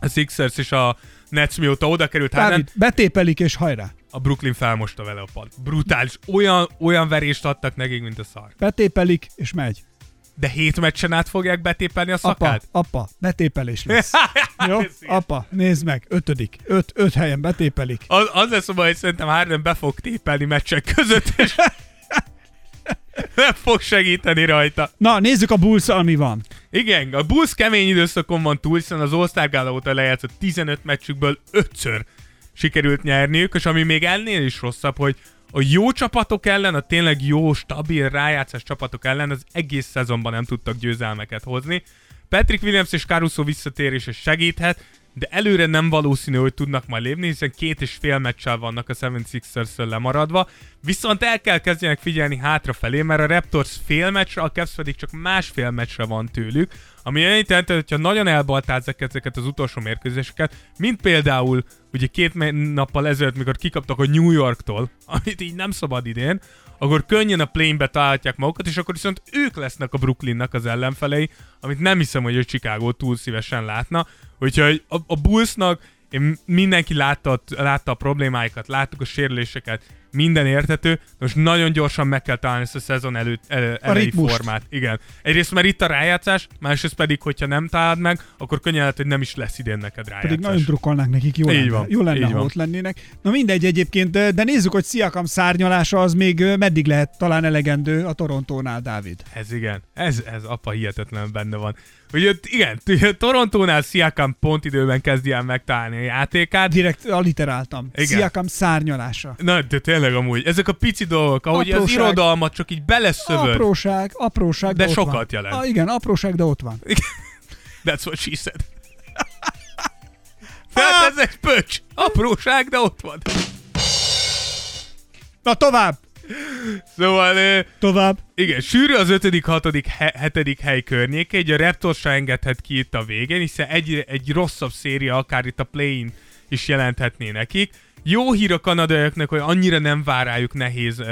a Sixers és a Nets mióta oda került Harden, betépelik és hajrá. a Brooklyn felmosta vele a pad. Brutális. Olyan, olyan verést adtak nekik, mint a szar. Betépelik és megy. De hét meccsen át fogják betépelni a Apa, szakát? apa, betépelés lesz. Jó? Apa, nézd meg, ötödik. Öt, öt helyen betépelik. Az, az lesz a baj, hogy szerintem Harden be fog tépelni meccsek között, és nem fog segíteni rajta. Na, nézzük a bulls mi van. Igen, a Bulls kemény időszakon van túl, hiszen az All-Star óta lejátszott 15 meccsükből 5-ször sikerült nyerniük, és ami még ennél is rosszabb, hogy a jó csapatok ellen, a tényleg jó, stabil, rájátszás csapatok ellen az egész szezonban nem tudtak győzelmeket hozni. Patrick Williams és Caruso visszatérése segíthet, de előre nem valószínű, hogy tudnak majd lépni, hiszen két és fél meccsel vannak a 76ers lemaradva, viszont el kell kezdjenek figyelni hátrafelé, mert a Raptors fél meccsre, a Cavs pedig csak másfél meccsre van tőlük, ami annyit jelent, hogyha nagyon elbaltázzák ezeket az utolsó mérkőzéseket, mint például ugye két nappal ezelőtt, mikor kikaptak a New Yorktól, amit így nem szabad idén, akkor könnyen a plane-be találhatják magukat, és akkor viszont ők lesznek a Brooklynnak az ellenfelei, amit nem hiszem, hogy a Chicago túl szívesen látna. Úgyhogy a, a Bullsnak én mindenki látta, látta a problémáikat, láttuk a sérüléseket, minden értető, most nagyon gyorsan meg kell találni ezt a szezon előtt el, elejé formát. Igen. Egyrészt mert itt a rájátszás, másrészt pedig, hogyha nem találod meg, akkor könnyen lehet, hogy nem is lesz idén neked rájátszás. Pedig nagyon drukkolnák nekik, jó Így lenne, van, jó lenne így ha van. ott lennének. Na mindegy egyébként, de, nézzük, hogy Sziakam szárnyalása az még meddig lehet talán elegendő a Torontónál, Dávid. Ez igen, ez, ez apa hihetetlen benne van. Ugye igen, Torontónál Siakam pont időben kezdi el megtalálni a játékát. Direkt alliteráltam. Igen. Sziakam szárnyalása. Na, de tényleg amúgy, ezek a pici dolgok, ahogy az Apróság. irodalmat csak így beleszövöd. Apróság, apróság, De ott sokat van. jelent. Ah, igen, apróság, de ott van. That's what she said. Tehát ez egy pöcs. Apróság, de ott van. Na tovább! Szóval... Tovább. Igen, sűrű az 5., 6., 7. hely környéke, így a Raptors se engedhet ki itt a végén, hiszen egy, egy rosszabb széria, akár itt a play is jelenthetné nekik. Jó hír a kanadaiaknak, hogy annyira nem vár nehéz uh,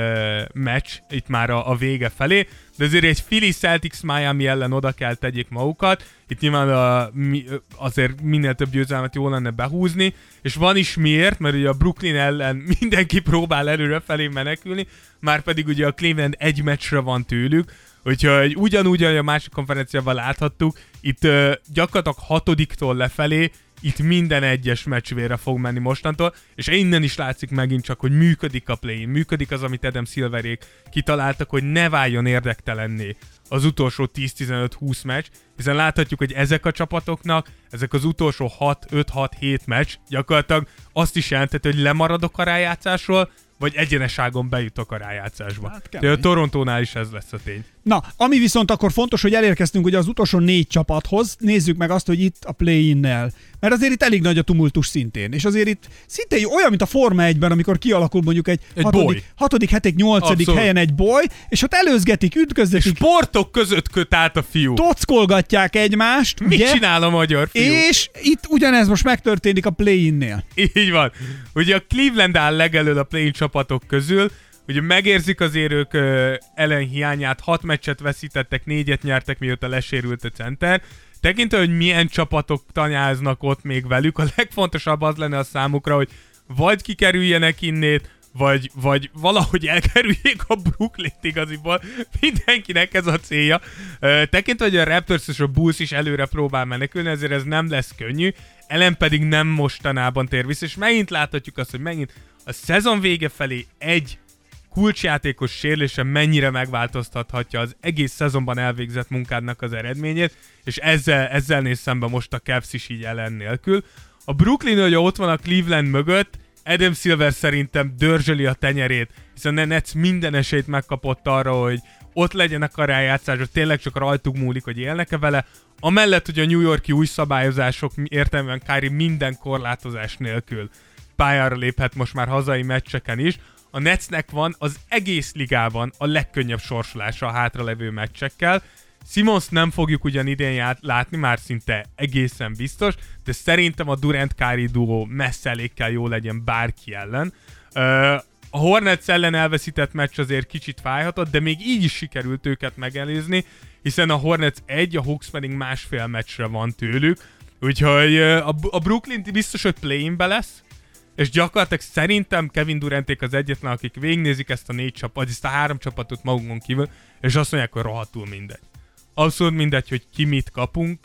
meccs itt már a, a vége felé, de azért egy Philly Celtics Miami ellen oda kell tegyék magukat. Itt nyilván a, mi, ö, azért minél több győzelmet jó lenne behúzni, és van is miért, mert ugye a Brooklyn ellen mindenki próbál előre felé menekülni, már pedig ugye a Cleveland egy meccsre van tőlük, Úgyhogy ugyanúgy, ahogy a másik konferenciában láthattuk, itt uh, gyakorlatilag hatodiktól lefelé itt minden egyes meccsvére fog menni mostantól, és innen is látszik megint csak, hogy működik a play működik az, amit Adam Silverék kitaláltak, hogy ne váljon érdektelenné az utolsó 10-15-20 meccs, hiszen láthatjuk, hogy ezek a csapatoknak, ezek az utolsó 6-5-6-7 meccs gyakorlatilag azt is jelentett, hogy lemaradok a rájátszásról, vagy egyeneságon bejutok a rájátszásba. Hát De a. Torontónál is ez lesz a tény. Na, ami viszont akkor fontos, hogy elérkeztünk ugye az utolsó négy csapathoz, nézzük meg azt, hogy itt a play-innel. Mert azért itt elég nagy a tumultus szintén. És azért itt szinte olyan, mint a Forma 1-ben, amikor kialakul mondjuk egy, Egy hatodik, boly. hatodik, hetek, nyolcadik Abszolút. helyen egy boly, és ott előzgetik, ütközgetik, Sportok között köt át a fiú. tockolgatják egymást, Mit ugye? csinál a magyar fiú? És itt ugyanez most megtörténik a play-innél. Így van. Ugye a Cleveland áll legelől a play csapatok közül, ugye megérzik azért ők ö, ellen hiányát, hat meccset veszítettek, négyet nyertek, mióta lesérült a center. Tekintve, hogy milyen csapatok tanyáznak ott még velük, a legfontosabb az lenne a számukra, hogy vagy kikerüljenek innét, vagy, vagy valahogy elkerüljék a Brooklyn igaziból. Mindenkinek ez a célja. Tekintve, hogy a Raptors és a Bulls is előre próbál menekülni, ezért ez nem lesz könnyű. Ellen pedig nem mostanában tér vissza, és megint láthatjuk azt, hogy megint a szezon vége felé egy kulcsjátékos sérülése mennyire megváltoztathatja az egész szezonban elvégzett munkádnak az eredményét, és ezzel, ezzel néz szembe most a Cavs is így ellen nélkül. A Brooklyn, hogy ott van a Cleveland mögött, Adam Silver szerintem dörzsöli a tenyerét, hiszen a Nets minden esélyt megkapott arra, hogy ott legyenek a rájátszások, tényleg csak rajtuk múlik, hogy élnek-e vele. Amellett, hogy a New Yorki új szabályozások értelműen Kyrie minden korlátozás nélkül pályára léphet most már hazai meccseken is. A Netsnek van az egész ligában a legkönnyebb sorsolása a hátralevő meccsekkel. Simons nem fogjuk ugyan idén ját, látni, már szinte egészen biztos, de szerintem a durant Kyrie duo messze elég kell jó legyen bárki ellen. A Hornets ellen elveszített meccs azért kicsit fájhatott, de még így is sikerült őket megelőzni, hiszen a Hornets egy, a Hawks pedig másfél meccsre van tőlük, úgyhogy a, a Brooklyn biztos, hogy play-inbe lesz, és gyakorlatilag szerintem Kevin Duranték az egyetlen, akik végignézik ezt a négy csapat, ezt a három csapatot magunkon kívül, és azt mondják, hogy rohadtul mindegy. Abszolút mindegy, hogy ki mit kapunk,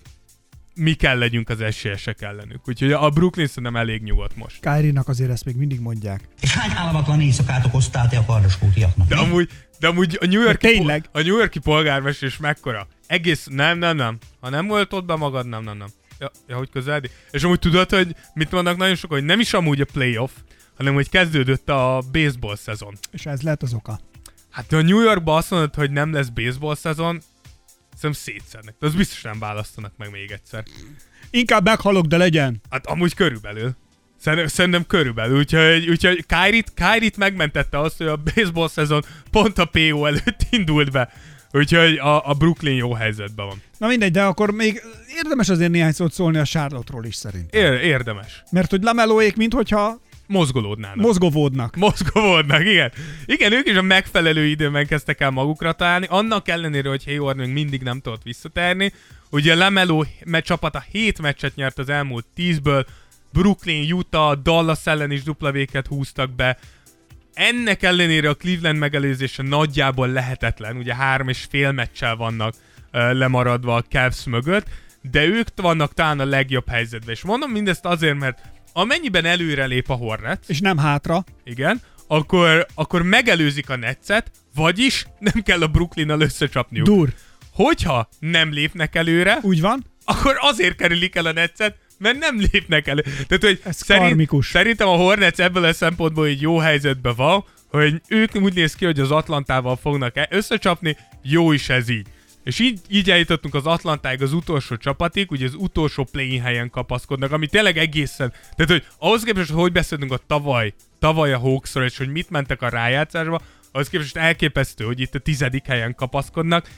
mi kell legyünk az esélyesek ellenük. Úgyhogy a Brooklyn szerintem elég nyugodt most. Kyrie-nak azért ezt még mindig mondják. És hány álmatlan éjszakát okoztál te a kardoskútiaknak? De amúgy, de amúgy a New Yorki, De tényleg? Po- a New Yorki polgármester is mekkora? Egész, nem, nem, nem. Ha nem volt ott be magad, nem, nem, nem. Ja, ja, hogy közeledik. És amúgy tudod, hogy mit mondanak nagyon sokan, hogy nem is amúgy a playoff, hanem hogy kezdődött a baseball szezon. És ez lehet az oka. Hát ha New Yorkban azt mondod, hogy nem lesz baseball szezon, szerintem szétszednek. De az biztos nem választanak meg még egyszer. Inkább meghalok, de legyen. Hát amúgy körülbelül. Szerintem, szerintem körülbelül. Úgyhogy, úgyhogy Kyrie-t, Kyrie-t megmentette azt, hogy a baseball szezon pont a PO előtt indult be. Úgyhogy a, a Brooklyn jó helyzetben van. Na mindegy, de akkor még érdemes azért néhány szót szólni a Charlotte-ról is szerint. Ér, érdemes. Mert hogy Lamelóék, minthogyha Mozgolódnának. mozgovódnak. Mozgolódnak, igen. Igen, ők is a megfelelő időben kezdtek el magukra találni, annak ellenére, hogy Hayward még mindig nem tudott visszatérni. Ugye Lamelo me- csapata 7 meccset nyert az elmúlt 10-ből, Brooklyn, Utah, Dallas ellen is dupla véket húztak be. Ennek ellenére a Cleveland megelőzése nagyjából lehetetlen, ugye három és fél meccsel vannak uh, lemaradva a Cavs mögött, de ők vannak talán a legjobb helyzetben. És mondom mindezt azért, mert amennyiben előrelép a Hornets, És nem hátra. igen, akkor, akkor megelőzik a Netszet, vagyis nem kell a Brooklynnal összecsapniuk. Dur. Hogyha nem lépnek előre, Úgy van. akkor azért kerülik el a Netszet, mert nem lépnek elő. Tehát, hogy Ez karmikus. szerintem a Hornets ebből a szempontból egy jó helyzetben van, hogy ők úgy néz ki, hogy az Atlantával fognak e- összecsapni, jó is ez így. És így, így eljutottunk az Atlantáig az utolsó csapatig, ugye az utolsó play helyen kapaszkodnak, ami tényleg egészen... Tehát, hogy ahhoz képest, hogy beszéltünk a tavaly, tavaly a Hawksról, és hogy mit mentek a rájátszásba, ahhoz képest elképesztő, hogy itt a tizedik helyen kapaszkodnak.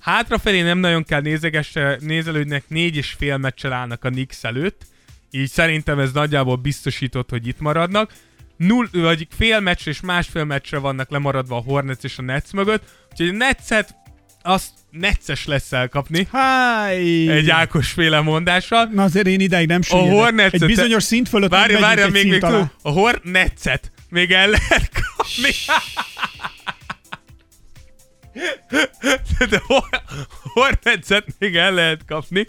Hátrafelé nem nagyon kell nézegesse, nézelődnek, négy és fél meccsel állnak a Knicks előtt, így szerintem ez nagyjából biztosított, hogy itt maradnak. Null, vagy fél meccs és másfél meccsre vannak lemaradva a Hornets és a Nets mögött, úgyhogy a Netset azt Netses lesz elkapni. Háj! Egy Ákos féle mondással. Na azért én ideig nem A süllyedek. Hornets Egy bizonyos szint fölött Várja, várja, még, még a Hornetset még el lehet kapni. De Hor- még el lehet kapni.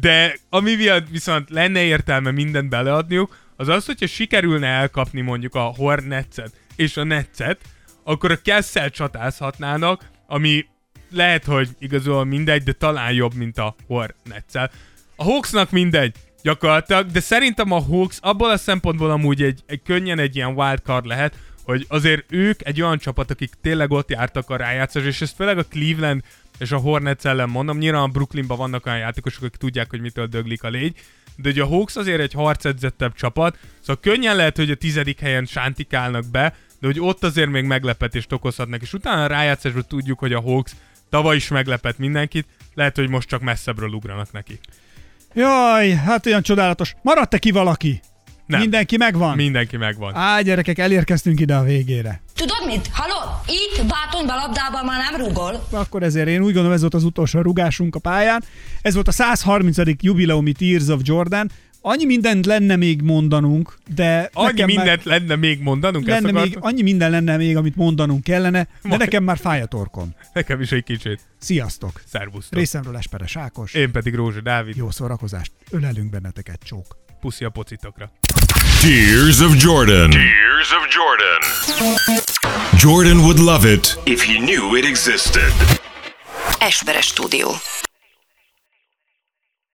De ami viszont lenne értelme mindent beleadniuk, az az, hogyha sikerülne elkapni mondjuk a Hornetset és a Netset, akkor a Kessel csatázhatnának, ami lehet, hogy igazából mindegy, de talán jobb, mint a Hornetsel. A Hawksnak mindegy, gyakorlatilag, de szerintem a Hawks abból a szempontból amúgy egy, egy könnyen egy ilyen wildcard lehet, hogy azért ők egy olyan csapat, akik tényleg ott jártak a rájátszás, és ezt főleg a Cleveland és a Hornets ellen mondom, nyilván a Brooklynban vannak olyan játékosok, akik tudják, hogy mitől döglik a légy, de ugye a Hawks azért egy harcedzettebb csapat, szóval könnyen lehet, hogy a tizedik helyen sántikálnak be, de hogy ott azért még meglepetést okozhatnak, és utána a rájátszásban tudjuk, hogy a Hawks tavaly is meglepett mindenkit, lehet, hogy most csak messzebbről ugranak neki. Jaj, hát olyan csodálatos. Maradt-e ki valaki? Nem. Mindenki megvan? Mindenki megvan. Á, gyerekek, elérkeztünk ide a végére. Tudod mit? Halló? Itt bátonyba labdában már nem rugol. Akkor ezért én úgy gondolom, ez volt az utolsó rugásunk a pályán. Ez volt a 130. jubileumi Tears of Jordan. Annyi mindent lenne még mondanunk, de Annyi mindent már lenne még mondanunk, lenne még, annyi minden lenne még, amit mondanunk kellene, de Majd. nekem már fáj a torkom. Nekem is egy kicsit. Sziasztok! Szervusztok. Részemről Esperes Ákos. Én pedig Rózsa Dávid. Jó szórakozást. Ölelünk benneteket, csók. Puszi a pocitokra. Tears of Jordan. Tears of Jordan. Jordan would love it If he knew it existed. Esperes stúdió.